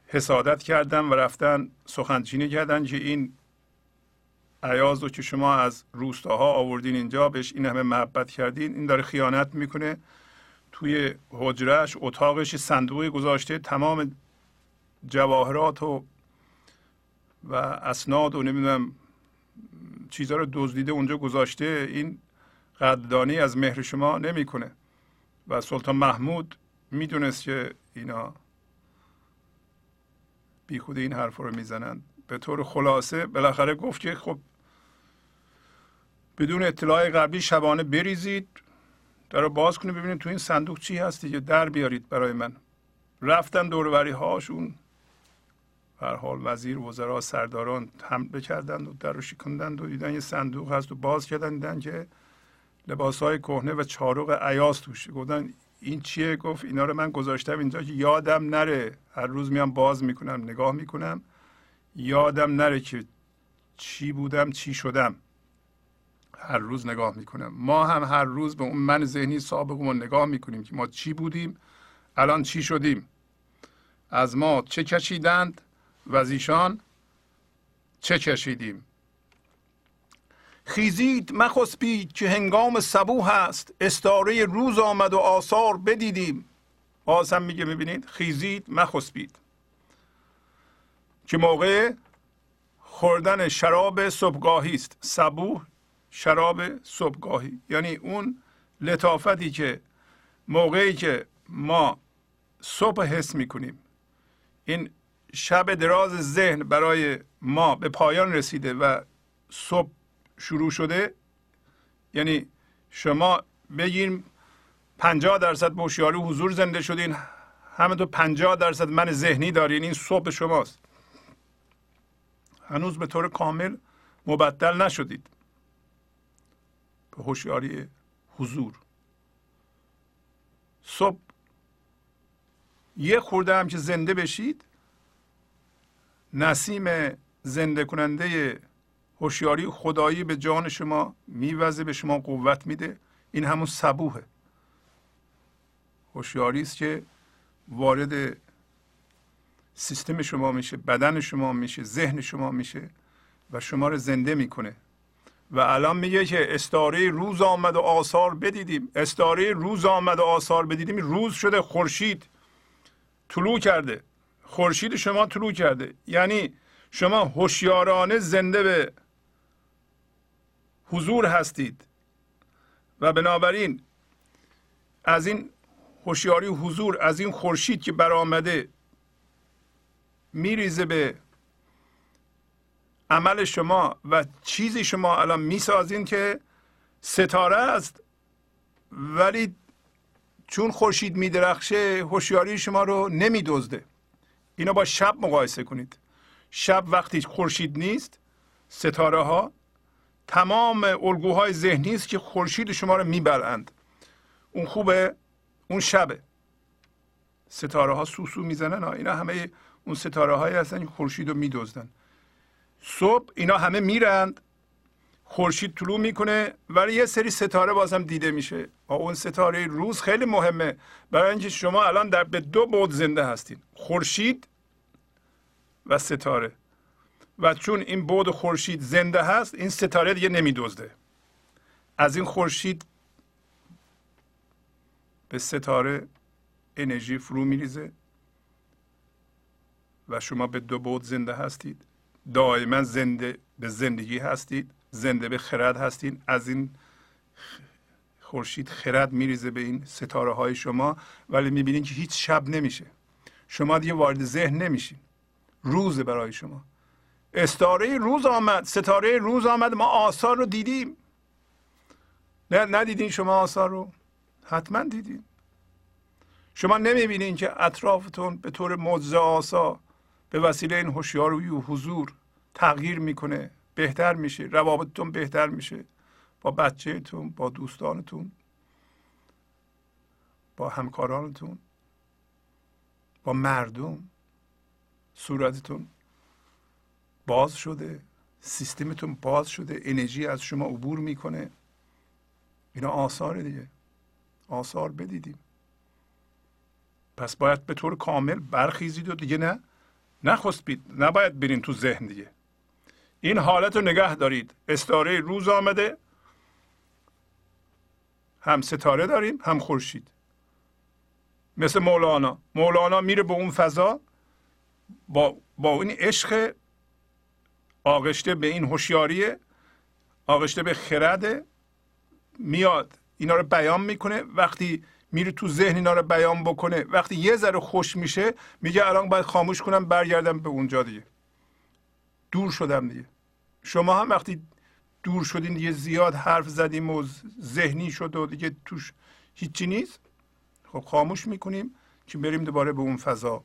حسادت کردن و رفتن سخنچینی کردن که این عیاز رو که شما از روستاها آوردین اینجا بهش این همه محبت کردین این داره خیانت می‌کنه. توی حجرش اتاقش صندوقی گذاشته تمام جواهرات و و اسناد و نمی‌دونم چیزها رو دزدیده اونجا گذاشته. این قدردانی از مهر شما نمی‌کنه. و سلطان محمود می‌دونست که اینا بیخود این حرف رو می‌زنند به طور خلاصه بالاخره گفت که خب بدون اطلاع قبلی شبانه بریزید. در باز کنید ببینید تو این صندوق چی هستی که در بیارید برای من. رفتن دوروری هاشون هر حال وزیر وزرا سرداران حمله کردند و در رو شکندند و دیدن یه صندوق هست و باز کردن دیدن که لباس های کهنه و چارق عیاز توشه گفتن این چیه؟ گفت اینا رو من گذاشتم اینجا که یادم نره. هر روز میام باز می‌کنم نگاه می‌کنم. یادم نره که چی بودم چی شدم. هر روز نگاه می‌کنم ما هم هر روز به اون من ذهنی سابقمون نگاه می‌کنیم که ما چی بودیم الان چی شدیم. از ما چه کشیدند و از ایشان چه کشیدیم. خیزید مخسبید که هنگام صبوح است. استاره روز آمد و آثار بدیدیم. باز میگه می‌بینید؟ خیزید مخسبید که موقع؟ خوردن شراب صبحگاهی است. صبوح شراب صبحگاهی. یعنی اون لطافتی که موقعی که ما صبح حس می‌کنیم. این شب دراز ذهن برای ما به پایان رسیده و صبح شروع شده. یعنی شما بگیم پنجاه درصد بوشیاری حضور زنده شدین. همینطور پنجاه درصد من ذهنی دارین. این صبح شماست. هنوز به طور کامل مبدل نشدید. به هوشیاری حضور. صبح یه خورده هم که زنده بشید نسیم زنده کننده هوشیاری خدایی به جان شما میوزه به شما قوت میده. این همون صبوهه هوشیاری است که وارد سیستم شما میشه بدن شما میشه ذهن شما میشه و شما رو زنده می‌کنه. و الان میگه که استاره روز آمد و آثار بدیدیم. استاره روز آمد و آثار بدیدیم. روز شده خورشید طلوع کرده. خورشید شما طلوع کرده. یعنی شما هوشیارانه زنده به حضور هستید. و بنابراین از این هوشیاری حضور از این خورشید که برآمده میریزه به عمل شما و چیزی شما الان می‌سازین که ستاره است ولی چون خورشید میدرخشه هوشیاری شما رو نمیدزده. اینا با شب مقایسه کنید. شب وقتی خورشید نیست ستاره ها تمام الگوهای ذهنی است که خورشید شما رو می‌برند اون خوبه اون شبه. ستاره ها سوسو می‌زنن اینا همه اون ستاره هایی هستن که خورشید رو میدزدن. صبح اینا همه میرند خورشید طلوع می‌کنه ولی یه سری ستاره بازم دیده میشه. و اون ستاره روز خیلی مهمه. برای اینکه شما الان در به دو بود زنده هستین. خورشید و ستاره. و چون این بود خورشید زنده هست این ستاره دیگه نمیدزده. از این خورشید به ستاره انرژی فرو میریزه و شما به دو بود زنده هستید. دائما زنده به زندگی هستید زنده به خرد هستید. از این خورشید خرد میریزه به این ستاره های شما ولی می‌بینید که هیچ شب نمیشه. شما دیگه وارد ذهن نمیشین. روز برای شما. استاره روز آمد ستاره روز آمد ما آثار رو دیدیم. نه ندیدین شما آثار رو؟ حتما دیدین. شما نمی‌بینین که اطرافتون به طور معجزه آسا به وسیله این هوشیاری و حضور تغییر می‌کنه بهتر میشه روابطتون بهتر میشه. با بچهتون با دوستانتون با همکارانتون با مردم صورتتون باز شده سیستمتون باز شده انرژی از شما عبور می‌کنه. اینا آثار دیگه. آثار بدیدیم. پس باید به طور کامل برخیزید و دیگه نه؟ نخسبید نباید برین تو ذهن دیگه. این حالت رو نگه دارید. استاره روز آمده. هم ستاره داریم هم خورشید. مثل مولانا. مولانا میره به اون فضا با, با این عشق آغشته به این هوشیاری آغشته به خرد میاد. اینا رو بیان می‌کنه. وقتی میره تو ذهن اینا رو بیان بکنه. وقتی یه ذره خوش میشه میگه الان باید خاموش کنم برگردم به اونجا دیگه. دور شدم دیگه. شما هم وقتی دور شدین دیگه زیاد حرف زدیم و ذهنی شد و دیگه توش هیچی نیست خب خاموش می‌کنیم که بریم دوباره به اون فضا.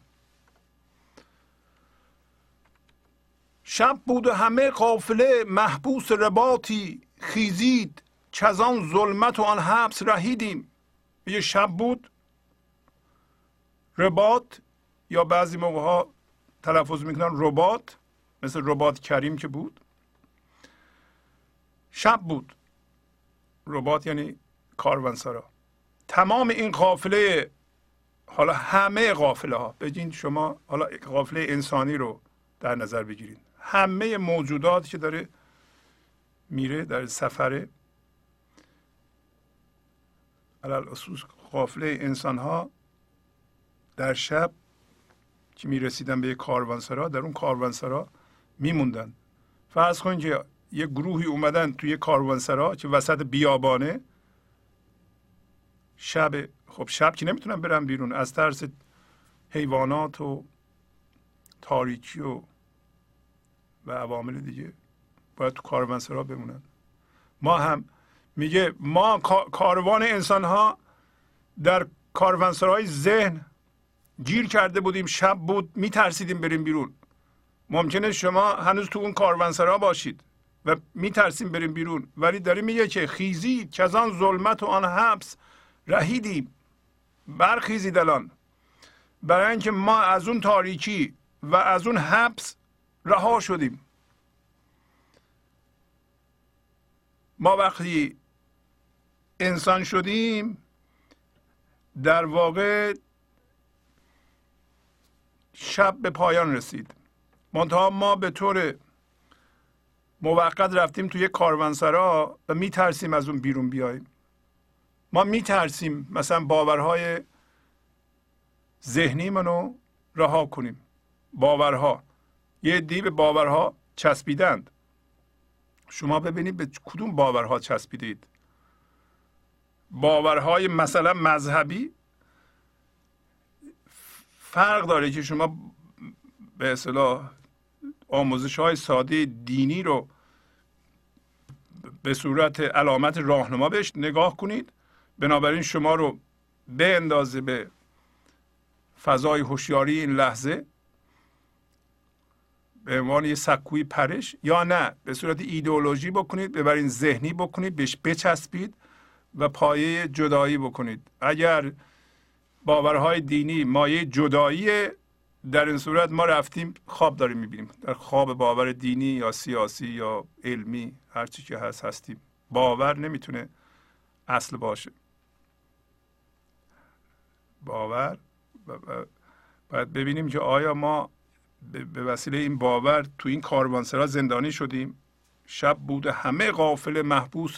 شب بود و همه قافله محبوس رباطی خیزید. آن ظلمت و آن حبس رهیدیم. یه شب بود رباط یا بعضی موقع ها تلفظ می‌کنن ربات مثل ربات کریم که بود. شب بود. ربات یعنی کاروانسرا. تمام این قافله حالا همه قافله ها بگین شما حالا قافله انسانی رو در نظر بگیرید همه موجودات که داره میره در سفره علال خصوص قافله انسان ها در شب که می‌رسیدن به یک کاروانسرا در اون کاروانسرا میموندن. فرض کنید که یه گروهی اومدن توی کاروانسرا که وسط بیابانه شب خب شب که نمی‌تونن برن بیرون از ترس حیوانات و تاریکی و و عوامل دیگه باید تو کاروانسرا بمونن. ما هم میگه ما کاروان انسان ها در کاروانسرای ذهن گیر کرده بودیم شب بود میترسیدیم بریم بیرون. ممکنه شما هنوز تو اون کاروانسرا باشید و میترسیم بریم بیرون. ولی داره میگه که خیزی از آن ظلمت و آن حبس رهیدیم برخیزید الان. برای اینکه ما از اون تاریکی و از اون حبس رها شدیم. ما وقتی انسان شدیم در واقع شب به پایان رسید. منتها ما به طور موقت رفتیم توی کاروانسرا و میترسیم از اون بیرون بیاییم ما میترسیم مثلا باورهای ذهنی منو رها کنیم. باورها. یه دی به باورها چسبیدند. شما ببینید به کدوم باورها چسبیدید. باورهای مثلا مذهبی فرق داره که شما به اصطلاح آموزش های ساده دینی رو به صورت علامت راهنما بهش نگاه کنید. بنابراین شما رو به اندازه به فضای هوشیاری این لحظه. به عنوان یه سکوی پرش یا نه به صورت ایدئولوژی بکنید ببرین ذهنی بکنید بهش بچسبید. و پایه جدایی بکنید. اگر باورهای دینی مایه جدایی در این صورت ما رفتیم خواب داریم می‌بینیم. در خواب باور دینی یا سیاسی یا علمی هر چی که هست هستیم. باور نمی‌تونه اصل باشه. باور باید ببینیم که آیا ما به وسیله این باور تو این کاروانسرا زندانی شدیم؟ شب بوده همه قافل محبوس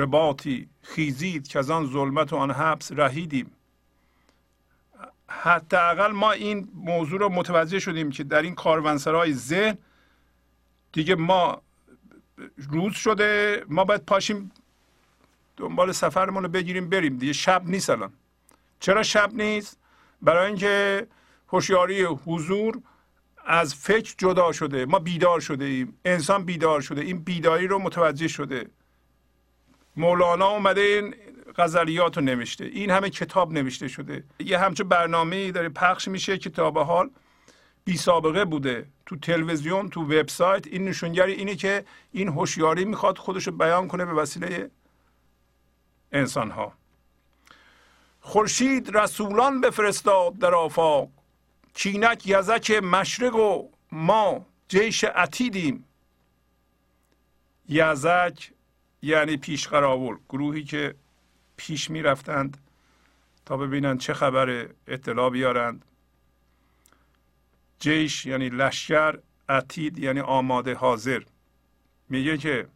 رباطی خیزید که از آن ظلمت و آن حبس رهیدیم. حداقل ما این موضوع رو متوجه شدیم که در این کاروانسرای ذهن دیگه ما روز شده ما باید پاشیم دنبال سفرمون رو بگیریم بریم دیگه. شب نیست الان. چرا شب نیست؟ برای اینکه هوشیاری حضور از فکر جدا شده. ما بیدار شده ایم. انسان بیدار شده. این بیداری رو متوجه شده. مولانا اومده غزلیات رو نوشته. این همه کتاب نوشته شده. یه همچون برنامه داره پخش میشه کتاب حال بی سابقه بوده. تو تلویزیون تو وبسایت. این نشونگری اینه که این هوشیاری می‌خواد خودش رو بیان کنه به وسیله انسان ها خورشید رسولان بفرستاد در آفاق. کینک یزک مشرق و ما جیش عتیدیم یزک یعنی پیش قراول گروهی که پیش می رفتند تا ببینند چه خبر اطلاع بیارند. جیش یعنی لشکر عتید یعنی آماده حاضر. میگه که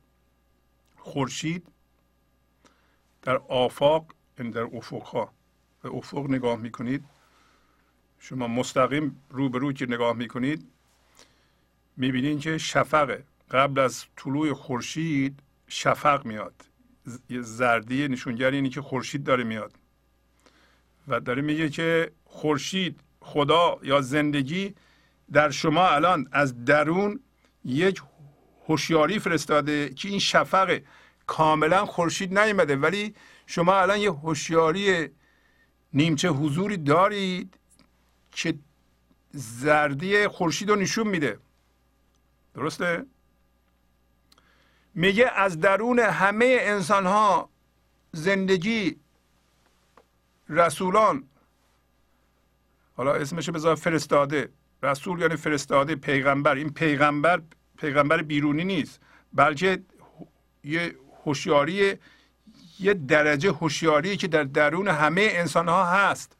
خورشید در آفاق یعنی در افقها. به افق نگاه می‌کنید. شما مستقیم رو به رو که نگاه می‌کنید می‌بینید که شفق قبل از طلوع خورشید شفق میاد. یه زردی نشونگر اینه که خورشید داره میاد. و داره میگه که خورشید خدا یا زندگی در شما الان از درون یک هوشیاری فرستاده که این شفق کاملا خورشید نیومده ولی شما الان یه هوشیاری نیمچه حضوری دارید که زردی خورشید رو نشون میده. درسته؟ میگه از درون همه انسان ها زندگی رسولان. حالا اسمش بذار فرستاده. رسول یعنی فرستاده پیغمبر. این پیغمبر پیغمبر بیرونی نیست. بلکه یه هوشیاری یه درجه هوشیاری که در درون همه انسان ها هست.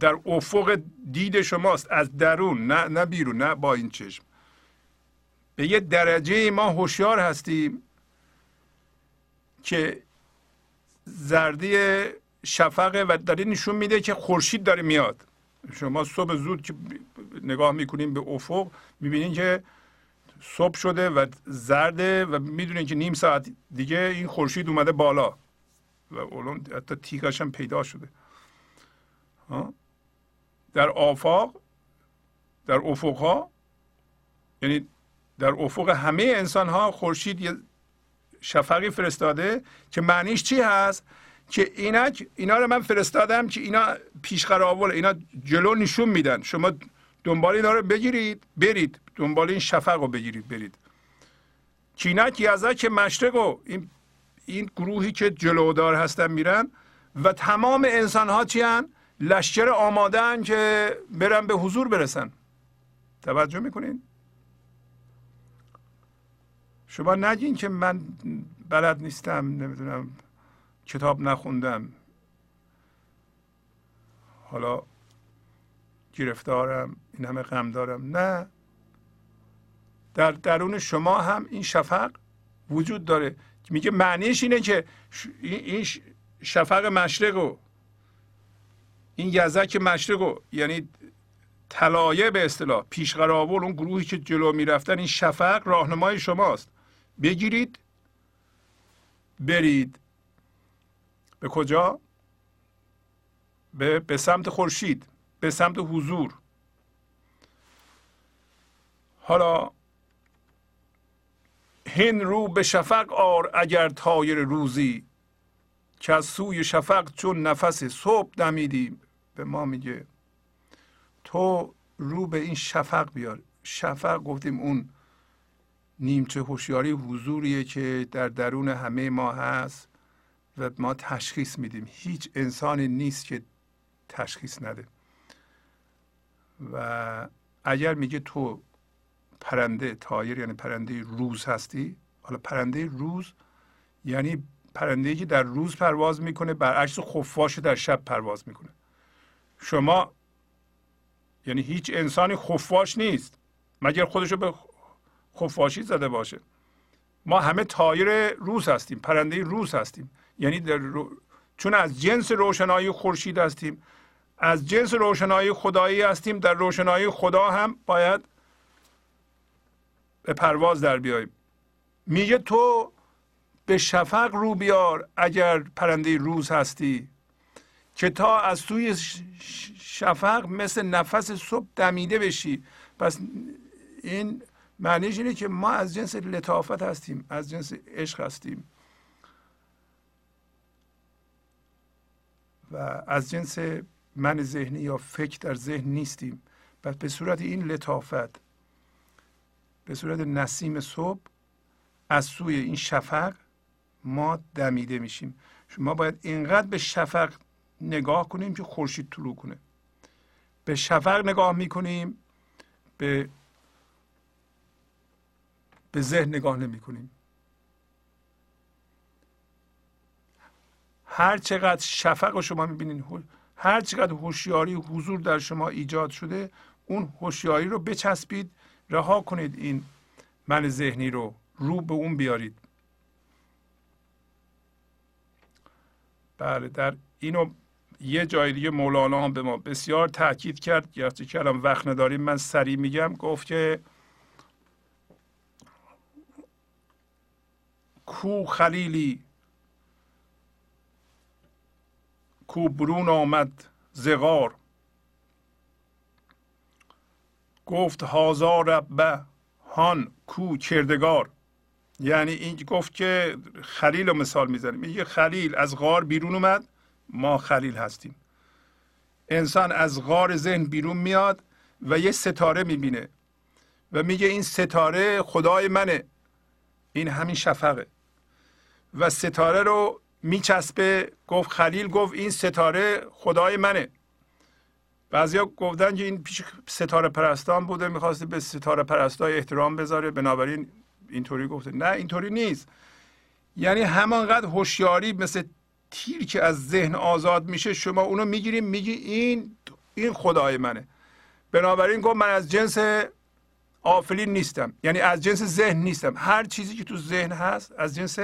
در افق دید شماست. از درون نه نه بیرون نه با این چشم. به یه درجه ما هوشیار هستیم که زردی شفقه و داره نشون میده که خورشید داره میاد. شما صبح زود که نگاه می‌کنیم به افق می‌بینین که صبح شده و زرده و می‌دونین که نیم ساعت دیگه این خورشید اومده بالا و اون حتی تیکاش هم پیدا شده. در آفاق در افق ها یعنی در افق همه انسان ها خورشید یه شفقی فرستاده که معنیش چی هست؟ که اینا اینا رو من فرستادم که اینا پیش اینا جلو نشون میدن. شما دنبال اینا رو بگیرید برید. دنبال این شفق رو بگیرید برید. کینک یزک مشرق و این این گروهی که جلودار هستن میرن و تمام انسان ها چی هن؟ لشکر آمادن که برن به حضور برسن. توجه می‌کنین؟ شما نگین که من بلد نیستم نمی‌دونم کتاب نخوندم. حالا گرفتارم این همه غم دارم. نه. در درون شما هم این شفق وجود داره. میگه معنیش اینه که این شفق مشرق و این یزک مشرق و یعنی طلایه به اصطلاح پیشقراول اون گروهی که جلو می‌رفتن این شفق راهنمای شماست. بگیرید. برید. به کجا؟ به, به سمت خورشید. به سمت حضور. حالا هن رو به شفق آر اگر تایر روزی که از سوی شفق چون نفس صبح دمیدیم. به ما میگه تو رو به این شفق بیار. شفق گفتیم اون نیمچه هوشیاری حضوریه که در درون همه ما هست و ما تشخیص میدیم. هیچ انسانی نیست که تشخیص نده. و اگر میگه تو پرنده تایر یعنی پرنده روز هستی حالا پرنده روز یعنی پرنده که در روز پرواز می‌کنه برعکس خفاش در شب پرواز می‌کنه. شما یعنی هیچ انسانی خفاش نیست. مگر خودشو به خفاشی زده باشه. ما همه تایر روز هستیم پرنده روز هستیم. یعنی در چون از جنس روشنایی خورشید هستیم از جنس روشنایی خدایی هستیم در روشنایی خدا هم باید به پرواز در بیاییم. میگه تو به شفق رو بیار اگر پرنده روز هستی که تا از توی شفق مثل نفس صبح دمیده بشی. پس این معنیش اینه که ما از جنس لطافت هستیم از جنس عشق هستیم. و از جنس من ذهنی یا فکر در ذهن نیستیم. پس به صورت این لطافت به صورت نسیم صبح از سوی این شفق ما دمیده میشیم. شما باید اینقدر به شفق نگاه کنیم که خورشید طلوع کنه. به شفق نگاه می‌کنیم به به ذهن نگاه نمی کنیم. هر چقدر شفق شما می‌بینین هر چقدر هوشیاری حضور در شما ایجاد شده اون هوشیاری رو بچسبید رها کنید این من ذهنی رو رو به اون بیارید. بله در اینو یه جای دیگه مولانا هم به ما بسیار تاکید کرد. گرچه کردم وقت نداریم من سریع میگم. گفت که کو خلیلی. کو برون آمد زغار. گفت هازار ربه هان کو کردگار یعنی این گفت که خلیل رو مثال می‌زنیم. میگه خلیل از غار بیرون اومد ما خلیل هستیم. انسان از غار ذهن بیرون میاد و یه ستاره می‌بینه. و میگه این ستاره خدای منه. این همین شفقه. و ستاره رو میچسبه. گفت خلیل گفت این ستاره خدای منه. بعضیا گفتن که این پیش ستاره پرستان بوده می‌خواسته به ستاره پرستای احترام بذاره. بنابراین اینطوری گفته. نه اینطوری نیست. یعنی همانقدر هوشیاری مثل تیر که از ذهن آزاد میشه شما اونو می‌گیریم میگی این این خدای منه. بنابراین گفت من از جنس آفلین نیستم. یعنی از جنس ذهن نیستم. هر چیزی که تو ذهن هست از جنس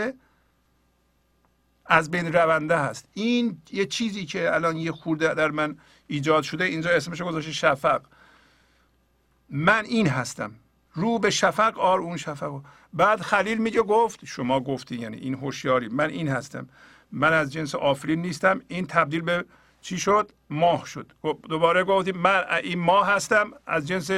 از بین رونده هست. این یه چیزی که الان یه خورده در من ایجاد شده اینجا اسمش گذاشته شفق. من این هستم. رو به شفق آر اون شفق بعد خلیل میگه گفت شما گفتی یعنی این هوشیاری. من این هستم. من از جنس آفرین نیستم. این تبدیل به چی شد؟ ماه شد. دوباره گفتیم من این ماه هستم. از جنس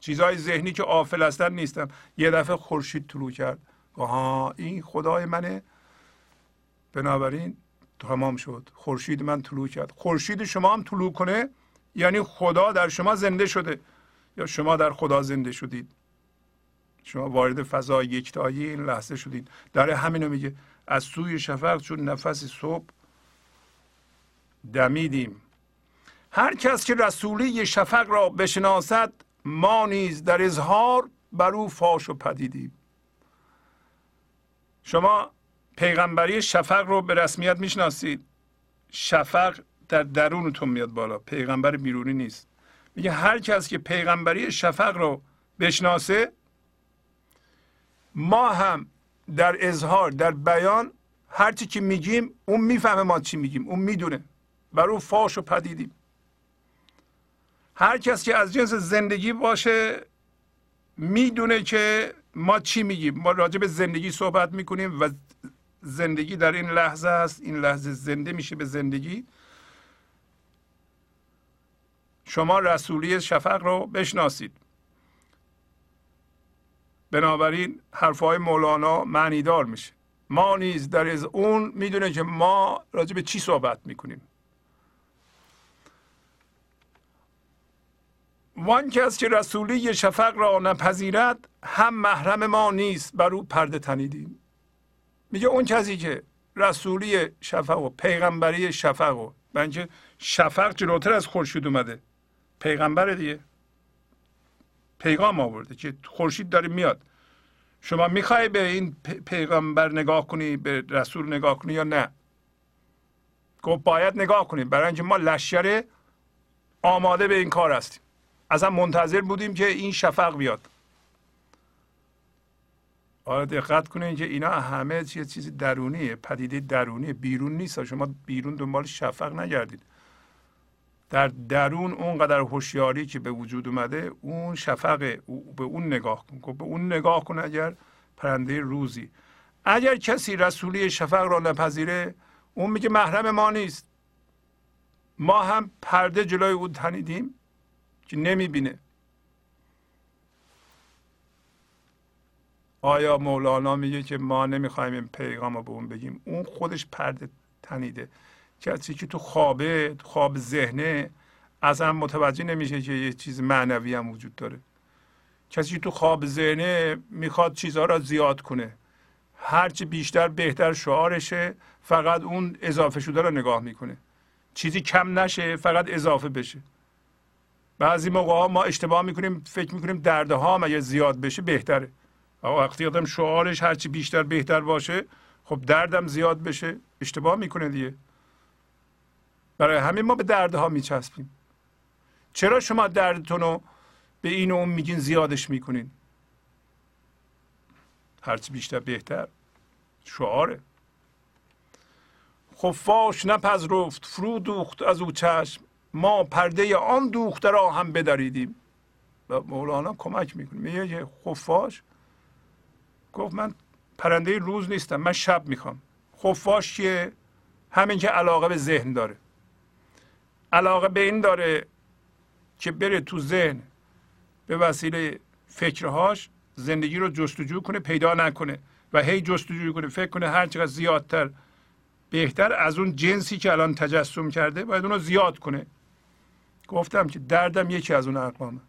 چیزهای ذهنی که آفل هستن نیستم. یه دفعه خورشید طلوع کرد. آها این خدای منه. بنابراین تمام شد. خورشید من طلوع کرد. خورشید شما هم طلوع کنه یعنی خدا در شما زنده شده. یا شما در خدا زنده شدید. شما وارد فضای یکتایی این لحظه شدید. داره همینو میگه از سوی شفق چون نفس صبح دمیدیم. هر کس که رسولی شفق را بشناسد ما نیز در اظهار بر او فاش و پدیدیم. شما پیغمبری شفق رو به رسمیت می‌شناسید. شفق در درونتون میاد بالا. پیغمبر بیرونی نیست. میگه هر کس که پیغمبری شفق رو بشناسه ما هم در اظهار در بیان هرچی که میگیم اون می‌فهمه ما چی میگیم. اون می‌دونه. بر اون فاش و پدیدیم. هر کس که از جنس زندگی باشه می‌دونه که ما چی میگیم. ما راجع به زندگی صحبت می‌کنیم و زندگی در این لحظه است. این لحظه زنده میشه به زندگی. شما رسولی شفق رو بشناسید. بنابراین حرفهای مولانا معنیدار میشه. ما نیز در از اون می‌دونه که ما راجع به چی صحبت می‌کنیم. وان کس که رسولی شفق را نپذیرد هم محرم ما نیست بر او پرده تنیدیم. میگه اون کسی که رسولی شفق و پیغمبری شفق و بنچه شفق جلوتر از خورشید اومده. پیغمبر دیگه. پیغام آورده که خورشید داره میاد. شما می‌خوای به این پیغمبر نگاه کنی به رسول نگاه کنی یا نه؟ گفت باید نگاه کنیم. برای اینکه ما لشکر آماده به این کار هستیم. اصلا منتظر بودیم که این شفق بیاد. آره دقت کنین که اینا همه یه چیزی درونیه پدیده درونیه بیرون نیست. شما بیرون دنبال شفق نگردید. در درون اونقدر هوشیاری که به وجود اومده اون شفق به اون نگاه کن. به اون نگاه کن اگر پرنده روزی. اگر کسی رسولی شفق را نپذیره اون میگه محرم ما نیست. ما هم پرده جلوی او تنیدیم که نمی‌بینه. آیا مولانا میگه که ما نمی‌خوایم این پیغام رو به اون بگیم؟ اون خودش پرده تنیده. کسی که تو خوابه خواب ذهنه اصلا متوجه نمیشه که یه چیز معنوی هم وجود داره. کسی که تو خواب ذهنه می‌خواد چیزها را زیاد کنه. هرچی بیشتر بهتر شعارشه فقط اون اضافه شده رو نگاه می‌کنه. چیزی کم نشه فقط اضافه بشه. بعضی موقع ما اشتباه می‌کنیم فکر می‌کنیم درده ها اگه زیاد بشه بهتره. وقتی آدم شعارش هرچی بیشتر بهتر باشه خب دردم زیاد بشه. اشتباه می‌کنه دیگه. برای همین ما به دردها میچسبیم. چرا شما دردتون رو به این و اون میگین زیادش می‌کنین؟ هرچی بیشتر بهتر. شعاره. خفاش نپذرفت فرو دوخت از او چشم. ما پرده آن دوخته را هم بدریدیم. و مولانا کمک می‌کنه. میگه خفاش گفت من پرنده روز نیستم من شب می‌خوام. خفاش که همین که علاقه به ذهن داره. علاقه به این داره که بره تو ذهن به وسیله فکرهاش زندگی رو جستجو کنه پیدا نکنه و هی جستجو کنه فکر کنه هر چقدر زیادتر بهتر از اون جنسی که الان تجسم کرده باید اون رو زیاد کنه. گفتم که دردم یکی از اون اقوامه.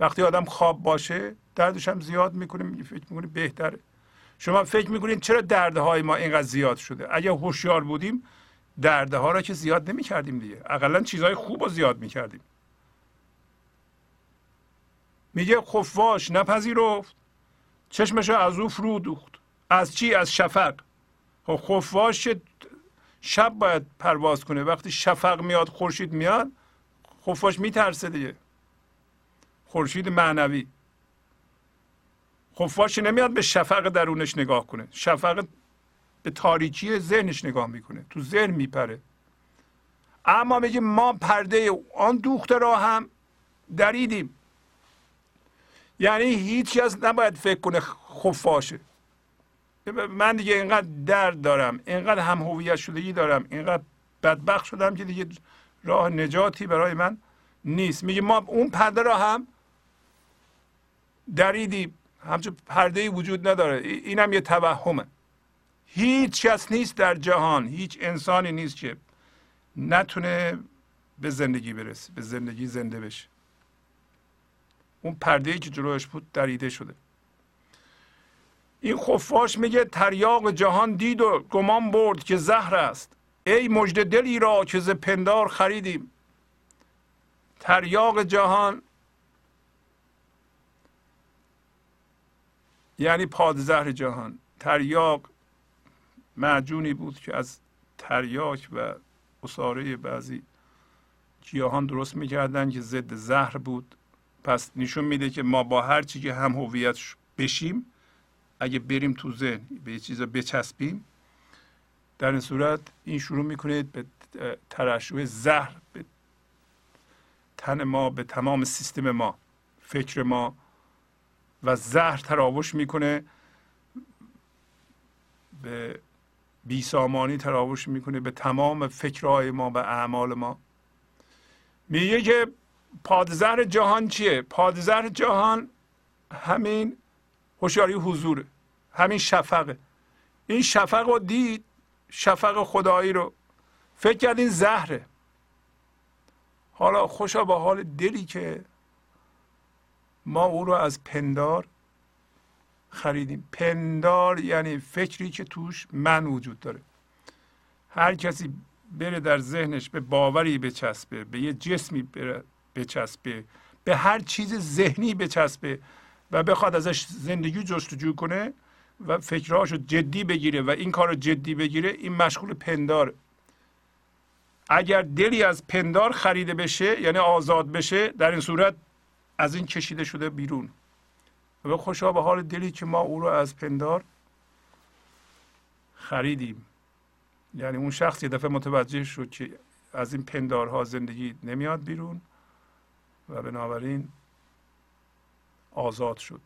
وقتی آدم خواب باشه دردش هم زیاد می‌کنه فکر می‌کنه بهتره. شما فکر می‌کنید چرا دردهای ما اینقدر زیاد شده؟ اگر هوشیار بودیم دردها را که زیاد نمی‌کردیم دیگه. اقلا چیزهای خوب رو زیاد می‌کردیم. میگه خفاش نپذیرفت. چشمش از او فرو دوخت. از چی؟ از شفق. خب خفاش شب باید پرواز کنه. وقتی شفق میاد خورشید میاد خفاش میترسه دیگه. خورشید معنوی. خفاش نمیاد به شفق درونش نگاه کنه. شفق به تاریکی ذهنش نگاه می‌کنه. تو ذهن میپره. اما میگه ما پرده آن دوخته را هم دریدیم. یعنی هیچ کس نباید فکر کنه خفاشه من دیگه اینقدر درد دارم. اینقدر هم هویت شدگی دارم. اینقدر بدبخت شدم که دیگه راه نجاتی برای من نیست. میگه ما اون پرده را هم دریدیم همچون پرده وجود نداره. اینم یه توهمه. هیچ کس نیست در جهان هیچ انسانی نیست که نتونه به زندگی برسه به زندگی زنده بشه. اون پرده ای که جلوش بود دریده شده. این خفاش میگه تریاق جهان دید و گمان برد که زهر است. ای مجد دلی را که ز پندار خریدیم. تریاق جهان یعنی پادزهر جهان. تریاق معجونی بود که از تریاک و اصاره بعضی گیاهان درست می‌کردن که ضد زهر بود. پس نشون میده که ما با هر چی که هم هویت بشیم اگه بریم تو ذهن به یه چیزا بچسبیم در این صورت این شروع می‌کنه به ترشح زهر به تن ما به تمام سیستم ما فکر ما و زهر تراوش می‌کنه. به بیسامانی تراوش می‌کنه. به تمام فکرهای ما و اعمال ما. میگه که پادزر جهان چیه؟ پادزر جهان همین هوشیاری حضوره. همین شفقه. این شفق رو دید شفق خدایی رو. فکر کرد این زهره. حالا خوشا با حال دلی که ما او رو از پندار خریدیم. پندار یعنی فکری که توش من وجود داره. هر کسی بره در ذهنش به باوری بچسبه به یه جسمی بره بچسبه به هر چیز ذهنی بچسبه و بخواد ازش زندگی جستجو کنه و فکرهاش رو جدی بگیره و این کار رو جدی بگیره این مشغول پندار اگر دلی از پندار خریده بشه یعنی آزاد بشه در این صورت از این کشیده شده بیرون. و خوشا به حال دلی که ما او رو از پندار خریدیم. یعنی اون شخص یه دفعه متوجه شد که از این پندارها زندگی نمیاد بیرون و بنابراین آزاد شد.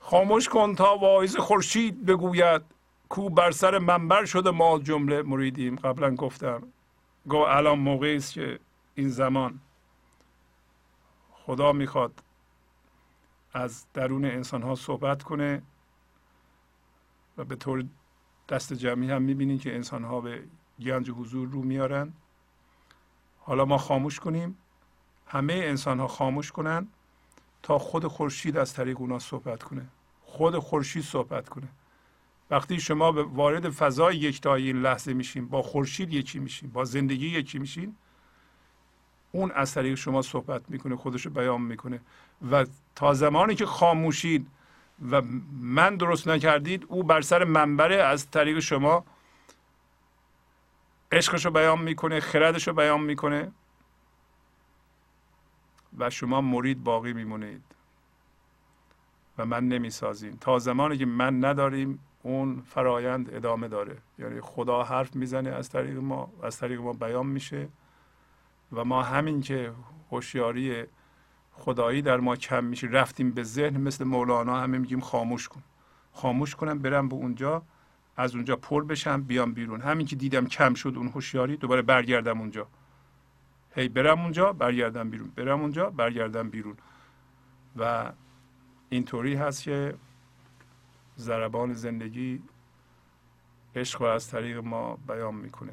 خاموش کن تا واعظ خورشید بگوید کو بر سر منبر شده ما جمله مریدیم. قبلا گفتم گو الان موقعی است که این زمان. خدا می‌خواد از درون انسان ها صحبت کنه و به طور دست جمعی هم می‌بینید که انسان ها به گنج حضور رو میارن حالا ما خاموش کنیم. همه انسان ها خاموش کنن تا خود خورشید از طریق اونا صحبت کنه. خود خورشید صحبت کنه. وقتی شما به وارد فضای یکتایی این لحظه میشین با خورشید یکی میشین با زندگی یکی میشین اون از طریق شما صحبت می‌کنه خودش رو بیان می‌کنه. و تا زمانی که خاموشید و من درست نکردید او بر سر منبره از طریق شما عشقش رو بیان می‌کنه خردش رو بیان می‌کنه و شما مرید باقی میمونید و من نمی‌سازیم. تا زمانی که من نداریم اون فرایند ادامه داره. یعنی خدا حرف می‌زنه از طریق ما از طریق ما بیان میشه. و ما همین که هوشیاری خدایی در ما کم میشه رفتیم به ذهن مثل مولانا همه میگیم خاموش کن. خاموش کنم برم به اونجا از اونجا پر بشم بیام بیرون. همین که دیدم کم شد اون هوشیاری دوباره برگردم اونجا. هی برم اونجا برگردم بیرون. برم اونجا برگردم بیرون. و اینطوری هست که ضربان زندگی عشق رو از طریق ما بیان می‌کنه.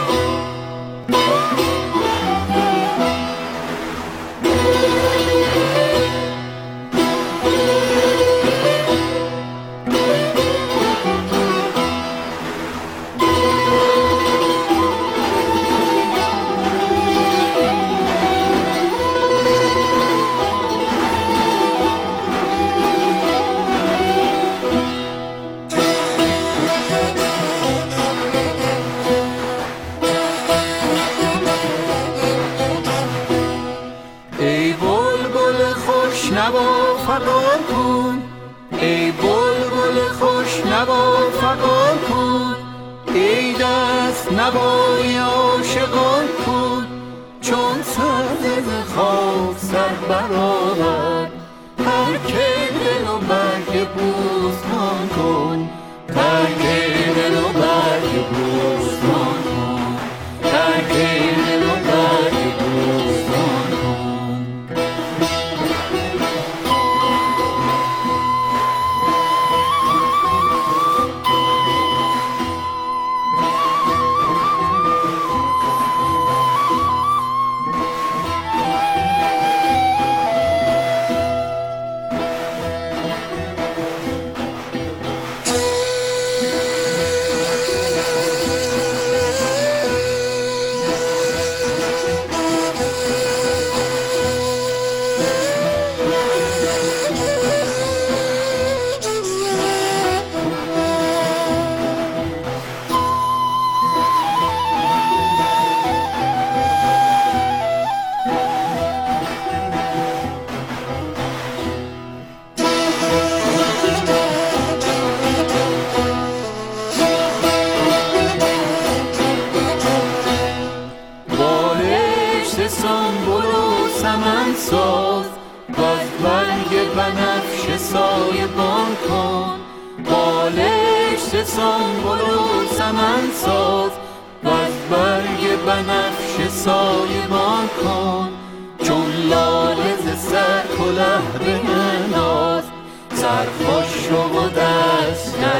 نوای عاشقان کن چون سر خاک سر برآورد هر که دل و برگ بوستان کن ترک دل و برگ بوستان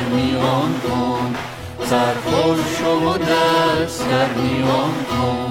میان کن سرخوش و دست در میان کن.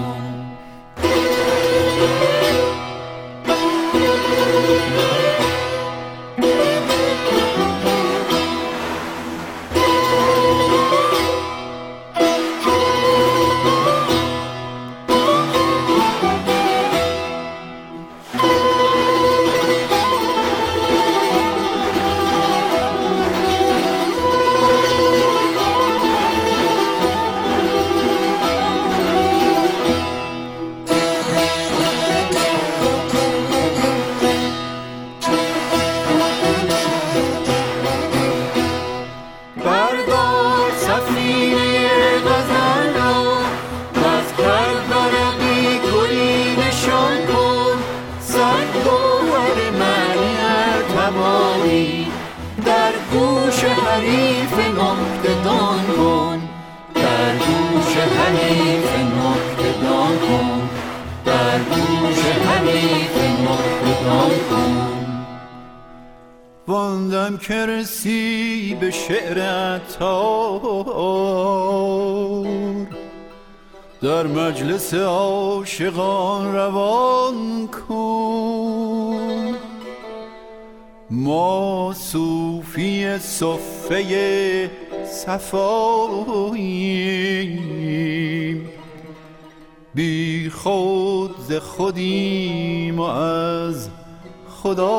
خداییم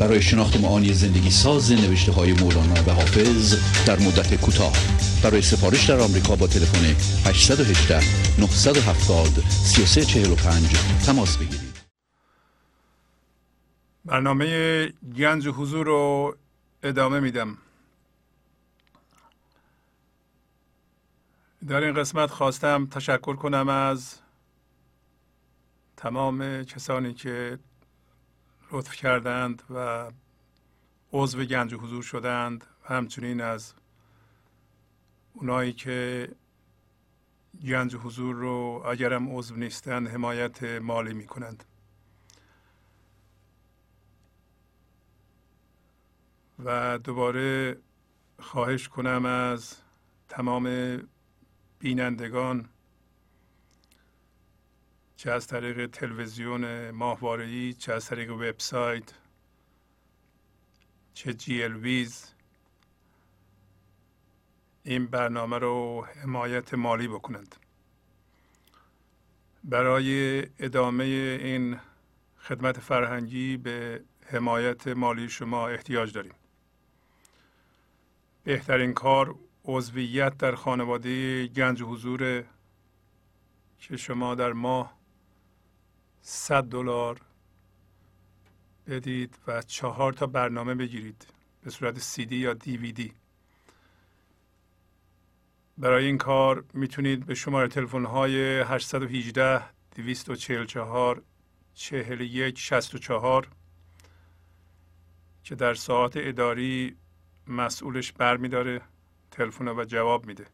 برای شناخت معانی زندگی ساز نوشته های مولانا و حافظ در مدت کوتاه. برای سفارش در آمریکا با تلفن 818 970 3345 تماس بگیرید. برنامه گنج حضور رو ادامه میدم. در این قسمت خواستم تشکر کنم از تمام کسانی که لطف کردند و عضو گنج حضور شدند و همچنین از اونایی که گنج حضور رو اگرم عضو نیستند حمایت مالی می کنند و دوباره خواهش کنم از تمام بینندگان چه از طریق تلویزیون ماهواره‌ای چه از طریق وبسایت چه جی ال ویز. این برنامه رو حمایت مالی بکنند. برای ادامه این خدمت فرهنگی به حمایت مالی شما احتیاج داریم. بهترین کار عضویت در خانواده گنج حضور که شما در ماه 100 دلار بدید و چهار تا برنامه بگیرید. به صورت سی دی یا دی برای این کار می‌تونید به شماره تلفن های 818 244 41 64 که در ساعت اداری مسئولش برمیداره تلفن و جواب میده.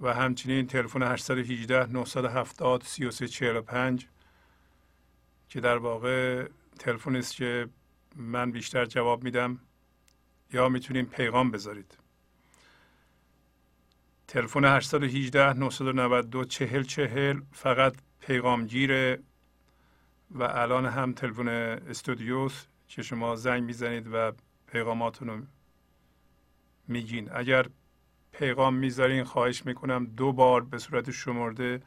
و همچنین تلفن 818 970 3345 که در واقع تلفن است که من بیشتر جواب میدم یا می‌تونیم پیغام بذارید. تلفن 818 992 40 40 فقط پیغامگیره و الان هم تلفن استودیوس که شما زنگ می‌زنید و پیغاماتون رو میگین. اگر پیغام می‌ذارین خواهش می‌کنم دو بار به صورت شمرده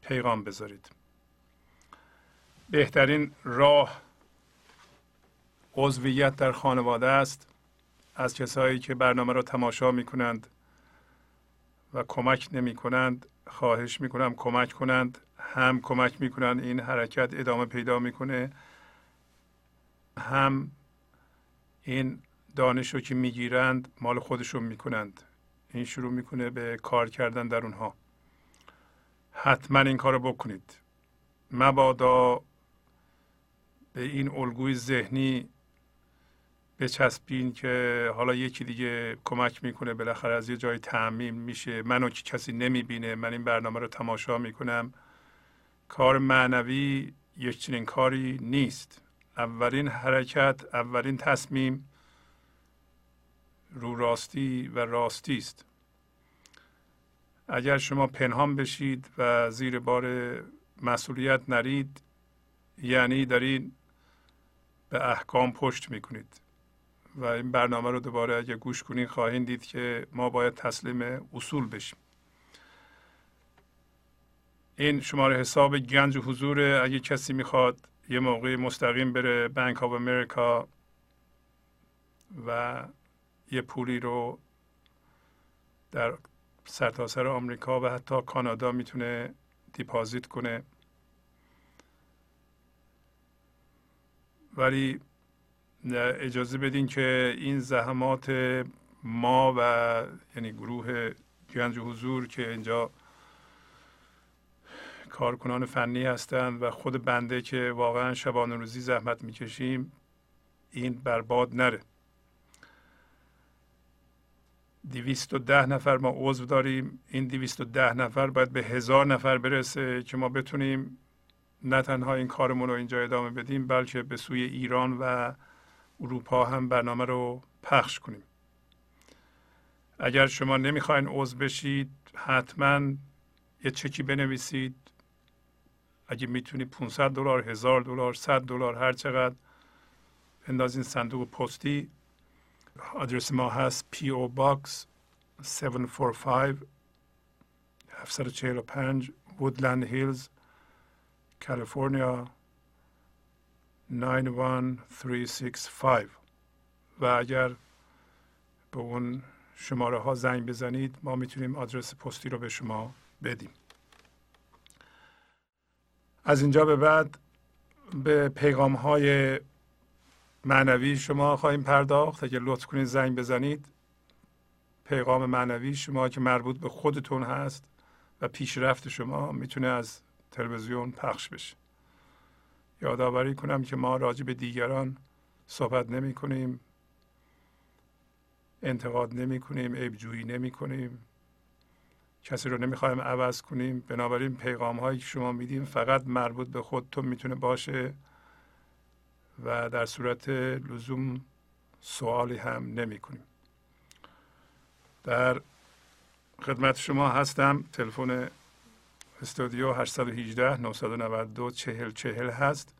پیغام بذارید. بهترین راه عضویت در خانواده است از کسایی که برنامه را تماشا می کنند و کمک نمی کنند خواهش می کنم کمک کنند هم کمک می کنند این حرکت ادامه پیدا می‌کنه هم این دانش رو که می‌گیرند مال خودشون می‌کنند. این شروع می‌کنه به کار کردن در اونها. حتما این کار رو بکنید. مبادا به این الگوی ذهنی بچسبین که حالا یکی دیگه کمک می‌کنه بالاخره از یه جای تعمیم میشه. منو که کسی نمی‌بینه من این برنامه رو تماشا می‌کنم. کار معنوی یک چنین کاری نیست. اولین حرکت اولین تصمیم رو راستی و راستی است. اگر شما پنهان بشید و زیر بار مسئولیت نرید یعنی دارین به احکام پشت می‌کنید. و این برنامه رو دوباره اگر گوش کنید خواهید دید که ما باید تسلیم اصول بشیم. این شماره حساب گنج حضور اگه کسی می‌خواد یه موقعی مستقیم بره بانک آف امریکا و یه پولی رو در سرتاسر سر آمریکا و حتی کانادا می‌تونه دیپازیت کنه. ولی اجازه بدین که این زحمات ما و یعنی گروه گنج حضور که اینجا کارکنان فنی هستند و خود بنده که واقعا شبانه روزی زحمت می‌کشیم این برباد نره. دویست و ده نفر ما عضو داریم. این دویست و ده نفر باید به هزار نفر برسه که ما بتونیم نه تنها این کارمون رو اینجا ادامه بدیم بلکه به سوی ایران و اروپا هم برنامه رو پخش کنیم. اگر شما نمی‌خواین عضو بشید حتما یه چکی بنویسید. اگه می‌تونید 500 دلار، هزار دلار، 100 دلار هر چقدر بندازین صندوق پستی. آدرس ما هست P.O. Box 745 745 Woodland Hills کالیفرنیا 91365 و اگر به اون شماره ها زنگ بزنید ما می‌تونیم آدرس پستی رو به شما بدیم. از اینجا به بعد به پیغام های معنوی شما خواهیم پرداخت. اگر لطف کنید زنگ بزنید. پیغام معنوی شما که مربوط به خودتون هست و پیشرفت شما می‌تونه از تلویزیون پخش بشه. یادآوری کنم که ما راجع به دیگران صحبت نمی کنیم. انتقاد نمی کنیم عیبجویی نمی کنیم. کسی رو نمی‌خوایم عوض کنیم. بنابراین پیغام هایی که شما میدیم فقط مربوط به خودتون می‌تونه باشه و در صورت لزوم سوالی هم نمی کنیم. در خدمت شما هستم. تلفن استودیو 818 992 40 40 هست.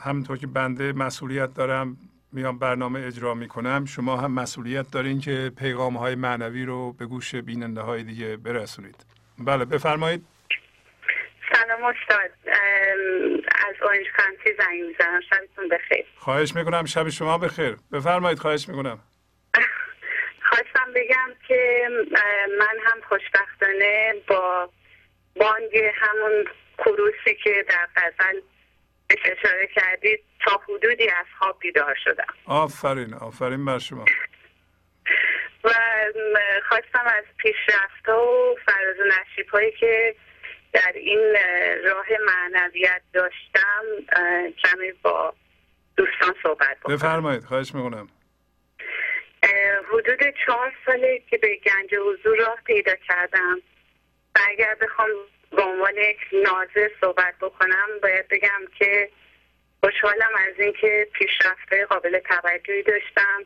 همونطور که بنده مسئولیت دارم میام برنامه اجرا می‌کنم. شما هم مسئولیت دارین که پیغام های معنوی رو به گوش بیننده های دیگه برسونید. بله بفرمایید. سلام استاد. از اورنج کانتی زنگ می‌زنم. شبتون بخیر. خواهش می‌کنم. شب شما بخیر. بفرمایید خواهش می‌کنم. خواستم بگم که من هم خوشبختانه با بانگ همون کروسی که در غزل بهش اشاره کردید تا حدودی از خواب بیدار شدم. آفرین آفرین بر شما. و خواستم از پیشرفت و فراز و نشیب هایی که در این راه معنویت داشتم کمی با دوستان صحبت بکنم. بفرمایید خواهش می‌کنم. حدود چهار ساله که به گنج حضور راه پیدا کردم. و اگر بخوام به عنوان یک ناظر صحبت بکنم باید بگم که خوشحالم از اینکه پیشرفته قابل توجهی داشتم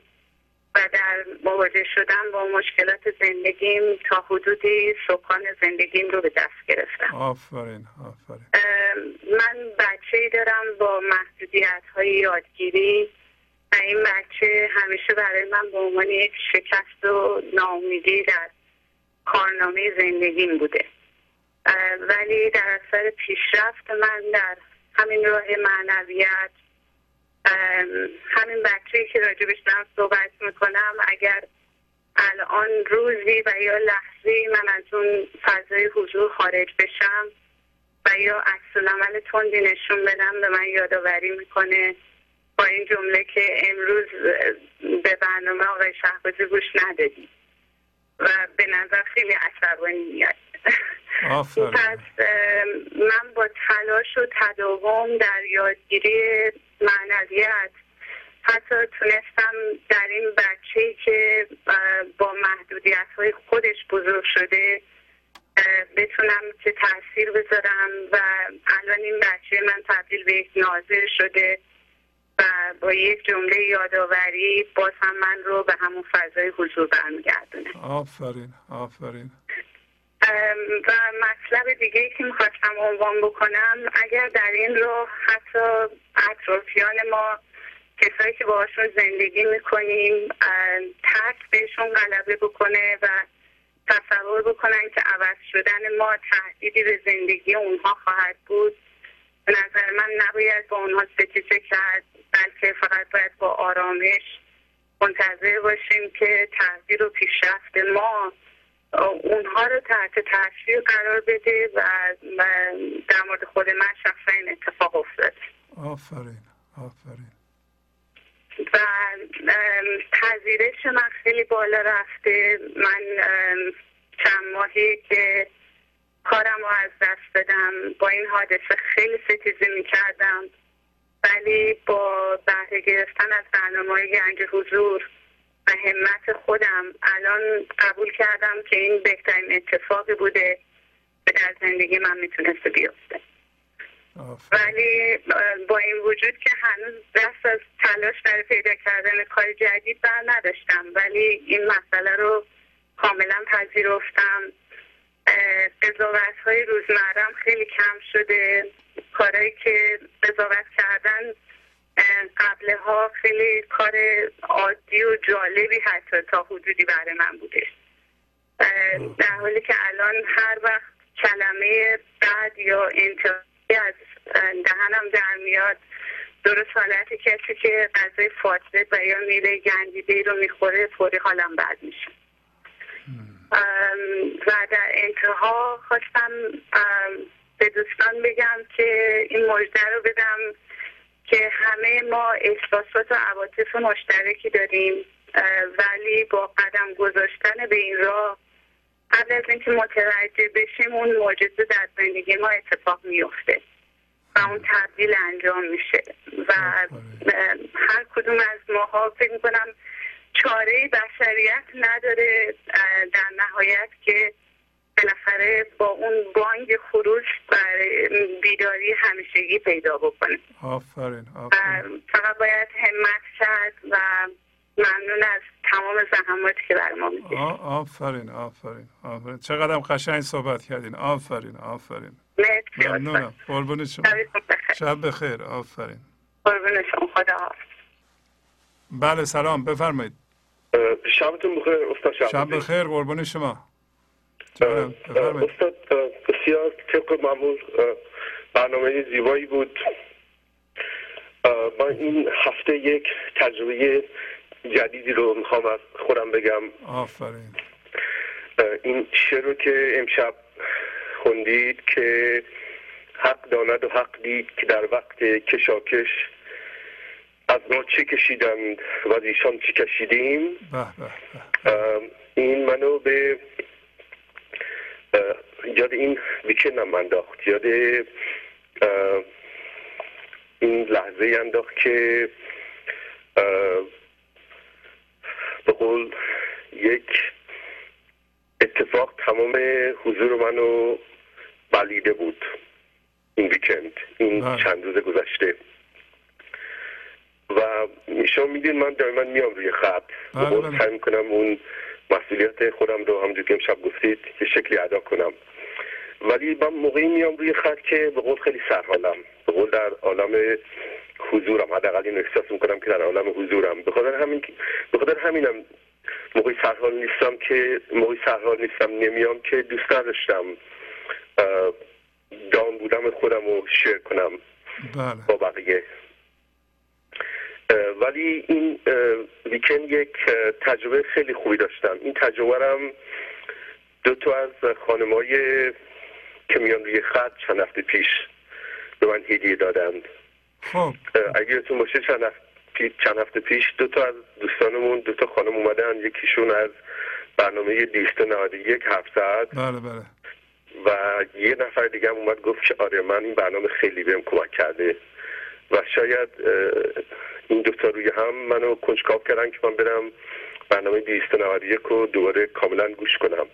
و در مواجه شدن با مشکلات زندگیم تا حدودی سکان زندگیم رو به دست گرفتم. آفرین آفرین. من بچه دارم با محدودیت های یادگیری. این بچه همیشه برای من به عنوان یک شکست و ناامیدی در کارنامه زندگیم بوده. ولی در اثر پیشرفت من در همین راه معنویت همین بچه که راجبش دارم صحبت می‌کنم اگر الان روزی و یا لحظه من از اون فضای حضور خارج بشم و یا عکس عمل تندی نشون بدم به من یادآوری می‌کنه. با این جمله که امروز به برنامه آقای شهبازی گوش ندادی و به نظر خیلی عصبانی میاد. پس من با تلاش و تداوم در یادگیری معنویت حتی تونستم در این بچه که با محدودیت های خودش بزرگ شده بتونم که تاثیر بذارم و الان این بچه من تبدیل به یک ناظر شده. و با یک جمله یادآوری باز هم من رو به همون فضای حضور برمیگردونه. آفرین آفرین. و مطلب دیگه که می‌خواستم عنوان بکنم اگر در این رو حتی اطرافیان ما کسایی که باهاشون زندگی می‌کنیم ترس بهشون غلبه بکنه و تصور بکنن که عوض شدن ما تهدیدی به زندگی اونها خواهد بود به نظر من نباید با اونها ستیزه کرد بلکه فقط باید با آرامش منتظر باشیم که تغییر و پیشرفت ما اونها رو تحت تاثیر قرار بده و در مورد خود من شخصا این اتفاق افتاد آفرین آفرین. و پذیرش من خیلی بالا رفته. من چند ماهی که کارم رو از دست بدم. با این حادثه خیلی ستیزه می کردم ولی با بهره گرفتن از برنامه های گنج حضور و همت خودم الان قبول کردم که این بهترین اتفاقی بوده که در زندگی من می‌تونسته بیفته. ولی با این وجود که هنوز دست از تلاش برای پیدا کردن کار جدید بر نداشتم ولی این مسئله رو کاملا پذیرفتم. قضاوت های روزمرم خیلی کم شده. کارهایی که قضاوت کردن قبلها خیلی کار عادی و جالبی حتی تا حدودی برای من بودش در حالی که الان هر وقت کلمه بعد یا انتقادی از دهنم در میاد درست حالت کسی که غذای فاصله و یا میره گندیده رو می‌خوره فوری حالم بد میشه. و در انتها خواستم به دوستان بگم که این مژده رو بدم که همه ما احساسات و عواطف مشترکی داریم ولی با قدم گذاشتن به این راه قبل از اینکه متوجه بشیم اون معجزه در زندگی ما اتفاق میفته و اون تبدیل انجام میشه. و هر کدوم از ماها فکر می‌کنم چاره بشریت نداره در نهایت که بالاخره با اون بانگ خروش برای بیداری همیشگی پیدا بکنه. آفرین آفرین. فقط باید همت کرد و ممنون از تمام زحماتی که برای ما آفرین آفرین آفرین. چقدر قشنگ صحبت کردین. آفرین آفرین. ممنونم. قربون شما. شب بخیر. آفرین. قربون شما خدا بله سلام. بفرمایید. شبتون بخیر استاد شب, شب بخیر قربون شما. استاد بسیار طبق معمول برنامه زیبایی بود. من این هفته یک تجربه جدیدی رو می‌خوام از خودم بگم. آفرین. این شعر رو که امشب خوندید که حق داند و حق دید که در وقت کشاکش از ما چه کشیدند و از ایشان چه کشیدیم؟ این منو به یاد این بیکنم انداخت. یاد این لحظه انداخت که به قول یک اتفاق تمام حضور منو بلیده بود. این ویکند این چند روز گذشته. و میشون میدین من دائما میام روی خط. به سعی می‌کنم اون مسئولیت خودم رو همجور که امشب گفتید یه شکلی ادا کنم. ولی من موقعی میام روی خط که به قول خیلی سرحالم به قول در عالم حضورم. حداقل این احساس می‌کنم که در عالم حضورم. به خاطر همین به خاطر همینم موقعی سرحال نیستم که موقعی سرحال نیستم. نمیام که دوست نداشتم دام بودم خودم رو شیر کنم. بله. با بقیه. ولی این ویکند یک تجربه خیلی خوبی داشتم. این تجربه رم دو تا از خانمای که میان روی خط چند هفته پیش به من هدیه دادند. خب. اگه یادتون باشه چند هفته, چند هفته پیش دو تا از دوستانمون دو تا خانم اومدن یکیشون از برنامه یک هفت ساعت. بله بله. و یه نفر دیگه هم اومد گفت که آره من این برنامه خیلی بهم کمک کرده. و شاید این دوتا روی هم منو کنجکاو کردن که من برم برنامه 291 رو دوباره کاملا گوش کنم.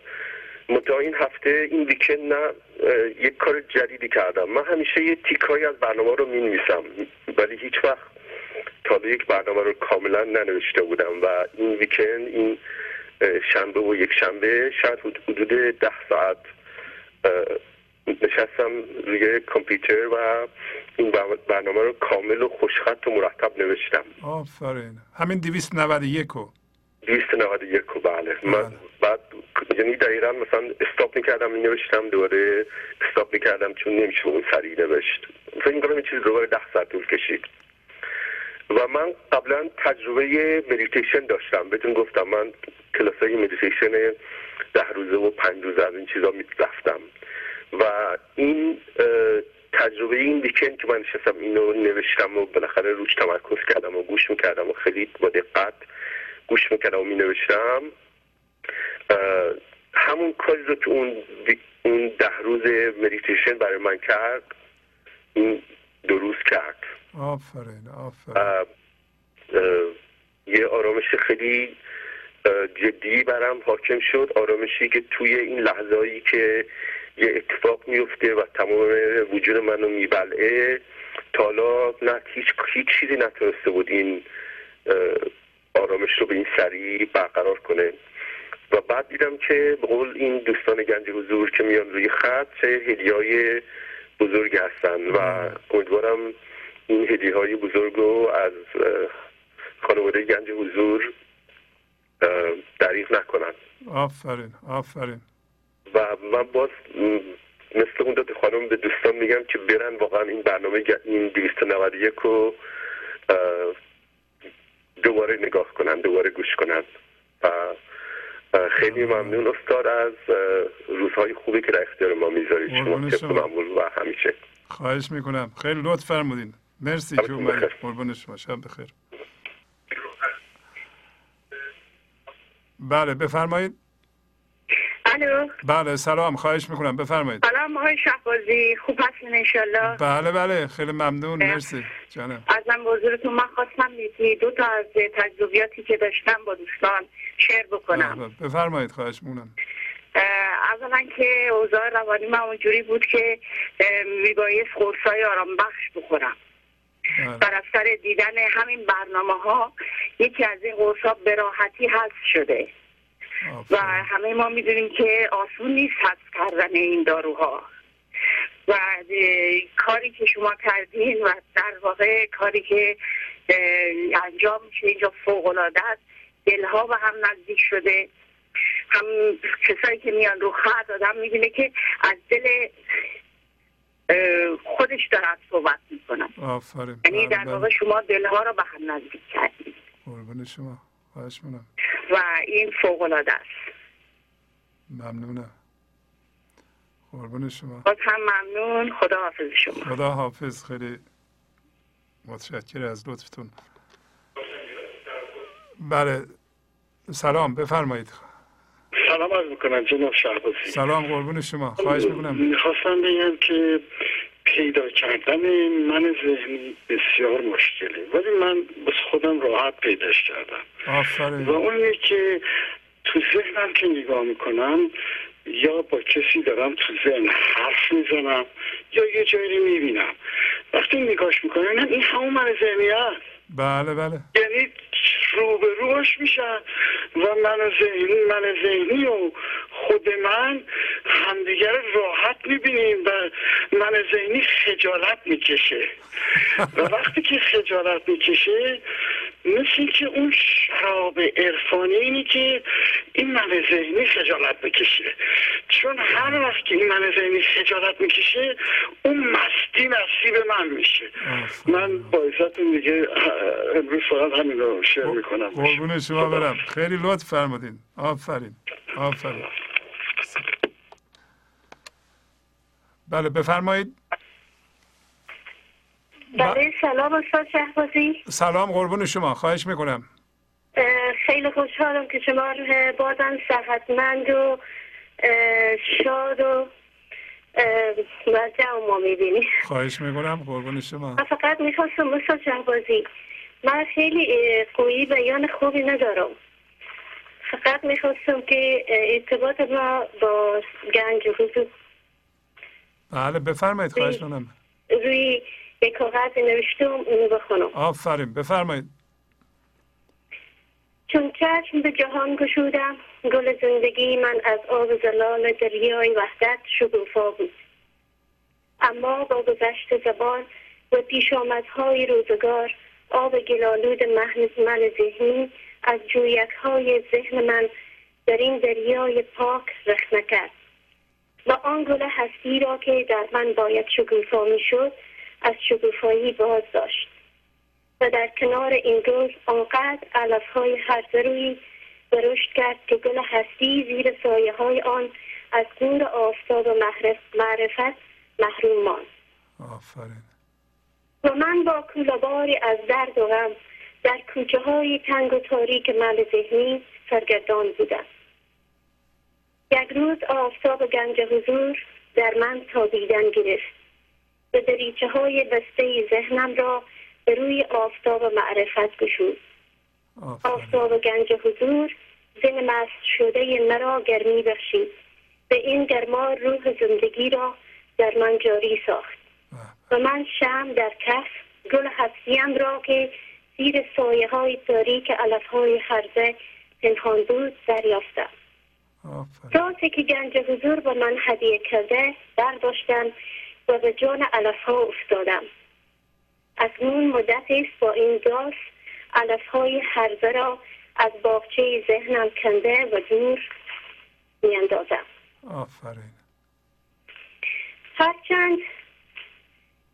متا این هفته این ویکند نه یک کار جدیدی کردم. من همیشه یه تیکایی از برنامه رو می نویسم ولی هیچ وقت تا یک برنامه رو کاملا ننوشته بودم و این ویکند این شنبه و یک شنبه شاید حدود ده ساعت نشستم روی کامپیوتر و این برنامه رو کامل و خوشخط و مرتب نوشتم. آفرین. همین 291 رو. 291 رو بله. من بعد یعنی دقیقا مثلا stop می‌کردم می نوشتم دوباره stop می‌کردم چون نمیشه اون سریع نوشت. فکر می‌کنم این چیز دوباره ده ساعت طول کشید. و من قبلا تجربه مدیتیشن داشتم. بهتون گفتم من کلاس های مدیتیشن ده روزه و پنج روزه از این چیزا رفتم و این تجربه این ویکند که من نشستم اینو نوشتم و بالاخره روش تمرکز کردم و گوش می‌کردم و خیلی با دقت گوش می‌کردم و مینوشتم. همون کاری رو که اون اون ده روز مدیتیشن برای من کرد. این دو روز کرد. آفرین آفرین. یه آرامش خیلی جدی برم حاکم شد. آرامشی که توی این لحظه که یه اتفاق میفته و تمام وجود منو میبلعه. تا حالا نه هیچ هیچ چیزی نتونسته بود این آرامش رو به این سریع برقرار کنه. و بعد دیدم که به قول این دوستان گنج حضور که میان روی خط چه هدیای بزرگ هستن و امیدوارم این هدیه های بزرگ رو از خانواده گنج حضور دریغ نکنن. آفرین آفرین. و من باز مثل اون دو خانم به دوستان میگم که برن واقعا این برنامه این 291 رو دوباره نگاه کنن دوباره گوش کنن. و خیلی ممنون استاد از روزهای خوبی که در اختیار ما می‌ذارید. شما طبق معمول و همیشه. خواهش می‌کنم. خیلی لطف فرمودین. مرسی که اومدید قربون شما. شب بخیر. بله بفرمایید. الو. بله سلام خواهش می‌کنم بفرمایید. سلام آقای شهبازی خوب هستین انشالله؟ بله بله خیلی ممنون مرسی جانم. ازم بزرگتون من خواستم یکی دو تا از تجربیاتی که داشتم با دوستان شیر بکنم. بفرمایید خواهش می‌کنم. اولا که اوضاع روانی من اونجوری بود که میبایست قرصای آرام بخش بخورم. بله. بر اثر دیدن همین برنامه ها یکی از این قرصا به راحتی حذف شده. و همه ما می‌دونیم که آسون نیست حذف کردن این داروها. و کاری که شما کردین و در واقع کاری که انجام میشه اینجا فوق العاده است. دلها و هم نزدیک شده. هم کسایی که میان رو خط آدم می‌بینه که از دل خودش دارد صحبت می‌کنم آفرین. یعنی در بله، واقع بله. شما دلها رو به هم نزدیک کردید قربان شما. خواهش منم و این فوق العاده است. ممنونم قربان شما. باز هم ممنون. خدا حافظ شما. خدا حافظ. خیلی متشکر از لطفتون. بله. سلام. بفرمایید. سلام از می‌کنم جناب شهبازی. سلام. قربون شما. خواهش می‌کنم. می‌خواستم بگم که پیدا کردن من ذهنی بسیار مشکله ولی من بس خودم راحت پیداش کردم. آفرین. و اونی که تو ذهنم که نگاه می‌کنم یا با کسی دارم تو ذهن حرف می‌زنم یا یه جایی می‌بینم. وقتی نگاش می‌کنم این همون من ذهنی هست بله بله. یعنی رو به روش میشن و من ذهنی من ذهنی و خود من همدیگر راحت می‌بینیم و من ذهنی خجالت می‌کشه. و وقتی که خجالت می‌کشه مثل که اون شراب عرفانی اینی که این من ذهنی خجالت بکشه چون هر وقت که این من ذهنی خجالت می‌کشه اون مستی نصیب من میشه. من با دیگه امروز فقط همین رو شعر می‌کنم. قربون شما برم. خیلی لطف فرمودین. آفرین. آفرین. بله بفرمایید. بله سلام استاد شهبازی. سلام قربون شما. خواهش می‌کنم. خیلی خوشحالم که شما بازم صحتمند و شاد و و ما می‌بینی. خواهش می‌کنم قربون شما. فقط می‌خواستم استاد شهبازی من خیلی قوی بیان خوبی ندارم. فقط می‌خواستم که ارتباط ما با گنج حضور. بله بفرمایید خواهش کنم روی یک کاغذ نوشتم اونو بخونم. آفرین بفرمایید. چون چشم به جهان گشودم گل زندگی من از آب زلال دریای وحدت شگوفا بود. اما با گذشت زبان و پیش آمدهای روزگار آب گلالود من ذهنی از جویک های ذهن من در این دریای پاک رخ کرد. و آن گل هستی را که در من باید شگوفا می شد از شگوفایی باز داشت و در کنار این گل آنقدر علف های هرزه روی رشد کرد که گل هستی زیر سایه های آن از نور آفتاب و معرفت محروم ماند. آفرین. و من با کولاباری از درد و غم در کوچه های تنگ و تاریک مل ذهنی سرگردان بودم. یک روز آفتاب گنج حضور در من تابیدن گرفت. و دریچه های بسته ذهنم را به روی آفتاب معرفت گشود. آفتاب گنج حضور زن مست شده مرا گرمی بخشید. به این گرما روح زندگی را در من جاری ساخت. و من شم در کف گل هستیم را که زیر سایه های تاریک علف های خرزه پنهان بود دریافتم. ذاتی که گنج حضور به من هدیه کرده برداشتم و به جان علف ها افتادم اکنون مدت است با این داس علف های هرزه را از باغچه ذهنم کنده و دور میاندازم. آفرین. هرچند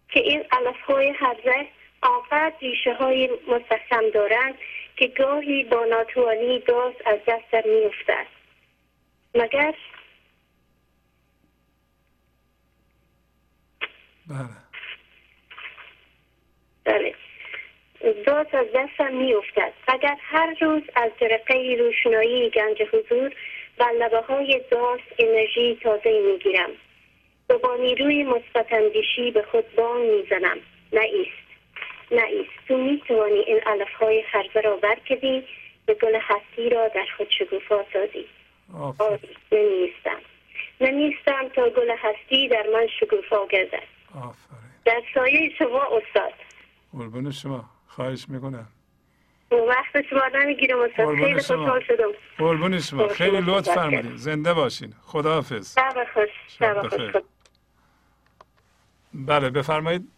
که این علف های هرزه آنقدر ریشه های مستحکم دارند که گاهی با ناتوانی داس از دستم میافتد. مگر بله. بله. داس از دستم میافتد. اگر هر روز از جرقه روشنایی گنج حضور و لبه های انرژی تازه می‌گیرم. و با نیروی مثبت اندیشی به خود بانگ می‌زنم. نه ایست. نه ایست. تو می‌توانی این علف های خرزه را برکدی به گل هستی را در خود شکوفا سازی. آری نمیستم نمیستم تا گل هستی در من شکوفا گردد. آفرین. در سایه شما استاد. قربون شما. خواهش می‌کنم. وقت شما نمی‌گیرم استاد. خیلی. خوشحال شدم. قربون شما. خیلی. لطف فرمودین زنده باشین. خداحافظ. شب خوش. شب شب خوش. بخیر. بله بفرمایید.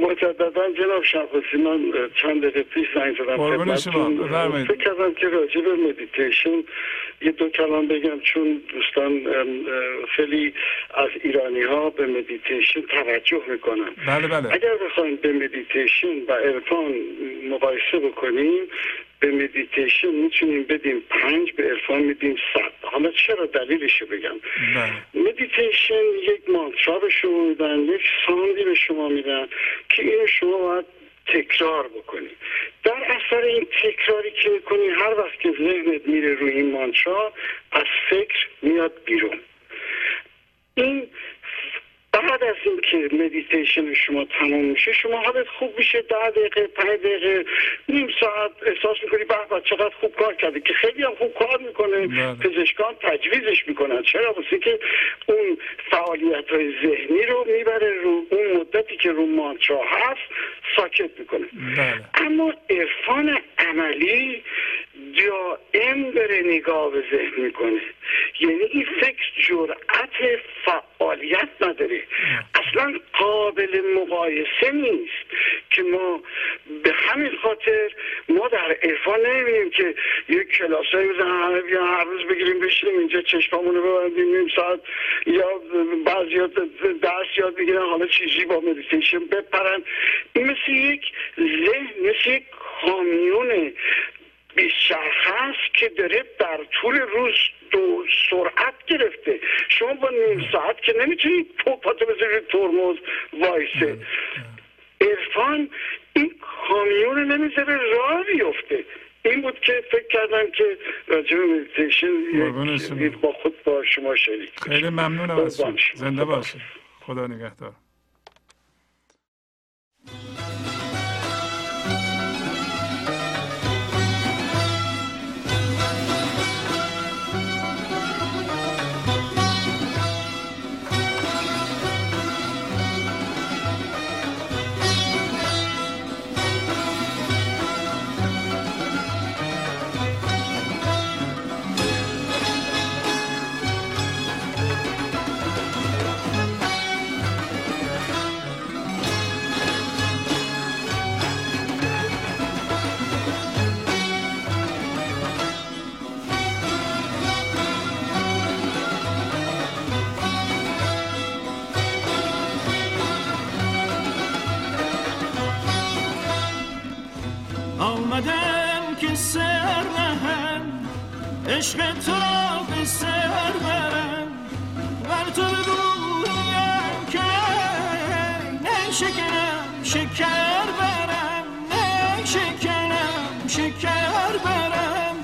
مجددا جناب شمخصی من چند دقیقه پیش زنگ زدم. فکر کردم که راجع به مدیتیشن یه دو کلام بگم چون دوستان خیلی از ایرانی ها به مدیتیشن توجه می‌کنن. بله بله. اگر بخوایم به مدیتیشن و عرفان مقایسه بکنیم به مدیتیشن می‌تونیم بدیم پنج به عرفان میدیم صد. حالا چرا دلیلش بگم؟ بله. مدیتیشن یک مانترا به شما میدن یک sound ی به شما میدن که اینو شما باید تکرار بکنی. در اثر این تکراری که می‌کنی هر وقت که ذهنت میره روی این مانترا از فکر میاد بیرون. این بعد از اینکه مدیتیشن شما تمام میشه شما حالت خوب میشه ده دقیقه پنج دقیقه نیم ساعت احساس می‌کنی به به چقدر خوب کار کرده. که خیلی هم خوب کار می‌کنه بله. پزشکان تجویزش می‌کنن. چرا؟ واسه که اون فعالیت های ذهنی رو می‌بره رو اون مدتی که رو مانترا هست ساکت می‌کنه. بله. اما عرفان عملی دائم داره نگاه به ذهن می‌کنه. یعنی این فکر جرأت فعالیت نداره. اصلا قابل مقایسه نیست که ما به همین خاطر ما در عرفان نمی‌بینیم که یک کلاس بزن همه بیان هر روز بگیریم بشینیم اینجا چشمامون رو ببندیم نیم ساعت یا بعضی درس یاد بگیرن حالا چیزی با مدیتیشن بپرن. این مثل یک ذهن مثل یک کامیونه بیشرخ هست که داره در طول روز دو سرعت گرفته. شما با نیم ساعت که نمی‌تونید پاتو بذارید ترمز وایسه. عرفان این کامیون رو نمی‌ذاره راه بیفته. این بود که فکر کردم که راجع به مدیتیشن با خود با شما شریک. خیلی ممنونم از شما. زنده باشید. خدا نگهدار. عشق تو را به سر برم بر تو بگویم که نه شکنم شکر برم. نه شکنم شکر برم.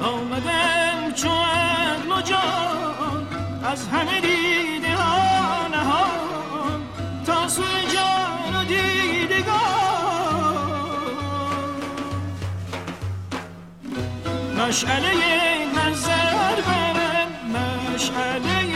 آمدم چو عقل و جان. از همه مشعله نظر برم مشعله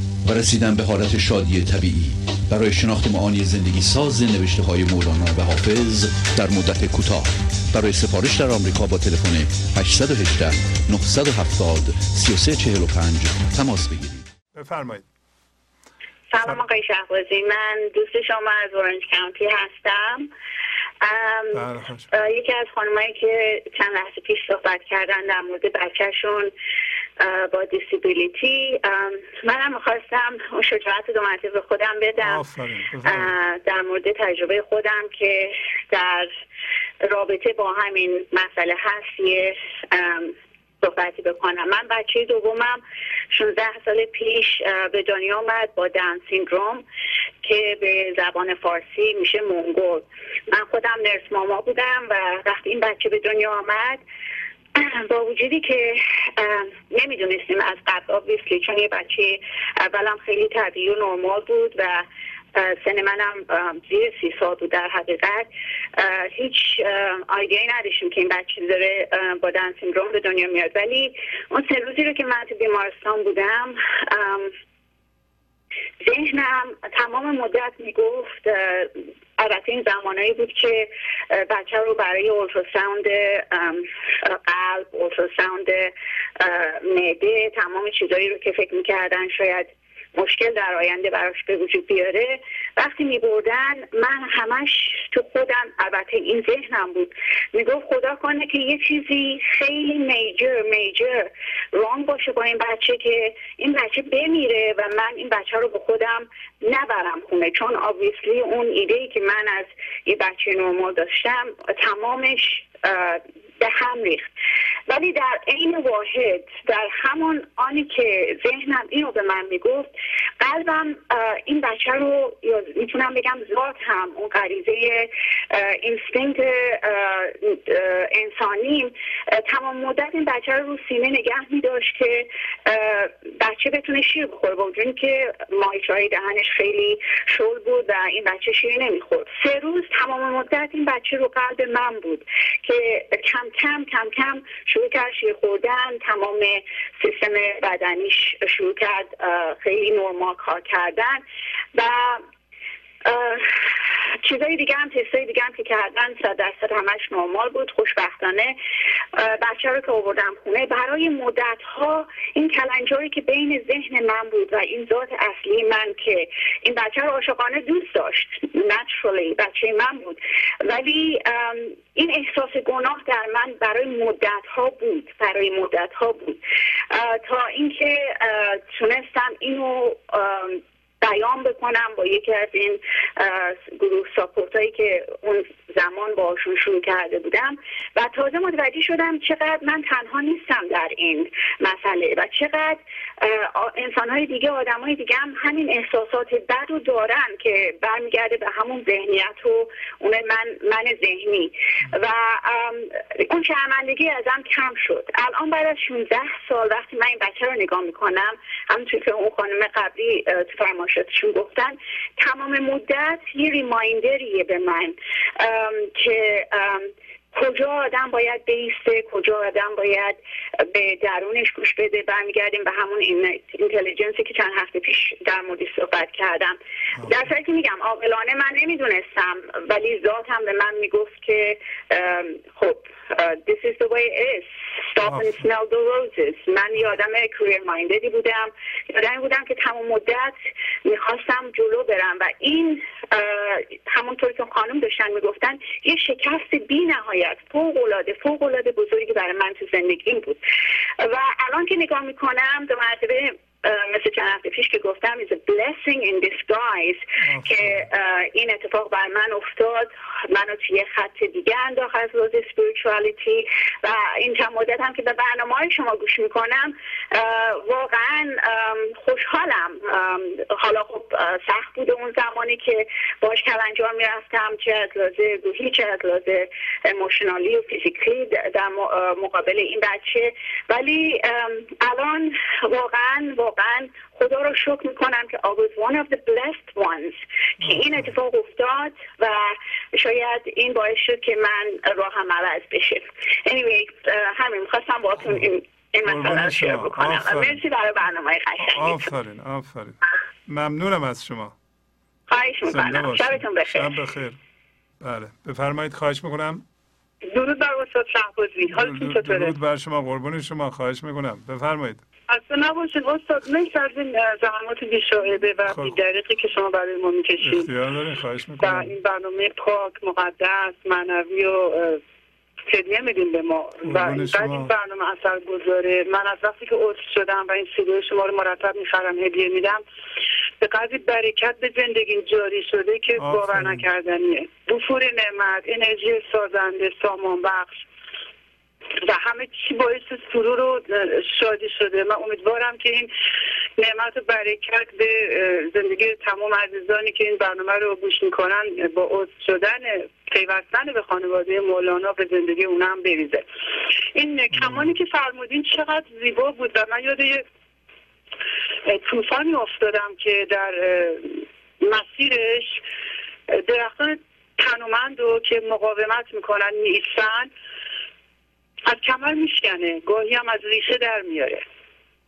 و رسیدن به حالت شادی طبیعی. برای شناخت معانی زندگی ساز نوشته های مولانا و حافظ در مدت کوتاه. برای سفارش در آمریکا با تلفن 818 970 3345 تماس بگیرید. بفرمایید. سلام آقای شهبازی. من دوست شما از اورنج کانتی هستم. بله، یکی از خانمایی که چند لحظه پیش صحبت کردن در مورد بچهشون با دیسیبیلیتی منم می‌خواستم اون شجاعت دو مرتبه خودم بدم. در مورد تجربه خودم که در رابطه با همین مسئله هست یه صحبتی بکنم. من بچه دومم 16 سال پیش به دنیا آمد با داون سیندروم که به زبان فارسی میشه مونگول. من خودم نرس ماما بودم و وقتی این بچه به دنیا آمد با وجودی که نمی‌دونستیم از قبل obviously چون یه بچه اولم خیلی طبیعی و نرمال بود و سن منم زیر سی سال بود در حقیقت. هیچ آیدیایی نداشتیم که این بچه داره با دن سیندروم به دنیا میاد. ولی اون سه روزی رو که من تو بیمارستان بودم ذهنم تمام مدت می‌گفت البته این زمانایی بود که بچه رو برای اولتراساوند قلب اولتراساوند معده تمام چیزایی رو که فکر می‌کردن شاید مشکل در آینده براش به وجود بیاره. وقتی می بردن من همش تو خودم البته این ذهنم بود می‌گفت خدا کنه که یه چیزی خیلی میجر میجر رانگ باشه با این بچه که این بچه بمیره و من این بچه رو به خودم نبرم خونه. چون obviously اون ایده ای که من از یه بچه نرمال داشتم تمامش به هم ریخت. ولی در عین واحد در همان آنی که ذهنم اینو به من می‌گفت قلبم این بچه رو یا می‌تونم بگم ذات هم اون غریزه اینستینکت انسانیم تمام مدت این بچه رو سینه نگه میداشت که بچه بتونه شیر بخوره. با که مایچه های دهنش خیلی شل بود و این بچه شیر نمی‌خورد. سه روز تمام مدت این بچه رو قلب من بود که کم کم کم کم شروع کرد شیر خوردن تمام سیستم بدنیش شروع کرد خیلی نرمال کار کردن. و چیزای دیگه هم تستای دیگه هم که کردن صد درصد همش نرمال بود خوشبختانه. بچه رو که آوردم خونه. برای مدت ها این کلنجاری که بین ذهن من بود و این ذات اصلی من که این بچه رو عاشقانه دوست داشت naturally بچه من بود. ولی این احساس گناه در من برای مدت ها بود برای مدت ها بود تا اینکه تونستم اینو بیان بکنم با یکی از این گروه ساپورت هایی که اون زمان باشون شروع کرده بودم. و تازه متوجه شدم چقدر من تنها نیستم در این مسئله و چقدر انسان های دیگه آدم های دیگه هم همین احساسات بد رو دارن که برمیگرده به همون ذهنیت و اون من, من ذهنی. و اون شرمندگی ازم کم شد. الان بعد از 16 سال وقتی من این بچه رو نگاه می‌کنم همونطور که اون خانم قبلی تو فرماشتشون گفتن تمام مدت یه ریمایندریه به من که کجا آدم باید بیسته کجا آدم باید به درونش گوش بده برمیگردیم به همون اینتلیجنسی که چند هفته پیش در موردی صحبت کردم. در صورتی که میگم عاقلانه من نمی‌دونستم ولی ذاتم به من می‌گفت که خب this is the way it is. Stop and smell the roses. من یادم کریر ماینددی بودم. یادم بودم که تمام مدت می‌خواستم جلو برم و این همونطور که خانم داشتن می‌گفتن یه شکست بی نهایت فوق العاده فوق العاده بزرگی برای من تو زندگیم بود. و الان که نگاه می‌کنم دو مرتبه مثل چند هفته پیش که گفتم is a blessing in disguise که این اتفاق بر من افتاد. منو توی خط دیگه انداخت از روز spirituality. و این چند مدت هم که به برنامه های شما گوش می‌کنم واقعا خوشحالم. حالا خب سخت بوده اون زمانی که باش کلنجار می‌رفتم چه از لازه روحی چه از لازه اموشنالی و فیزیکلی در مقابل این بچه. ولی الان واقعا واقعا خدا رو شکر می‌کنم که I was one of the blessed ones که این اتفاق افتاد و شاید این باعث شد که من راهم عوض بشه. Anyway همین می‌خواستم با این این مسئله رو شیر بکنم. مرسی برای برنامه قشنگ آفرین آفرین. ممنونم از شما. خواهش می‌کنم. شبتون بخیر. شب بخیر. بله بفرمایید خواهش می‌کنم. درود بر استاد شهبازی. حالتون چطوره؟ درود بر شما قربون شما خواهش می‌کنم. بفرمایید. اصلا نباشید استاد من از این زحمات بیشاهده و خب. بیدرقی که شما برای ما می‌کشید اختیار دارین خواهش می‌کنم. این برنامه پاک مقدس معنوی و هدیه میدیم به ما. و شما. این برنامه اثر گذاره من از وقتی که عضو شدم و این سیدیو شما رو مرتب می‌خرم هدیه میدم به قدری برکت به زندگی جاری شده که باور. نکردنیه. بفور نعمت انرژی سازنده سامان بخش. و همه چی باعث سرور و شادی شده. من امیدوارم که این نعمت و برکت به زندگی تمام عزیزانی که این برنامه رو گوش می‌کنن با عضو شدن پیوستن به خانواده مولانا به زندگی اونا هم بریزه. این کمانی که فرمودین چقدر زیبا بود و من یاد یه طوفانی افتادم که در مسیرش درختان تنومند رو که مقاومت می‌کنن نیستن از کمر میشکنه. گاهی هم از ریشه در میاره.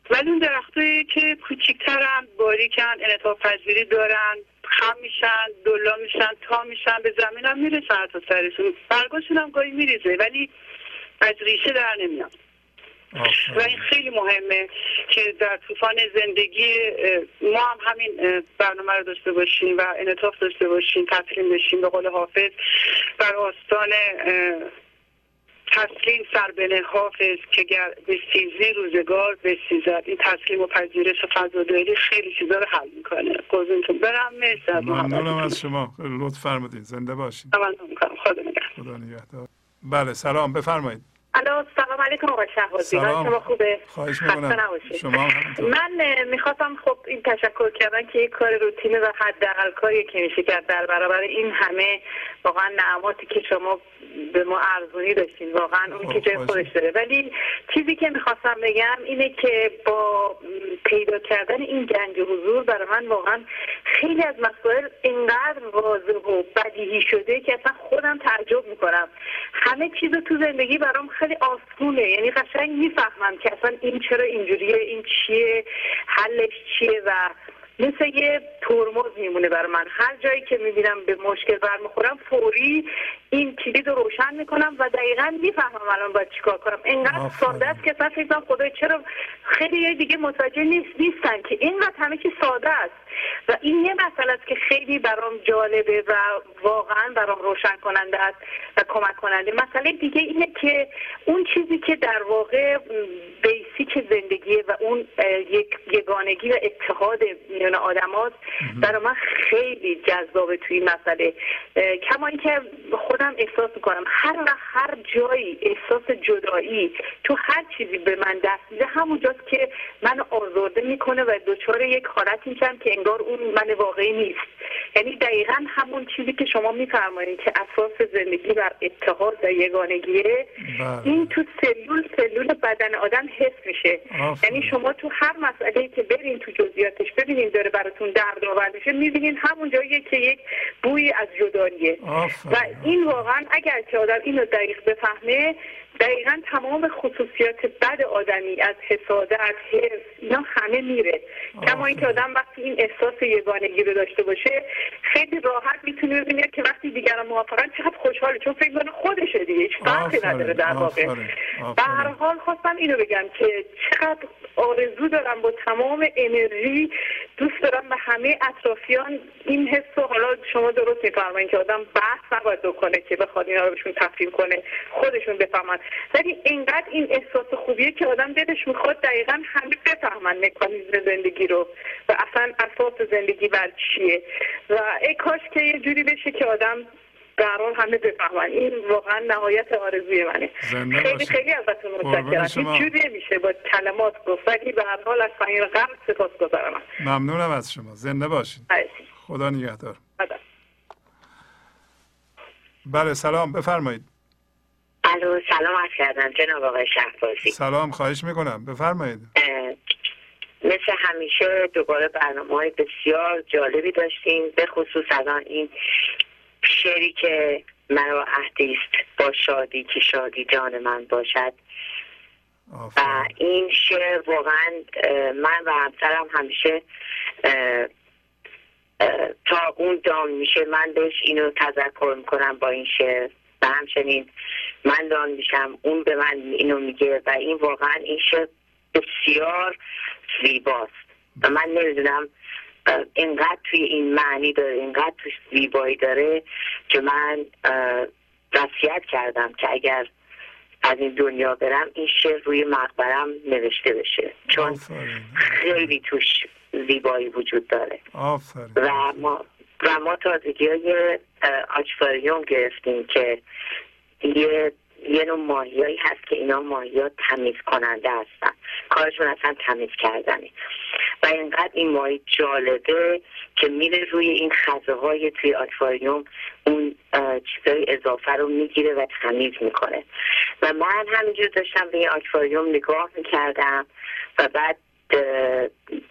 ولی اون درختایی که کوچیکترن باریکن انعطاف پذیری دارن خم میشن دلا میشن تا میشن به زمین هم می‌رسن تا سرشون. برگاشون هم گاهی میریزه ولی از ریشه در نمیان و این خیلی مهمه که در طوفان زندگی ما هم همین برنامه رو داشته باشیم و انعطاف داشته باشیم تسلیم بشیم به قول حافظ بر آستان تسلیم سر به حافظ که گر به سیزی روزگار بسیزد این تسلیم و پذیرش و فضاداری خیلی چیزا رو حل می‌کنه. قربونتون. برم. مرسی ممنونم از شما. لطف فرمودین. زنده باشین. خدا نگهدار. بله سلام. بفرمایید. الو سلام علیکم آقای سلام. شما خوبه خواهش می‌کنم. شما. من می‌خواستم خب این تشکر کردن که یک کار روتینه و حداقل کاری که میشه کرد در برابر این همه واقعا نعماتی که شما به ما ارزونی داشتین واقعا اون خب، که جای باشه. خودش داره ولی چیزی که می‌خواستم بگم اینه که با پیدا کردن این گنج حضور برای من واقعا خیلی از مسائل اینقدر واضح و بدیهی شده که اصلا خودم تعجب می‌کنم همه چیز تو زندگی برام خیلی آسونه. یعنی قشنگ می‌فهمم که اصلا این چرا اینجوریه این چیه حلش چیه و مثل یه ترمز میمونه برای من. هر جایی که می‌بینم به مشکل برمیخورم فوری این کلید رو روشن می‌کنم و دقیقا می‌فهمم الان باید چیکار کنم. آفرین. ساده است که اصلا فکر خدای چرا خیلی یه دیگه متوجه نیست نیستن که اینقدر همه چی ساده است. و این یه مسئله است که خیلی برام جالبه و واقعا برام روشن کننده است و کمک کننده مسئله دیگه اینه که اون چیزی که در واقع بیسیک زندگیه و اون یک یگانگی و اتحاد میان آدماست. برای من خیلی جذابه توی این مسئله. کما اینکه خودم احساس می‌کنم هر وقت هر جایی احساس جدایی تو هر چیزی به من دست میده همونجاست که من آزرده می‌کنه و دچار یک حالت میشم که انگار اون من واقعی نیست. یعنی دقیقا همون چیزی که شما میفرمایید که اساس زندگی بر اتحاد و یگانگیه بله. این تو سلول سلول بدن آدم حس میشه. یعنی شما تو هر مسئله که برین تو جزئیاتش ببینین داره براتون درد آور میشه می‌بینین همون جاییه که یک بوی از جداییه و آفرین. این واقعا اگر که آدم اینو دقیق بفهمه دقیقا تمام خصوصیات بد آدمی از حسادت حرص اینا همه میره. کما اینکه آدم وقتی این احساس یگانگی رو داشته باشه خیلی راحت می‌تونه ببینه که وقتی دیگران موافقن چقدر خوشحاله چون فکر کنه خودشه دیگه هیچ فرقی نداره در واقع. به هر. حال خواستم اینو بگم که چقدر آرزو دارم با تمام انرژی دوست دارم به همه اطرافیان این حس رو حالا شما درست میفرمایید که آدم بحث نباید بکنه که بخواد اینا رو بهشون تفهیم کنه خودشون بفهمن ولی اینقدر این احساس خوبیه که آدم دلش می‌خواد دقیقا همه بفهمن مکانیزم زندگی رو و اصلا اساس زندگی بر چیه. و ای کاش که یه جوری بشه که آدم حال همه بفهمن. این واقعا نهایت آرزوی منه. خیلی. خیلی ازتون متشکرم. شما. جوری نمیشه با کلمات گفت ولی به هر حال از صمیم قلب سپاس گذارم. ممنونم از شما. زنده باشید. خدا نگهدار. بله سلام. بفرمایید. الو سلام عرض کردم. جناب آقای شهبازی. سلام خواهش می‌کنم. بفرمایید. مثل همیشه دوباره برنامه های بسیار جالبی داشتیم به خصوص الان این شعری که مرا عهدی است با شادی که شادی جان من باشد. و این شعر واقعا من و همسرم همیشه اه، اه، تا اون دام میشه من بهش اینو تذکر می‌کنم با این شعر. و همچنین من دان میشم اون به من اینو میگه و این واقعا این شعر بسیار زیباست. و من نمی‌دونم اینقدر توی این معنی داره اینقدر توی زیبایی داره که من وصیت کردم که اگر از این دنیا برم این شعر روی مقبرم نوشته بشه. چون خیلی توش زیبایی وجود داره. آفرین. و ما و ما تازگی های آچفاریوم گرفتیم که یه یه نوع ماهیایی هست که اینا ماهی ها تمیز کننده هستن. کارشون اصلا تمیز کردنه. و اینقدر این ماهی جالبه که میره روی این خزه های توی آکواریوم اون چیزای اضافه رو می‌گیره و تمیز می‌کنه. و من همینجور داشتم به این آکواریوم نگاه می‌کردم و بعد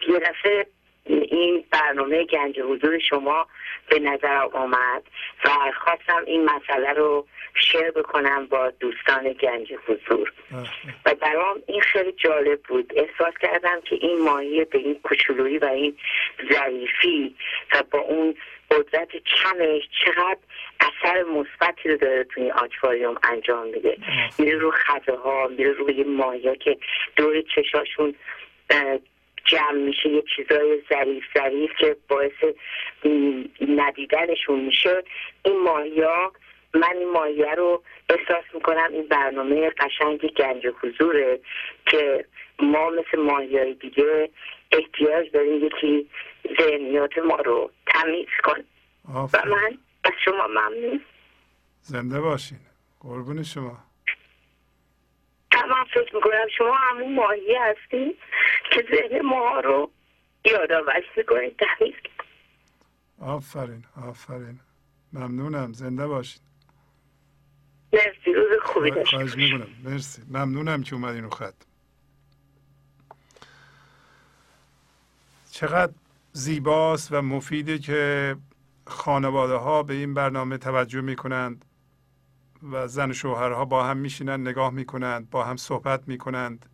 یه دفعه این برنامه گنج حضور شما به نظر آمد و خواستم این مسئله رو شیر بکنم با دوستان گنج حضور. و برام این خیلی جالب بود. احساس کردم که این ماهی به این کوچولویی و این ظریفی و با اون قدرت کمش چقدر اثر مثبتی رو داره توی این آکواریوم انجام میده. میره رو خزه ها میره روی ماهی ها که دور چشاشون جمع میشه یه چیزای ظریف ظریف که باعث ندیدنشون میشه. این ماهی ها من این ماهیه رو احساس می‌کنم این برنامه قشنگ گنج حضوره که ما مثل ماهی های دیگه احتیاج داریم یکی ذهنیات ما رو تمیز کن و آفرین من از شما ممنون. زنده باشین. قربون شما. تمام فکر می‌کنم شما همون ماهی هستیم که ذهن ما رو یادآور می‌کنید تمیز آفرین آفرین. ممنونم زنده باشید مرسی روز خوبی داشت مرسی. ممنونم که اومدین رو خط. چقدر زیباست و مفیده که خانواده ها به این برنامه توجه می کنند و زن شوهرها با هم میشینند نگاه می‌کنند با هم صحبت می‌کنند.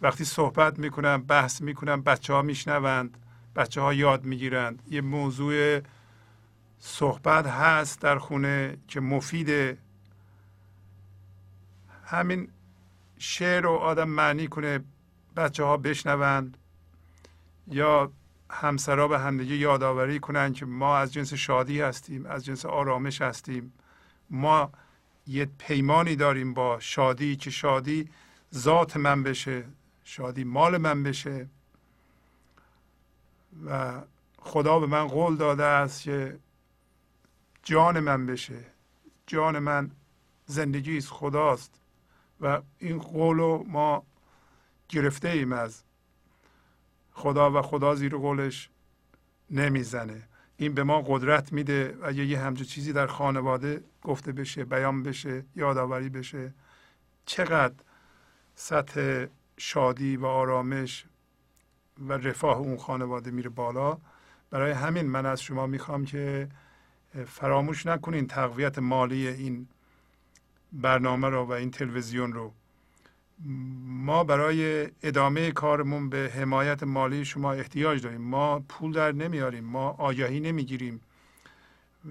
وقتی صحبت می‌کنند بحث می‌کنند بچه ها میشنوند بچه ها یاد می‌گیرند. یه موضوع صحبت هست در خونه که مفیده همین شعر رو آدم معنی کنه بچه ها بشنوند یا همسرا به همدیگه یادآوری کنند که ما از جنس شادی هستیم از جنس آرامش هستیم. ما یه پیمانی داریم با شادی که شادی ذات من بشه شادی مال من بشه. و خدا به من قول داده است که جان من بشه. جان من زندگی است خداست. و این قول رو ما گرفته ایم از خدا و خدا زیر قولش نمی‌زنه. این به ما قدرت میده اگه یه همچه چیزی در خانواده گفته بشه بیان بشه یادآوری بشه. چقدر سطح شادی و آرامش و رفاه اون خانواده میره بالا. برای همین من از شما می‌خوام که فراموش نکنین تقویت مالی این برنامه رو و این تلویزیون رو ما برای ادامه کارمون به حمایت مالی شما احتیاج داریم. ما پول در نمیاریم ما آگهی نمی‌گیریم.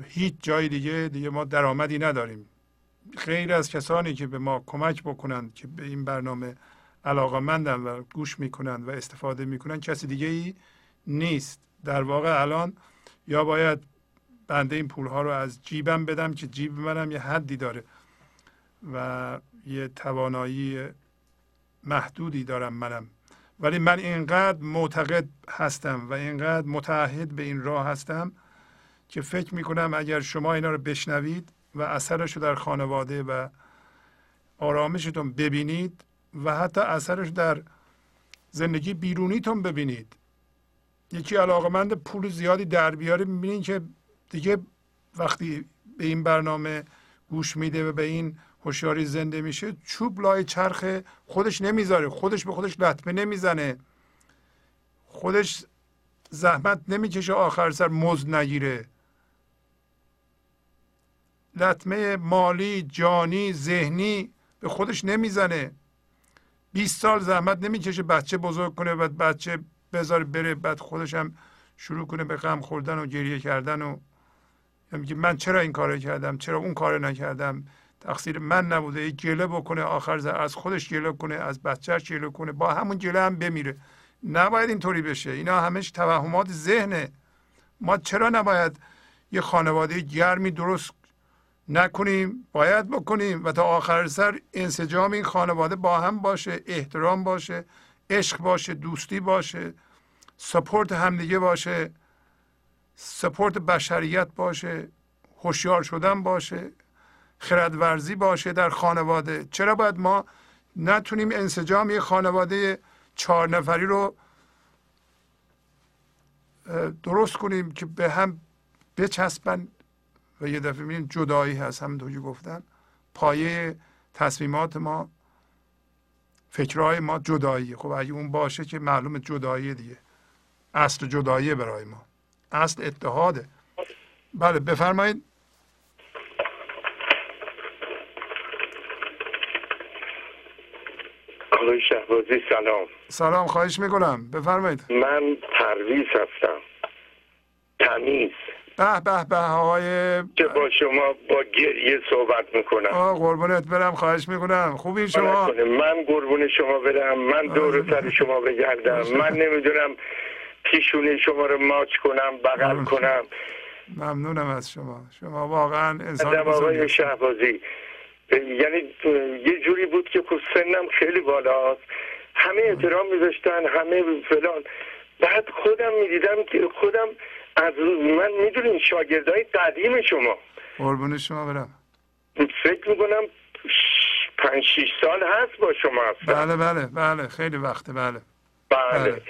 هیچ جای دیگه دیگه ما درآمدی نداریم. غیر از کسانی که به ما کمک بکنند که به این برنامه علاقمندن و گوش می‌کنند و استفاده می‌کنند کسی دیگه ای نیست. در واقع الان یا باید بنده این پول ها رو از جیبم بدم که جیب منم یه حدی داره و یه توانایی محدودی دارم منم. ولی من اینقدر معتقد هستم و اینقدر متعهد به این راه هستم که فکر می‌کنم اگر شما اینا رو بشنوید و اثرش رو در خانواده و آرامشتون ببینید و حتی اثرش در زندگی بیرونیتون ببینید یکی علاقمند پول زیادی در بیاره می‌بینید که دیگه وقتی به این برنامه گوش میده و به این هوشیاری زنده میشه چوب لای چرخ خودش نمی‌ذاره. خودش به خودش لطمه نمی‌زنه. خودش زحمت نمی‌کشه آخر سر مزد نگیره. لطمه مالی جانی ذهنی به خودش نمی‌زنه. 20 سال زحمت نمی‌کشه بچه بزرگ کنه و بچه بذاره بره بعد خودش هم شروع کنه به غم خوردن و گریه کردن و میگه من چرا این کار کردم؟ چرا اون کار نکردم؟ تقصیر من نبوده گله بکنه آخر از خودش گله کنه از بچهش گله کنه با همون گله هم بمیره. نباید اینطوری بشه. اینا همش توهمات ذهنه. ما چرا نباید یه خانواده گرمی درست نکنیم؟ باید بکنیم. و تا آخر سر انسجام این خانواده با هم باشه احترام باشه عشق باشه دوستی باشه سپورت همدیگه باشه سپورت بشریت باشه هوشیار شدن باشه. خردورزی باشه در خانواده. چرا باید ما نتونیم انسجام یه خانواده چهار نفری رو درست کنیم که به هم بچسبن؟ و یه دفعه می‌بینیم جدایی هست همونطور که گفتن پایه تصمیمات ما فکرهای ما جدایی. خب اگه اون باشه که معلوم جدایی دیگه. اصل جدایی برای ما. اصل اتحاده. بله بفرمایید. آقای شهبازی سلام. سلام خواهش می‌کنم. بفرمایید. من پرویز هستم. تمیز. به به به آقای که با شما با گریه صحبت می‌کنم. آه قربونت برم خواهش می‌کنم. خوبی شما؟ من قربون شما برم. من دور سر شما بگردم. من نمی‌دونم پیشونی شما رو ماچ کنم بغل کنم. ممنونم از شما. شما واقعا انسان آقای شهبازی. یعنی یه جوری بود که خب سنم خیلی بالاست. همه احترام میذاشتن همه فلان. بعد خودم می‌دیدم که خودم از من می‌دونین شاگردای قدیم شما. قربون شما برم. فکر می‌کنم پنج شیش سال هست با شما هستم. بله بله بله. خیلی وقته بله. بله. بله.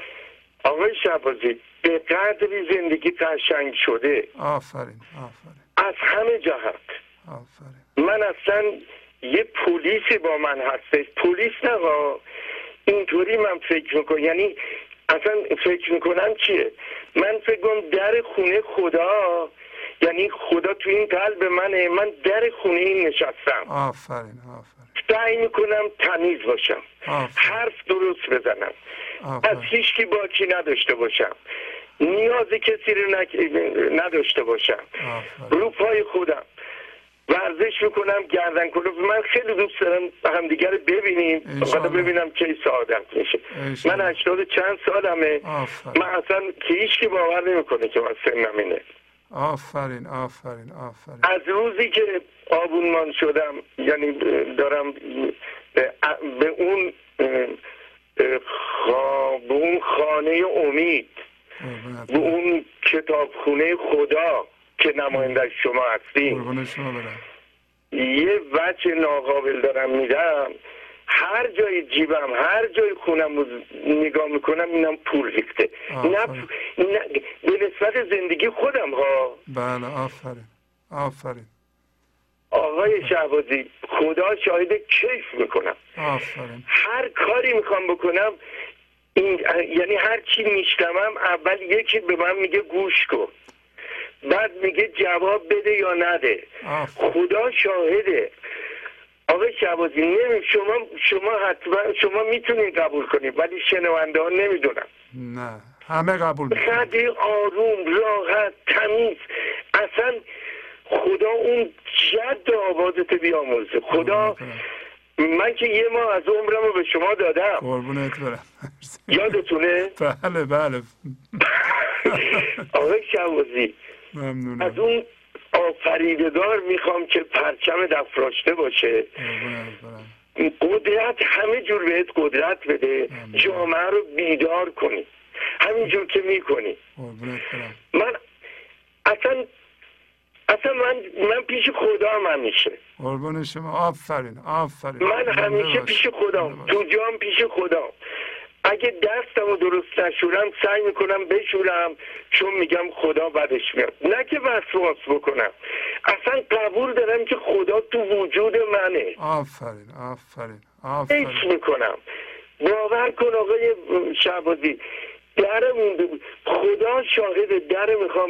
آقای شبازی به قدری زندگی قشنگ شده. آفرین آفرین. از همه جهت. آفرین. من اصلا یه پلیسی با من هستش. پلیس نه ها. اینطوری من فکر می‌کنم. یعنی اصلا فکر می‌کنم چیه؟ من فکر کنم در خونه خدا یعنی خدا تو این قلب منه. من در خونه این نشستم. آفرین آفرین. سعی می‌کنم تمیز باشم. آفرین. حرف درست بزنم. از آفرین هیچکی باکی نداشته باشم. نیاز کسی رو نداشته باشم. آفرین. رو پای خودم. ورزش می‌کنم گردن کلوف من خیلی دوست دارم همدیگه رو ببینیم. فقط ببینم کی سعادت میشه. من هشتاد چند سالمه. آفرین. من اصلا که هیچکی باور نمی‌کنه که من سنم اینه. آفرین آفرین آفرین. از روزی که آبونمان شدم یعنی دارم به اون به اون خانه امید به اون کتابخونه خدا. که نماینده شما هستیم یه وجه ناقابل دارم میدم هر جای جیبم هر جای خونم رو نگاه می‌کنم اینم پول ریخته. نه, آفرین. نه به نسبت زندگی خودم ها. بله آفرین آفرین. آقای شهبازی خدا شاهد کیف می‌کنم. آفرین. هر کاری می‌خوام بکنم این یعنی هر چی میشنوم اول یکی به من میگه گوش کن. بعد میگه جواب بده یا نده. خدا شاهده. آقای شعبازی نمی شما شما حتما شما می‌تونید قبول کنید ولی شنونده ها نمی‌دونم نه همه قبول خیلی آروم راحت تمیز. اصلا خدا اون جد آوازت بیامرزه. خدا من که یه ماه از عمرم رو به شما دادم. قربونت برم. یادتونه؟ بله بله. آقای شعبازی از ممنونم اون آفریدگار می‌خوام که پرچم دفراشته باشه. قدرت همه جور بهت قدرت بده. جامعه رو بیدار کنی. همینجور که می‌کنی. من اصلا اصلا من من پیش خدا هم همیشه قربون شما. آفرین آفرین. من همیشه. پیش باش. تو جام پیش خدام. اگه دستم رو درست نشورم سعی می‌کنم بشورم چون میگم خدا بدش میاد. نه که وسواس بکنم. اصلا قبول دارم که خدا تو وجود منه. آفرین آفرین آفرین. می‌کنم. باور کن آقای شعبازی درم خدا شاهد در می‌خوام.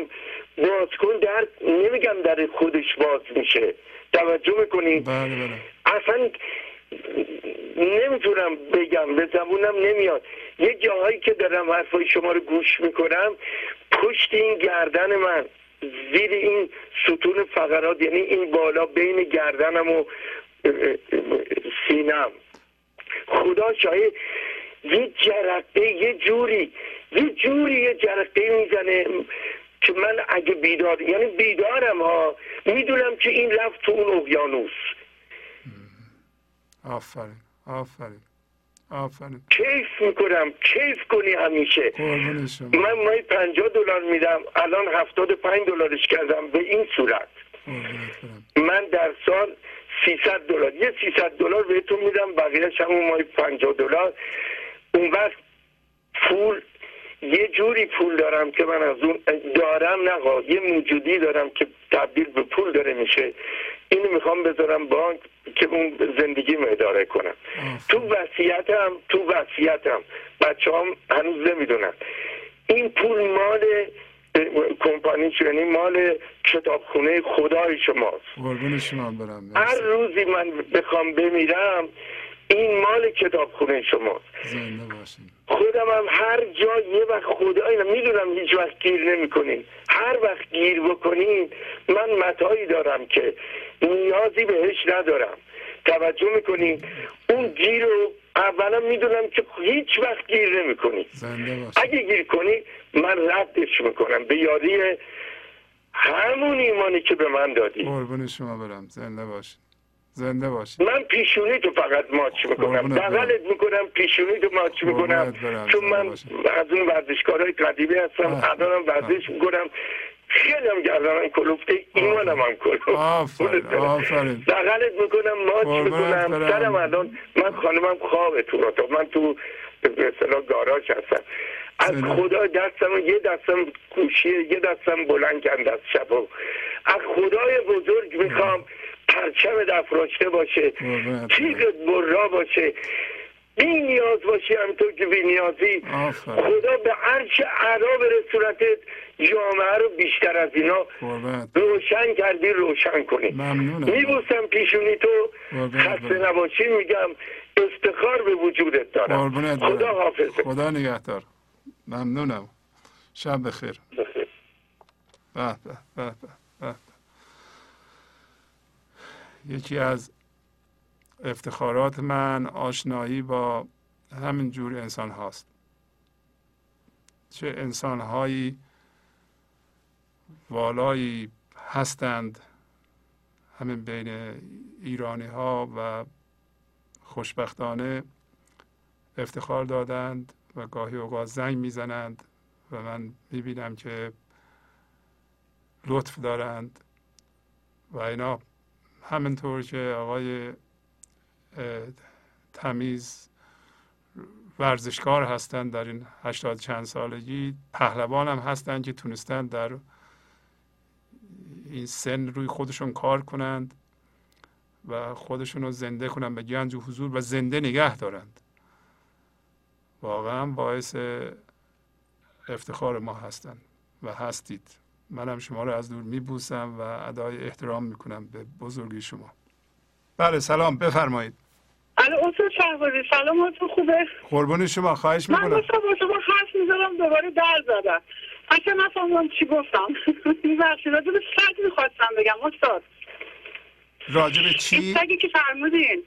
باز کن در نمیگم در خودش باز میشه. توجه می‌کنی؟ بله بله. اصلا نمی‌تونم بگم به زبونم نمیاد. یه جاهایی که دارم حرفای شما رو گوش می‌کنم پشت این گردن من زیر این ستون فقرات یعنی این بالا بین گردنم و سینم خدا شاید یه جرقه یه جوری یه جوری یه جرقه می‌زنه که من اگه بیدار یعنی بیدارم ها می‌دونم که این رفت تو اون اقیانوس. آفرین. آفرین. آفرین. کیف می‌کنم. کیف کنی همیشه. شما. من مای پنجاه دلار میدم. الان هفتاد و پنج دلارش کردم به این صورت. من در سال 300 دلار. یه 300 دلار بهتون میدم. بقیهش همون مای 50 دلار. اون وقت پول یه جوری پول دارم که من از اون دارم نه یه موجودی دارم که تبدیل به پول داره میشه. اینو می‌خوام بذارم بانک که اون زندگی اداره کنم تو وصیتم تو وصیتم. بچه هم هنوز نمی‌دونن. این پول مال کمپانی یعنی مال کتابخونه خدای شماست. شما برم هر. روزی من بخوام بمیرم این مال کتابخونه شماست. خودم هم هر جا یه وقت خدایی می‌دونم هیچ وقت گیر نمی‌کنین. هر وقت گیر بکنین من متایی دارم که نیازی بهش ندارم. توجه می‌کنین اون گیر رو اولا می‌دونم که هیچ وقت گیر باشین اگه گیر کنی من ردش می‌کنم. به یاری همون ایمانی که به من دادی. قربون شما برم. زنده باشین زنده باشین من پیشونی تو فقط ماچ می‌کنم. قربونت برم. بغلت می‌کنم پیشونی تو ماچ می‌کنم. چون من. از اون ورزشکارهای قدیمی هستم. الانم ورزش می‌کنم. خیلی هم گردنم کلوفته ایمانم هم کلوفته آفرین آفرین. بغلت می‌کنم ماچ می‌کنم. سرم الان من خانمم خوابه تو اتاق. من تو به اصطلاح گاراژ هستم. از. خدا دستم یه دستم گوشیه یه دستم بلند کند از شبا. از خدای بزرگ می‌خوام پرچم افراشته باشه. تیغت برا باشه. بی نیاز باشی همینطور که بی نیازی. خدا به هرچه علا صورتت جامعه رو بیشتر از اینا روشن کردی روشن کنی. ممنونم. میبوسم پیشونی تو. خسته. نباشی میگم افتخار به وجودت دارم. خدا حافظ خدا نگهدار. ممنونم. شب بخیر. به به به به. یکی از افتخارات من آشنایی با همین جور انسان هاست. چه انسان هایی والایی هستند همین بین ایرانی ها و خوشبختانه افتخار دادند و گاهی اوقات زنگ می‌زنند و من می‌بینم که لطف دارند. و اینا همینطور که آقای تمیز ورزشکار هستند در این هشتاد چند سالگی. پهلوان هم هستند که تونستند در این سن روی خودشون کار کنند و خودشون رو زنده کنند به گنج و حضور و زنده نگه دارند. واقعا باعث افتخار ما هستند و هستید. منم شما رو از دور میبوسم و ادای احترام می‌کنم به بزرگی شما. بله سلام. بفرمایید. الو استاد شهبازی سلام حالتون خوبه؟ قربون شما خواهش من می‌کنم داشتم با شما حرف می‌زدم دوباره در زدم. اصلا نفهمیدم چی گفتم. میبخشید راجع به سگ می‌خواستم بگم استاد. راجع به این چی سگی که فرمودین.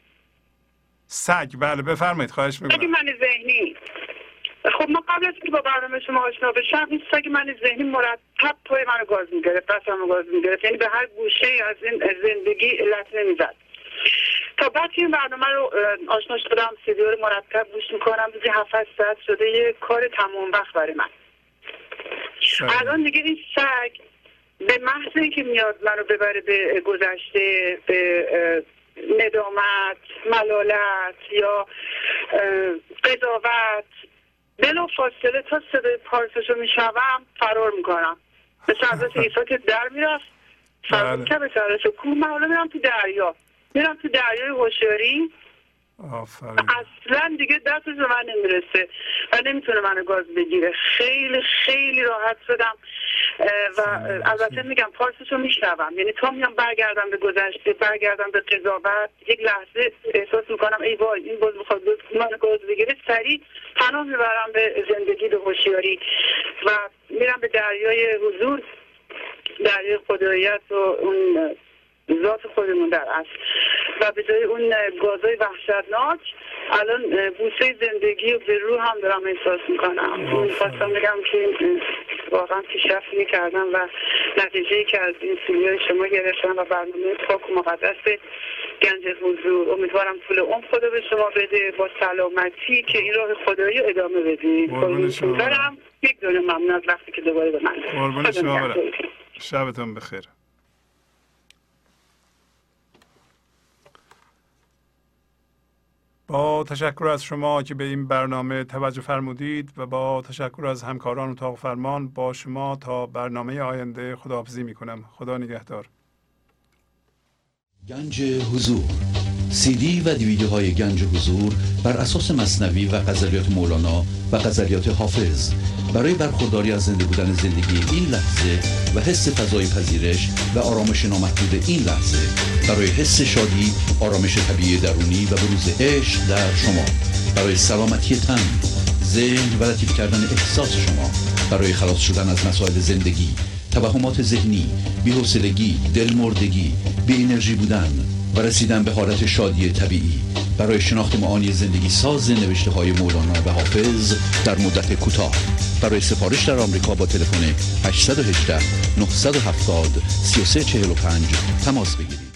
سگ بله بفرمایید خواهش سگ می‌کنم من ذهنی. خب من قبل از اینکه با برنامه شما آشنا بشم این سگ من ذهنی مرتب پای منو گاز می‌گرفت دستمو گاز می‌گرفت. یعنی به هر گوشه از این زندگی علت نمی‌زد. تا بعد که این برنامه رو آشنا شدم سیدیو رو مرتب گوش می‌کنم روزی هفت ساعت شده یه کار تمام وقت برای من. الان دیگه این سگ به محض اینکه میاد منو ببره به گذشته به ندامت ملالت یا قضاوت بلا فاصله تا صدای پارسشو میشنوم فرار می‌کنم مثل حضرت عیسی که در می‌رفت فرار بله. می‌کنم به سرش کوه من حالا میرم تو دریا میرم تو دریای هوشیاری. آفرین. اصلا دیگه دستش به من نمی‌رسه و نمی‌تونه منو گاز بگیره. خیلی خیلی راحت شدم. و البته میگم پارسشو میشنوم. یعنی تا میام برگردم به گذشته برگردم به قضاوت یک لحظه احساس می‌کنم ای وای این باز می‌خواد منو گاز بگیره. سریع پناه می‌برم به زندگی به هوشیاری. و میرم به دریای حضور دریای خداییت و اون ذات خودمون در اصل. و به جای اون گازای وحشتناک الان بوسه زندگی و به روح هم دارم احساس می‌کنم. می‌خواستم بگم که واقعا پیشرفتی کردم و نتیجه که از این سوریای شما گرفتم و برنامه پاک و مقدس گنج حضور. امیدوارم طول عمر خدا به شما بده. با سلامتی که این راه خدایی ادامه بدید. برم یک دونه ممنون از وقتی که دوباره به من قربون خدا شما. شبتون بخیر. با تشکر از شما که به این برنامه توجه فرمودید و با تشکر از همکاران اتاق فرمان با شما تا برنامه آینده خداحافظی می کنم خدا نگهدار. گنج حضور. سی دی و دیویدیوهای گنج حضور بر اساس مصنوی و غزلیات مولانا و غزلیات حافظ. برای برخورداری از زنده بودن زندگی این لحظه و حس فضای پذیرش و آرامش نامحدود این لحظه برای حس شادی آرامش طبیعی درونی و بروز عشق در شما. برای سلامتی تن ذهن و لطیف کردن احساس شما. برای خلاص شدن از مسائل زندگی توهمات ذهنی بی‌حوصلگی دلمردگی بی انرژی بودن و رسیدن به حالت شادی طبیعی. برای شناخت معانی زندگی ساز نوشته های مولانا و حافظ در مدت کوتاه. برای سفارش در آمریکا با تلفن 818 970 3345 تماس بگیرید.